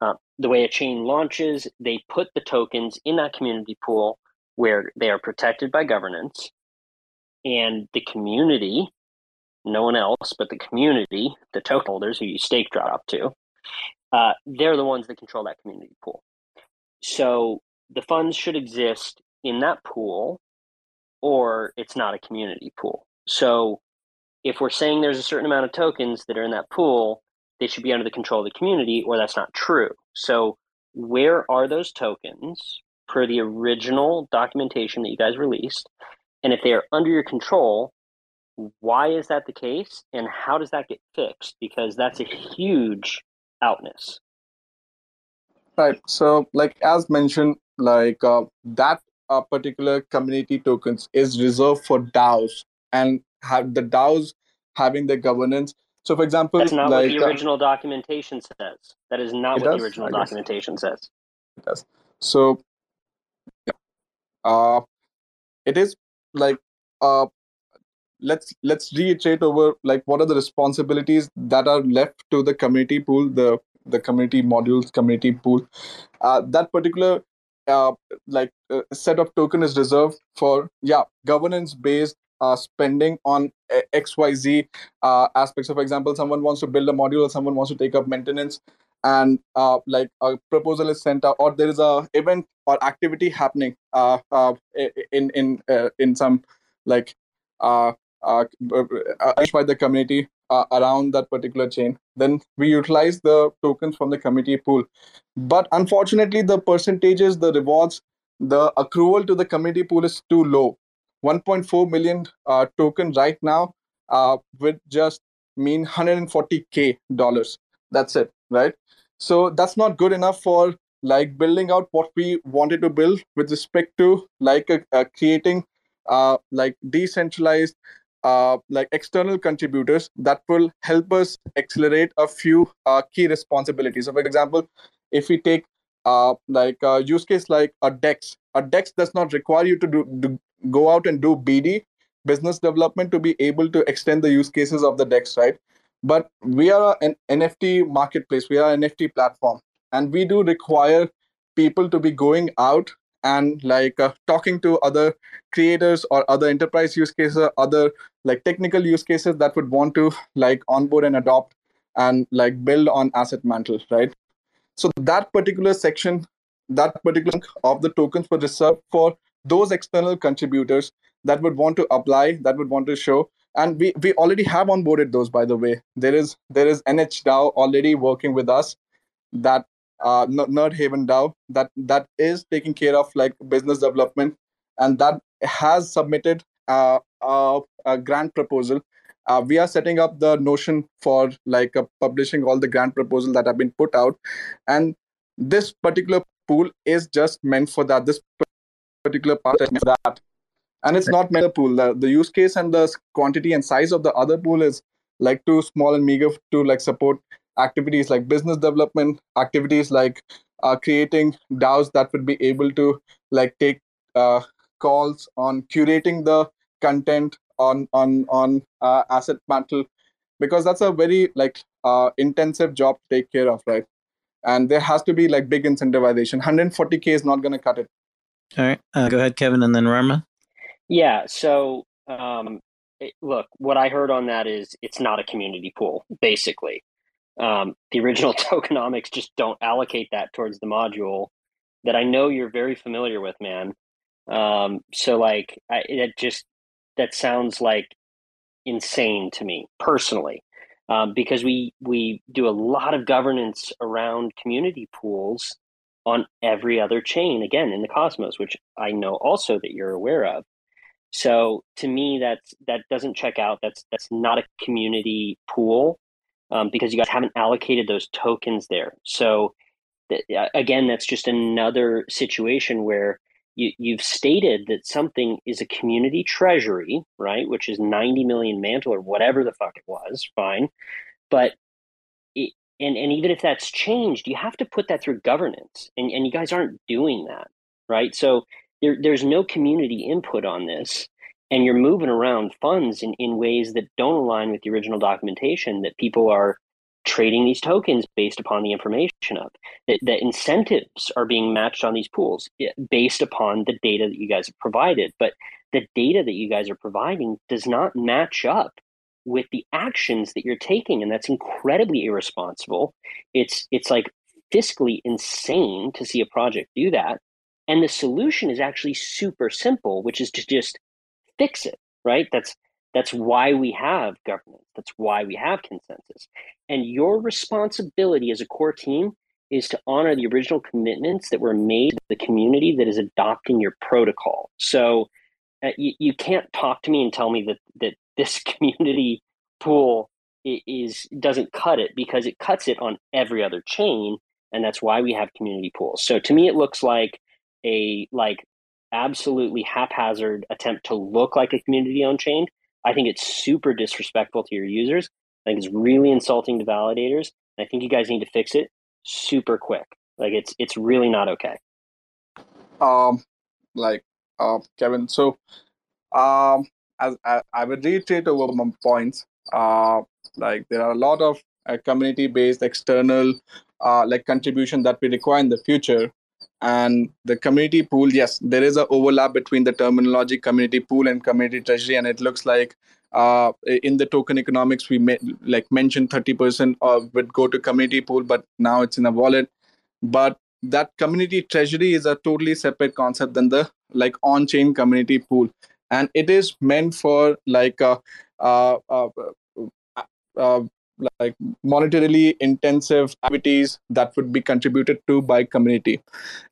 S4: Uh, the way a chain launches, they put the tokens in that community pool where they are protected by governance, and the community, no one else but the community, the token holders who you stake drop to, uh, they're the ones that control that community pool. So the funds should exist in that pool, or it's not a community pool. So if we're saying there's a certain amount of tokens that are in that pool, they should be under the control of the community, or that's not true. So where are those tokens per the original documentation that you guys released? And if they are under your control, why is that the case? And how does that get fixed? Because that's a huge outness.
S6: Right. So, like as mentioned, like uh, that uh, particular community tokens is reserved for DAOs and have the DAOs having the governance. So, for example,
S4: That's not
S6: like
S4: what the
S6: uh,
S4: original documentation says. That is not what
S6: does?
S4: the original documentation says.
S6: it does. So, uh, it is like uh, let's let's reiterate over like what are the responsibilities that are left to the community pool, the the community modules, community pool. Uh, that particular uh, like uh, set of token is reserved for yeah governance based uh, spending on uh, xyz uh, aspects. So for example someone wants to build a module or someone wants to take up maintenance and uh, like a proposal is sent out or there is a event or activity happening uh, uh, in in uh, in some like uh, uh, arranged by the community uh, around that particular chain then we utilize the tokens from the committee pool. But unfortunately the percentages the rewards the accrual to the committee pool is too low. 1.4 million uh, token right now uh, with just mean 140k dollars. That's it right? So that's not good enough for like building out what we wanted to build with respect to like uh, uh, creating uh, like decentralized uh, like external contributors that will help us accelerate a few uh, key responsibilities. So for example if we take uh, like a use case like a dex a dex does not require you to do, do go out and do bd business development to be able to extend the use cases of the dex right? But we are an nft marketplace. We are an nft platform. And we do require people to be going out and like uh, talking to other creators or other enterprise use cases other like technical use cases that would want to like onboard and adopt and like build on asset mantle right? So that particular section that particular of the tokens were reserved for those external contributors that would want to apply that would want to show. And we we already have onboarded those by the way. There is there is NHDAO already working with us that uh, Nerd Haven DAO that that is taking care of like business development, and that has submitted uh, a, a grant proposal. Uh, we are setting up the notion for like uh, publishing all the grant proposal that have been put out, and this particular pool is just meant for that. This particular part is for that, and it's not meant pool. The, the use case and the quantity and size of the other pool is like too small and meager to like support activities like business development activities like uh, creating DAOs that would be able to like take uh, calls on curating the content on on on uh, asset mantle because that's a very like uh, intensive job to take care of right? And there has to be like big incentivization. 140k is not going to cut it.
S11: All right. Uh, go ahead kevin and then Rarma.
S4: Yeah. So um, it, look what i heard on that is it's not a community pool basically um, the original [laughs] tokenomics just don't allocate that towards the module that I know you're very familiar with, man. Um, so like, I, it just that sounds like insane to me personally, um, because we we do a lot of governance around community pools on every other chain. Again, in the Cosmos, which I know also that you're aware of. So to me, that's that doesn't check out. That's that's not a community pool um, because you guys haven't allocated those tokens there. So th- again, that's just another situation where you, you've stated that something is a community treasury, right? Which is 90 million mantle or whatever the fuck it was, fine. But it, and, and even if that's changed, you have to put that through governance. And, and you guys aren't doing that, right? So there, there's no community input on this and you're moving around funds in, in ways that don't align with the original documentation that people are trading these tokens based upon the information of that, that incentives are being matched on these pools eh, based upon the data that you guys have provided. But the data that you guys are providing does not match up with the actions that you're taking and that's incredibly irresponsible. It's it's like fiscally insane to see a project do that. And the solution is actually super simple which is to just fix it, right? That's that's why we have governance. That's why we have consensus. And your responsibility as a core team is to honor the original commitments that were made to the community that is adopting your protocol. So uh, you, you can't talk to me and tell me that that this [laughs] community pool is doesn't cut it because it cuts it on every other chain and that's why we have community pools. So to me it looks like a like absolutely haphazard attempt to look like a community owned chain. I think it's super disrespectful to your users. I think it's really insulting to validators. I think you guys need to fix it super quick. Like it's it's really not okay.
S6: Um, like uh, Kevin. So, um, as I, I would reiterate over my points. Uh, like there are a lot of uh, community-based external uh, like contribution that we require in the future and the community pool yes there is a overlap between the terminology community pool and community treasury and it looks like uh, in the token economics we may, like mentioned 30% of would go to community pool but now it's in a wallet. But that community treasury is a totally separate concept than the like on-chain community pool. And it is meant for like uh, uh, uh, uh like monetarily intensive activities that would be contributed to by community.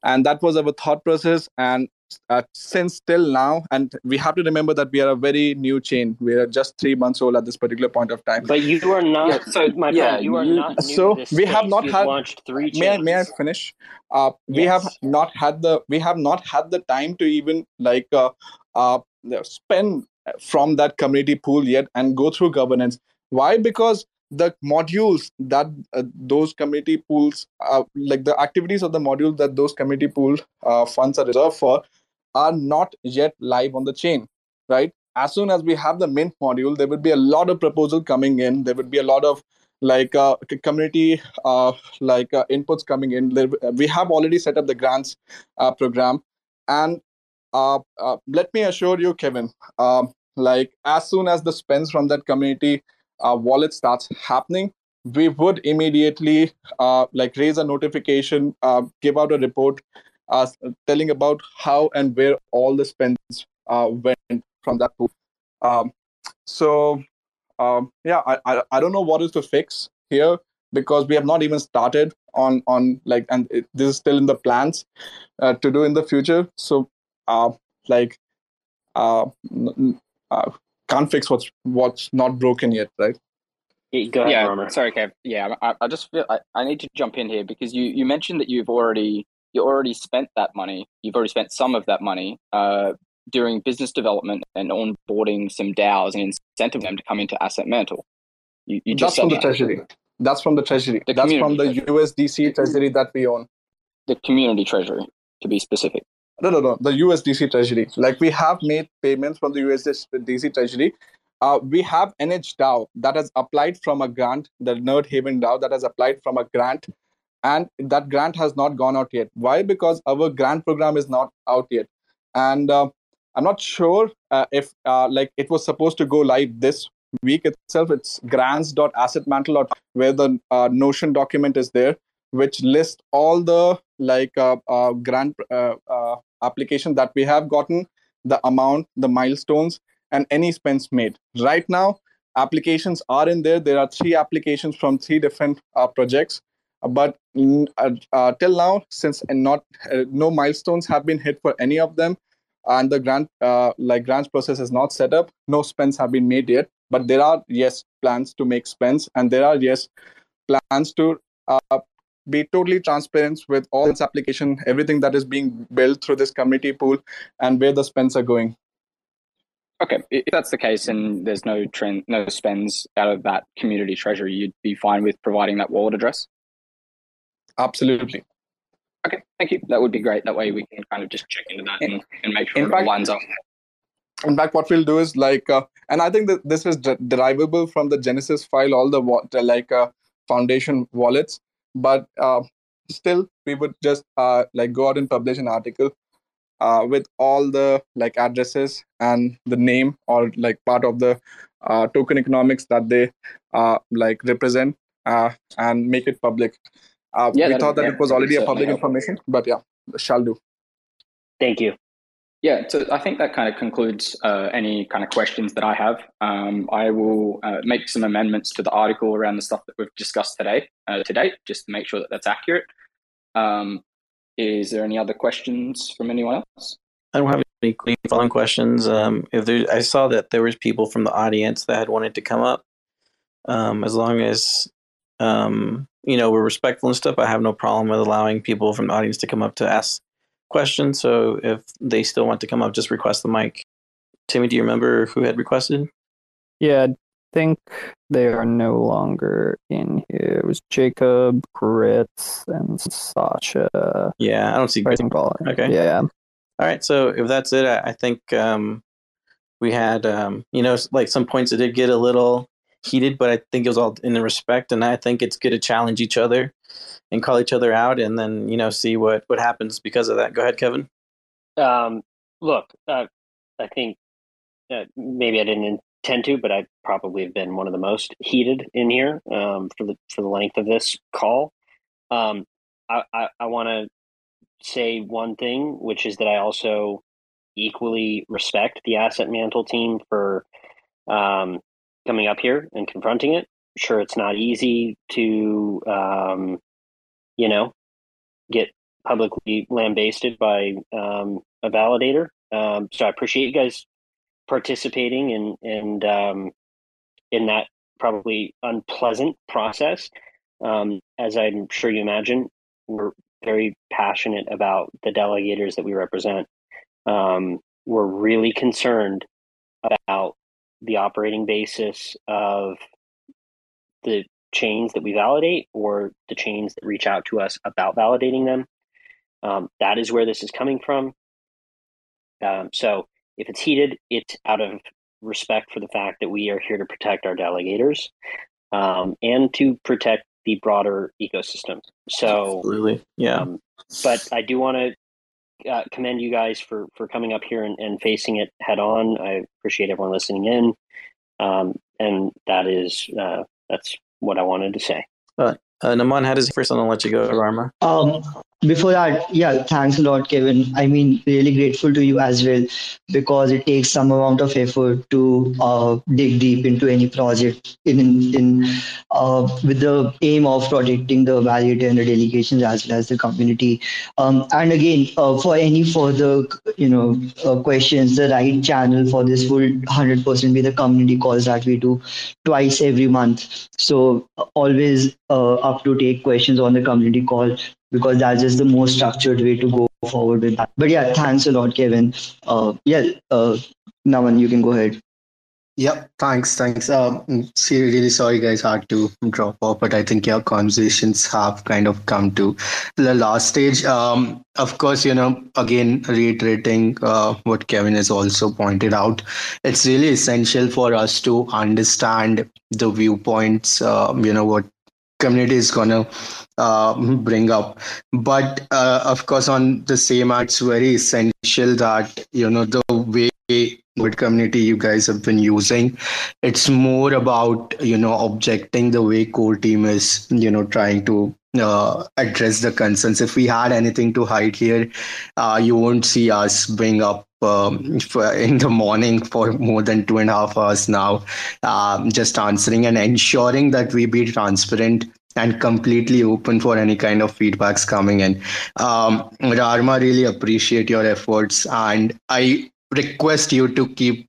S6: And that was our thought process and uh, since till now and we have to remember that we are a very new chain. We are just three months old at this particular point of time.
S4: But you are not yeah, so my yeah, friend you are not
S6: so
S4: we
S6: space. have not
S4: You've
S6: had
S4: launched three
S6: may I, may I finish? Uh, we yes. have not had the we have not had the time to even like uh, uh, spend from that community pool yet and go through governance. Why? Because the modules that uh, those committee pools uh, like the activities of the modules that those committee pool uh, funds are reserved for are not yet live on the chain right? As soon as we have the mint module there would be a lot of proposal coming in. There would be a lot of like uh, community uh, like uh, inputs coming in. We have already set up the grants uh, program, and uh, uh, let me assure you, Kevin, um, like as soon as the spends from that community wallet starts happening, we would immediately like raise a notification, give out a report, telling about how and where all the spends went from that pool. Um, so um, yeah, I, I I don't know what is to fix here because we have not even started on on like and it, this is still in the plans uh, to do in the future. So uh, like uh, uh, can't fix what's what's not broken yet, right?
S4: Go ahead,
S7: yeah,
S4: Rarma.
S7: sorry, Kev. Yeah, I, I just feel I, I need to jump in here because you you mentioned that you've already you already spent that money. You've already spent some of that money uh, doing business development and onboarding some DAOs and incentivizing them to come into Asset Mantle. You, you
S6: That's from the treasury. That's from the treasury.
S7: The
S6: That's from the
S7: community
S6: USDC treasury that we own.
S7: The community treasury, to be specific.
S6: No, no, no. The USDC treasury. Like we have made payments from the USDC treasury. Uh, we have NH DAO that has applied from a grant, the Nerd Haven DAO that has applied from a grant, and that grant has not gone out yet. Why? Because our grant program is not out yet, and uh, I'm not sure uh, if uh, like it was supposed to go live this week itself. It's grants.assetmantle where the uh, Notion document is there, which lists all the like uh, grant application that we have gotten, the amount, the milestones, and any spends made. Right now, applications are in there. There are three applications from three different projects but mm, uh, uh, till now since and not uh, no milestones have been hit for any of them and the grant uh, like grants process is not set up no spends have been made yet but there are yes plans to make spends and there are yes plans to uh, be totally transparent with all this application everything that is being built through this community pool and where the spends are going
S7: Okay, if that's the case and there's no trend, no spends out of that community treasury, you'd be fine with providing that wallet address.
S6: Absolutely.
S7: Okay, thank you. That would be great. That way we can kind of just check into that and, and make sure
S6: in
S7: it
S6: fact-
S7: lines up.
S6: in fact what we'll do is like uh, and i think that this is de- derivable from the genesis file all the wa- like uh, foundation wallets but uh, still we would just uh, like go out and publish an article uh, with all the like addresses and the name or like part of the uh, token economics that they uh, like represent uh, and make it public. Uh,
S7: Yeah,
S6: we thought that
S7: yeah,
S6: it was already a public information but yeah shall do.
S4: Thank you.
S7: Yeah, so I think that kind of concludes uh, any kind of questions that I have. Um, I will uh, make some amendments to the article around the stuff that we've discussed today, uh, to date, just to make sure that that's accurate. Um, is there any other questions from anyone else?
S11: I don't have any following questions. Um, if there, I saw that there was people from the audience that had wanted to come up. Um, as long as um, you know we're respectful and stuff, I have no problem with allowing people from the audience to come up to ask questions. So if they still want to come up, just request the mic. Timmy, do you remember who had requested?
S2: Yeah, I think they are no longer in here. It was Jacob, Gritz, and Sasha.
S11: Yeah, I don't see.
S2: Rising Ball.
S11: Okay.
S2: Yeah.
S11: All right. So if that's it, I, I think um, we had, um, you know, like some points it did get a little heated, but I think it was all in the respect, and I think it's good to challenge each other and call each other out, and then you know see what what happens because of that. Go ahead, Kevin.
S4: Um, look, uh, I think uh, maybe I didn't intend to, but I probably have been one of the most heated in here um, for the for the length of this call. Um, I, I, I want to say one thing, which is that I also equally respect the asset mantle team for um, coming up here and confronting it. Sure, it's not easy to, um, you know, get publicly lambasted by um, a validator. Um, so I appreciate you guys participating and and um, in that probably unpleasant process. Um, as I'm sure you imagine, we're very passionate about the delegators that we represent. Um, we're really concerned about the operating basis of the chains that we validate or the chains that reach out to us about validating them. Um, that is where this is coming from. Um, so if it's heated, it's out of respect for the fact that we are here to protect our delegators. um, and to protect the broader ecosystem. So,
S11: Absolutely. Yeah.
S4: um, but I do want to uh, commend you guys for for coming up here and, and facing it head on. I appreciate everyone listening in, um, and that is uh, that's what I wanted to say.
S11: Uh, uh, Naman, how does it first? And I'll let you go, Rarma.
S5: Um, before that, yeah, thanks a lot, Kevin. I mean, really grateful to you as well because it takes some amount of effort to uh, dig deep into any project in in uh, with the aim of protecting the validity and the delegations as well as the community. Um, and again, uh, for any further you know uh, questions, the right channel for this would hundred percent be the community calls that we do twice every month. So always uh, up to take questions on the community call because that's just the most structured way to go forward with that. But yeah, thanks a lot, Kevin. Uh, yeah, uh, Naman, you can go ahead.
S9: Yep, thanks, thanks. Um, really sorry, guys, hard to drop off, but I think your conversations have kind of come to the last stage. Um, of course, you know, again, reiterating uh, what Kevin has also pointed out, it's really essential for us to understand the viewpoints. Uh, you know what community is gonna uh, bring up. But uh, of course on the same it's very essential that you know the way what community you guys have been using it's more about you know objecting the way core team is you know trying to uh, address the concerns if we had anything to hide here uh, you won't see us bring up um, in the morning for more than two and a half hours now, um, just answering and ensuring that we be transparent and completely open for any kind of feedbacks coming in. Um, really appreciate your efforts, and I request you to keep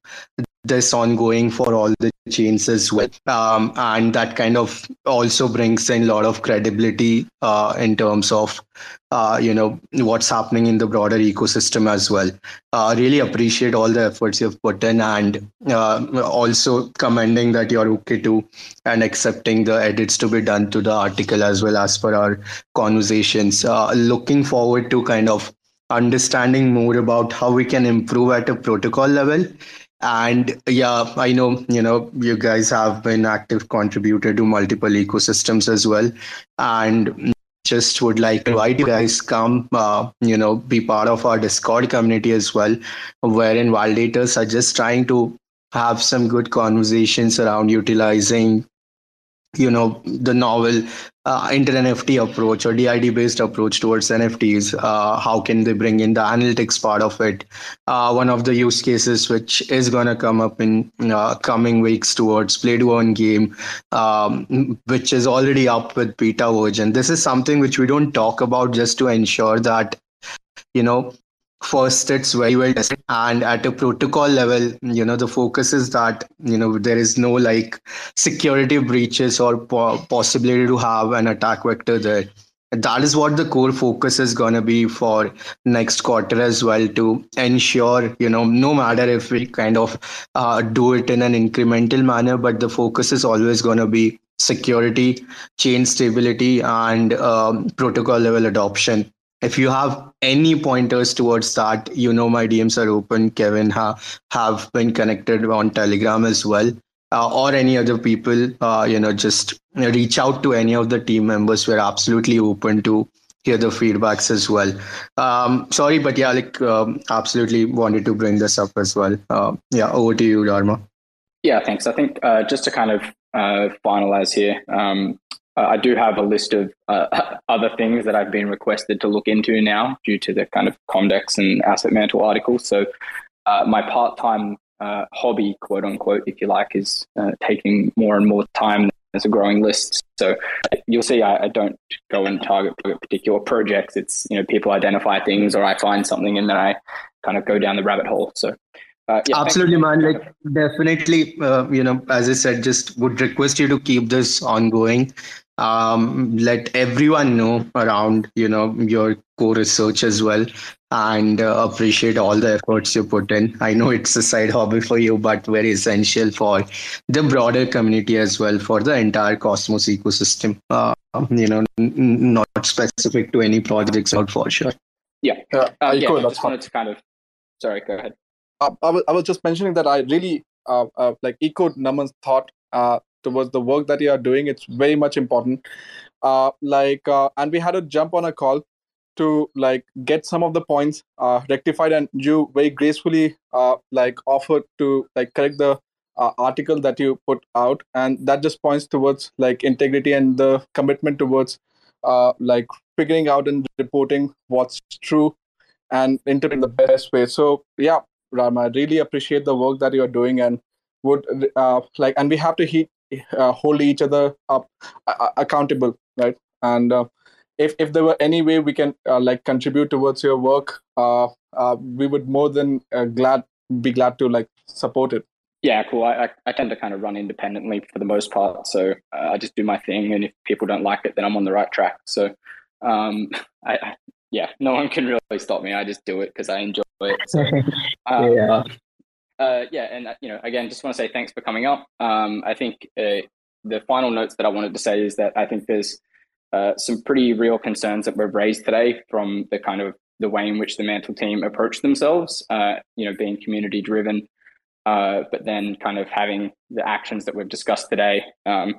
S9: this ongoing for all the chains as well. Um, and that kind of also brings in a lot of credibility uh, in terms of, uh, you know, what's happening in the broader ecosystem as well. Uh, really appreciate all the efforts you've put in and uh, also commending that you're okay to and accepting the edits to be done to the article as well as per our conversations. Uh, looking forward to kind of understanding more about how we can improve at a protocol level and yeah i know you know you guys have been active contributor to multiple ecosystems as well. And just would like to invite you guys come uh, you know be part of our discord community as well wherein validators are just trying to have some good conversations around utilizing you know the novel uh, InterNFT approach or DID based approach towards NFTs. Uh, how can they bring in the analytics part of it? Uh, one of the use cases which is going to come up in uh, coming weeks towards play to earn game, um, which is already up with beta version. This is something which we don't talk about just to ensure that you know first it's very well tested. And at a protocol level you know the focus is that you know there is no like security breaches or po- possibility to have an attack vector there. That is what the core focus is going to be for next quarter as well to ensure you know no matter if we kind of uh, do it in an incremental manner but the focus is always going to be security chain stability and um, protocol level adoption if you have any pointers towards that, you know my DMs are open. Kevin ha- have been connected on Telegram as well, uh, or any other people. Uh, you know, just reach out to any of the team members. We're absolutely open to hear the feedbacks as well. Um, sorry, but yeah, like um, absolutely wanted to bring this up as well. Uh, yeah, over to you, Rarma.
S7: Yeah, thanks. I think uh, just to kind of uh, finalize here, um, I do have a list of uh, [laughs] other things that I've been requested to look into now due to the kind of Comdex and Asset Mantle articles. So uh, my part-time uh, hobby, quote unquote, if you like, is uh, taking more and more time as a growing list. So you'll see I, I, don't go and target particular projects. It's you know people identify things or I find something and then I kind of go down the rabbit hole. So
S9: uh, yeah, Absolutely, man. Like, definitely, uh, you know, as I said, just would request you to keep this ongoing um, let everyone know around you know your core research as well and uh, appreciate all the efforts you put in. I know it's a side hobby for you but very essential for the broader community as well for the entire cosmos ecosystem. Uh, you know n- not specific to any projects out for sure.
S7: Yeah. Uh, uh yeah I just wanted to kind of sorry go ahead.
S6: Uh, I, was, I was just mentioning that i really uh, uh, like echoed naman's thought uh, towards the work that you are doing. It's very much important. Uh, like, uh, and we had to jump on a call to like get some of the points uh, rectified, and you very gracefully uh, like offered to like correct the uh, article that you put out, and that just points towards like integrity and the commitment towards uh, like figuring out and reporting what's true and interpreting the best way. So yeah, Ram, I really appreciate the work that you're doing and would uh, like, and we have to heat, uh, hold each other up uh, accountable, right? And uh, if if there were any way we can uh, like contribute towards your work, uh, uh, we would more than uh, glad be glad to like support it.
S7: Yeah, cool. I, I, I tend to kind of run independently for the most part, so uh, I just do my thing, and if people don't like it, then I'm on the right track. So, um, [laughs] I, I yeah, no one can really stop me. I just do it because I enjoy it. So, [laughs] um, yeah. Uh, yeah, and uh, you know, again, just want to say thanks for coming up. Um, I think uh, the final notes that I wanted to say is that I think there's uh, some pretty real concerns that were raised today from the kind of the way in which the Mantle team approached themselves. Uh, you know, being community driven, uh, but then kind of having the actions that we've discussed today um,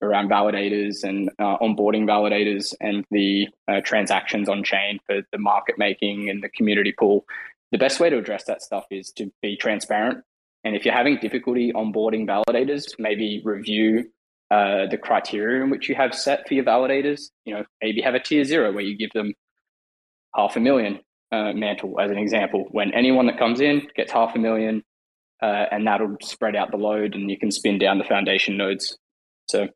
S7: around validators and onboarding validators and the transactions on chain for the market making and the community pool. The best way to address that stuff is to be transparent. And if you're having difficulty onboarding validators, maybe review uh, the criteria in which you have set for your validators. You know, maybe have a tier zero where you give them half a million uh, mantle as an example. When anyone that comes in gets half a million, uh, and that'll spread out the load and you can spin down the foundation nodes. So,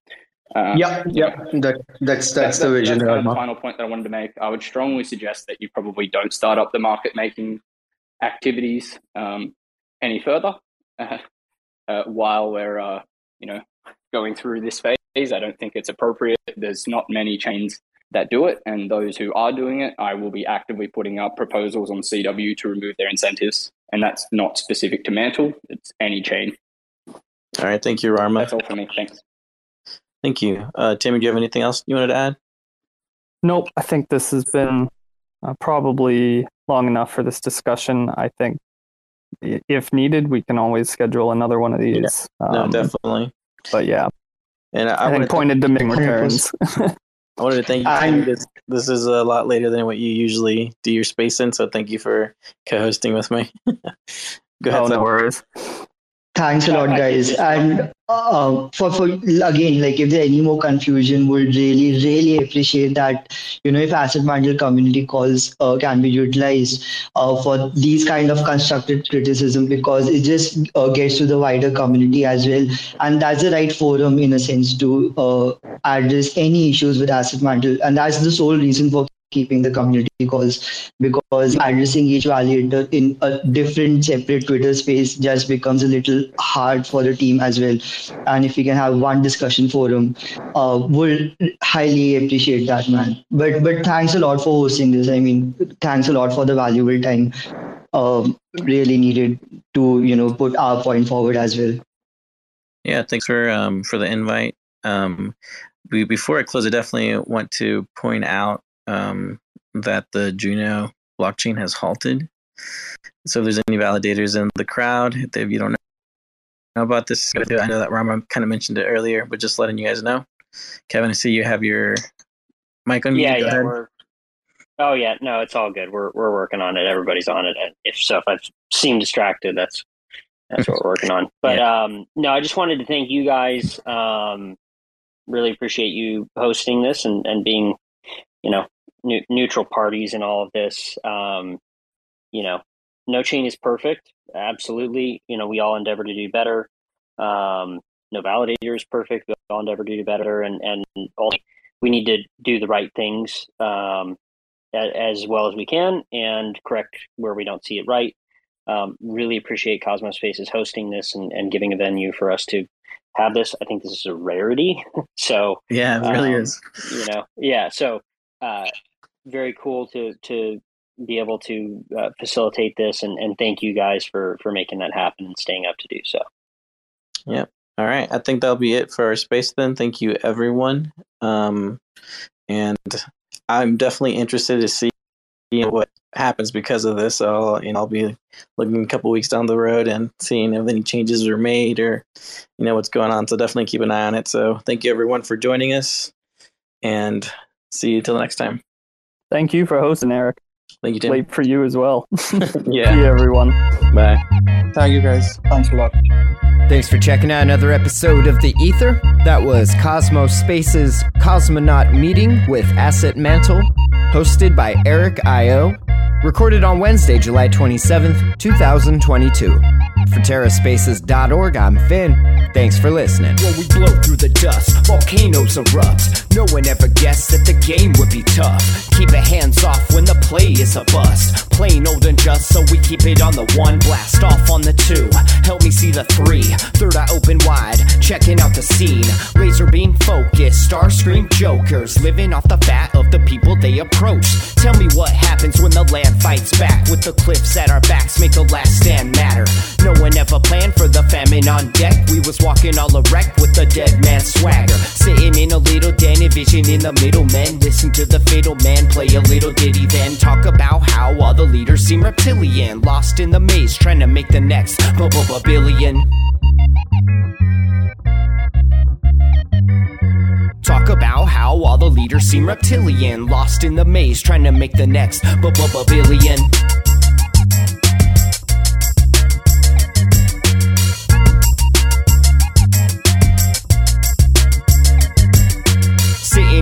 S9: uh, yeah, yeah, that, that's that's the vision.
S7: That's the final point that I wanted to make. I would strongly suggest that you probably don't start up the market making activities um, any further [laughs] uh, while we're uh, you know going through this phase. I don't think it's appropriate. There's not many chains that do it, and those who are doing it, I will be actively putting up proposals on CW to remove their incentives and that's not specific to Mantle. It's any chain.
S11: All right, thank you, Rarma.
S7: That's all for me. Thanks.
S11: Thank you, uh, Timmy. Do you have anything else you wanted to add?
S2: Nope. I think this has been uh, probably long enough for this discussion. I think if needed, we can always schedule another one of these.
S11: Yeah. No, um, definitely.
S2: But yeah,
S11: and I,
S2: I think pointed to diminishing returns. [laughs]
S11: I wanted to thank you. Timmy. This, this is a lot later than what you usually do your space in, so thank you for co-hosting with me. [laughs]
S2: Go ahead. Oh, no worries.
S5: Thanks a lot, guys. And uh, for for again, like if there any more confusion, would really really appreciate that. You know, if Asset Mantle community calls uh, can be utilized uh, for these kind of constructive criticism because it just uh, gets to the wider community as well, and that's the right forum in a sense to uh, address any issues with Asset Mantle, and that's the sole reason for keeping the community calls because addressing each validator in a different separate Twitter space just becomes a little hard for the team as well. And if we can have one discussion forum, uh, we'll highly appreciate that, man. But but thanks a lot for hosting this. I mean, thanks a lot for the valuable time. Um, really needed to you know put our point forward as well.
S11: Yeah, thanks for um, for the invite. Um, we, before I close, I definitely want to point out um, that the Juno blockchain has halted. So if there's any validators in the crowd, if you don't know about this, I know that Rarma kind of mentioned it earlier, but just letting you guys know. Kevin, I see you have your mic on.
S4: Yeah, yeah. We're, oh yeah, no, it's all good. We're we're working on it. Everybody's on it. If so, if I seem distracted, that's that's what we're working on. [laughs] But yeah. um, no, I just wanted to thank you guys. Um, really appreciate you hosting this and, and being you know, ne- neutral parties in all of this. Um, you know, no chain is perfect. Absolutely. You know, we all endeavor to do better. Um, no validator is perfect. We all endeavor to do better. And, and all, we need to do the right things um, as, well as we can and correct where we don't see it right. Um, really appreciate Cosmos Spaces hosting this and, and giving a venue for us to have this. I think this is a rarity. [laughs] so
S11: yeah, it really
S4: um,
S11: is.
S4: You know, yeah. So uh, very cool to to be able to uh, facilitate this and, and thank you guys for for making that happen and staying up to do so
S11: yep all right i think that'll be it for our space then thank you everyone um, and i'm definitely interested to see what happens because of this. So you know, I'll be looking a couple weeks down the road and seeing if any changes are made or you know what's going on. So definitely keep an eye on it. So thank you everyone for joining us, and see you till next time.
S2: Thank you for hosting, Erik.
S11: Thank you, Tim.
S2: Late for you as well. [laughs]
S11: yeah.
S2: See you, everyone.
S11: Bye.
S12: Thank you, guys. Thanks a lot.
S1: Thanks for checking out another episode of The Ether. That was Cosmos Space's Cosmonaut Meeting with Asset Mantle, hosted by Erik.io, recorded on Wednesday, July 27th, 2022. For TerraSpaces.org, I'm Finn. Thanks for listening.
S13: When we blow through the dust, volcanoes erupt. No one ever guessed that the game would be tough. Keep it hands off when the play is a bust. Plain old and just, so we keep it on the one. Blast off on the two. Help me see the three. Third eye open wide, checking out the scene. Laser beam focus, Starscream jokers. Living off the fat of the people they approach. Tell me what happens when the land fights back. With the cliffs at our backs, make the last stand matter. No one ever planned for the famine on deck. We was walking all erect with the dead man swagger. Sitting in a little den, vision in the middle. Men listen to the fatal man play a little ditty, then talk about how all the leaders seem reptilian. Lost in the maze, trying to make the next billion. Talk about how all the leaders seem reptilian. Lost in the maze, trying to make the next billion. in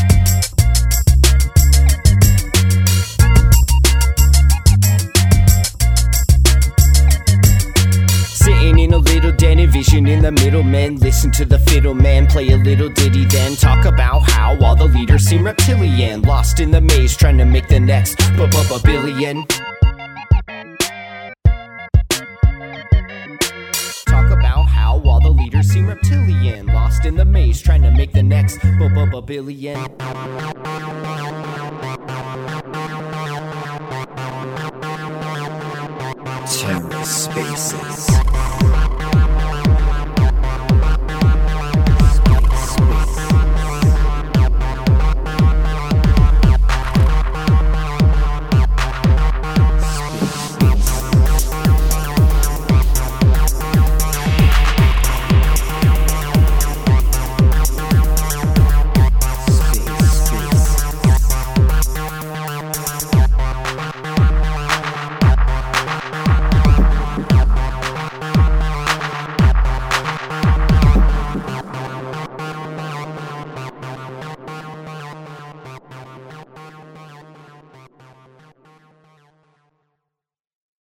S13: Sitting in a little den, envision in the middle men. Listen to the fiddle man play a little ditty, then talk about how all the leaders seem reptilian. Lost in the maze, trying to make the next billion. Talk about how all the leaders seem reptilian. Lost in the maze, trying to make the next billion.
S1: Terra spaces.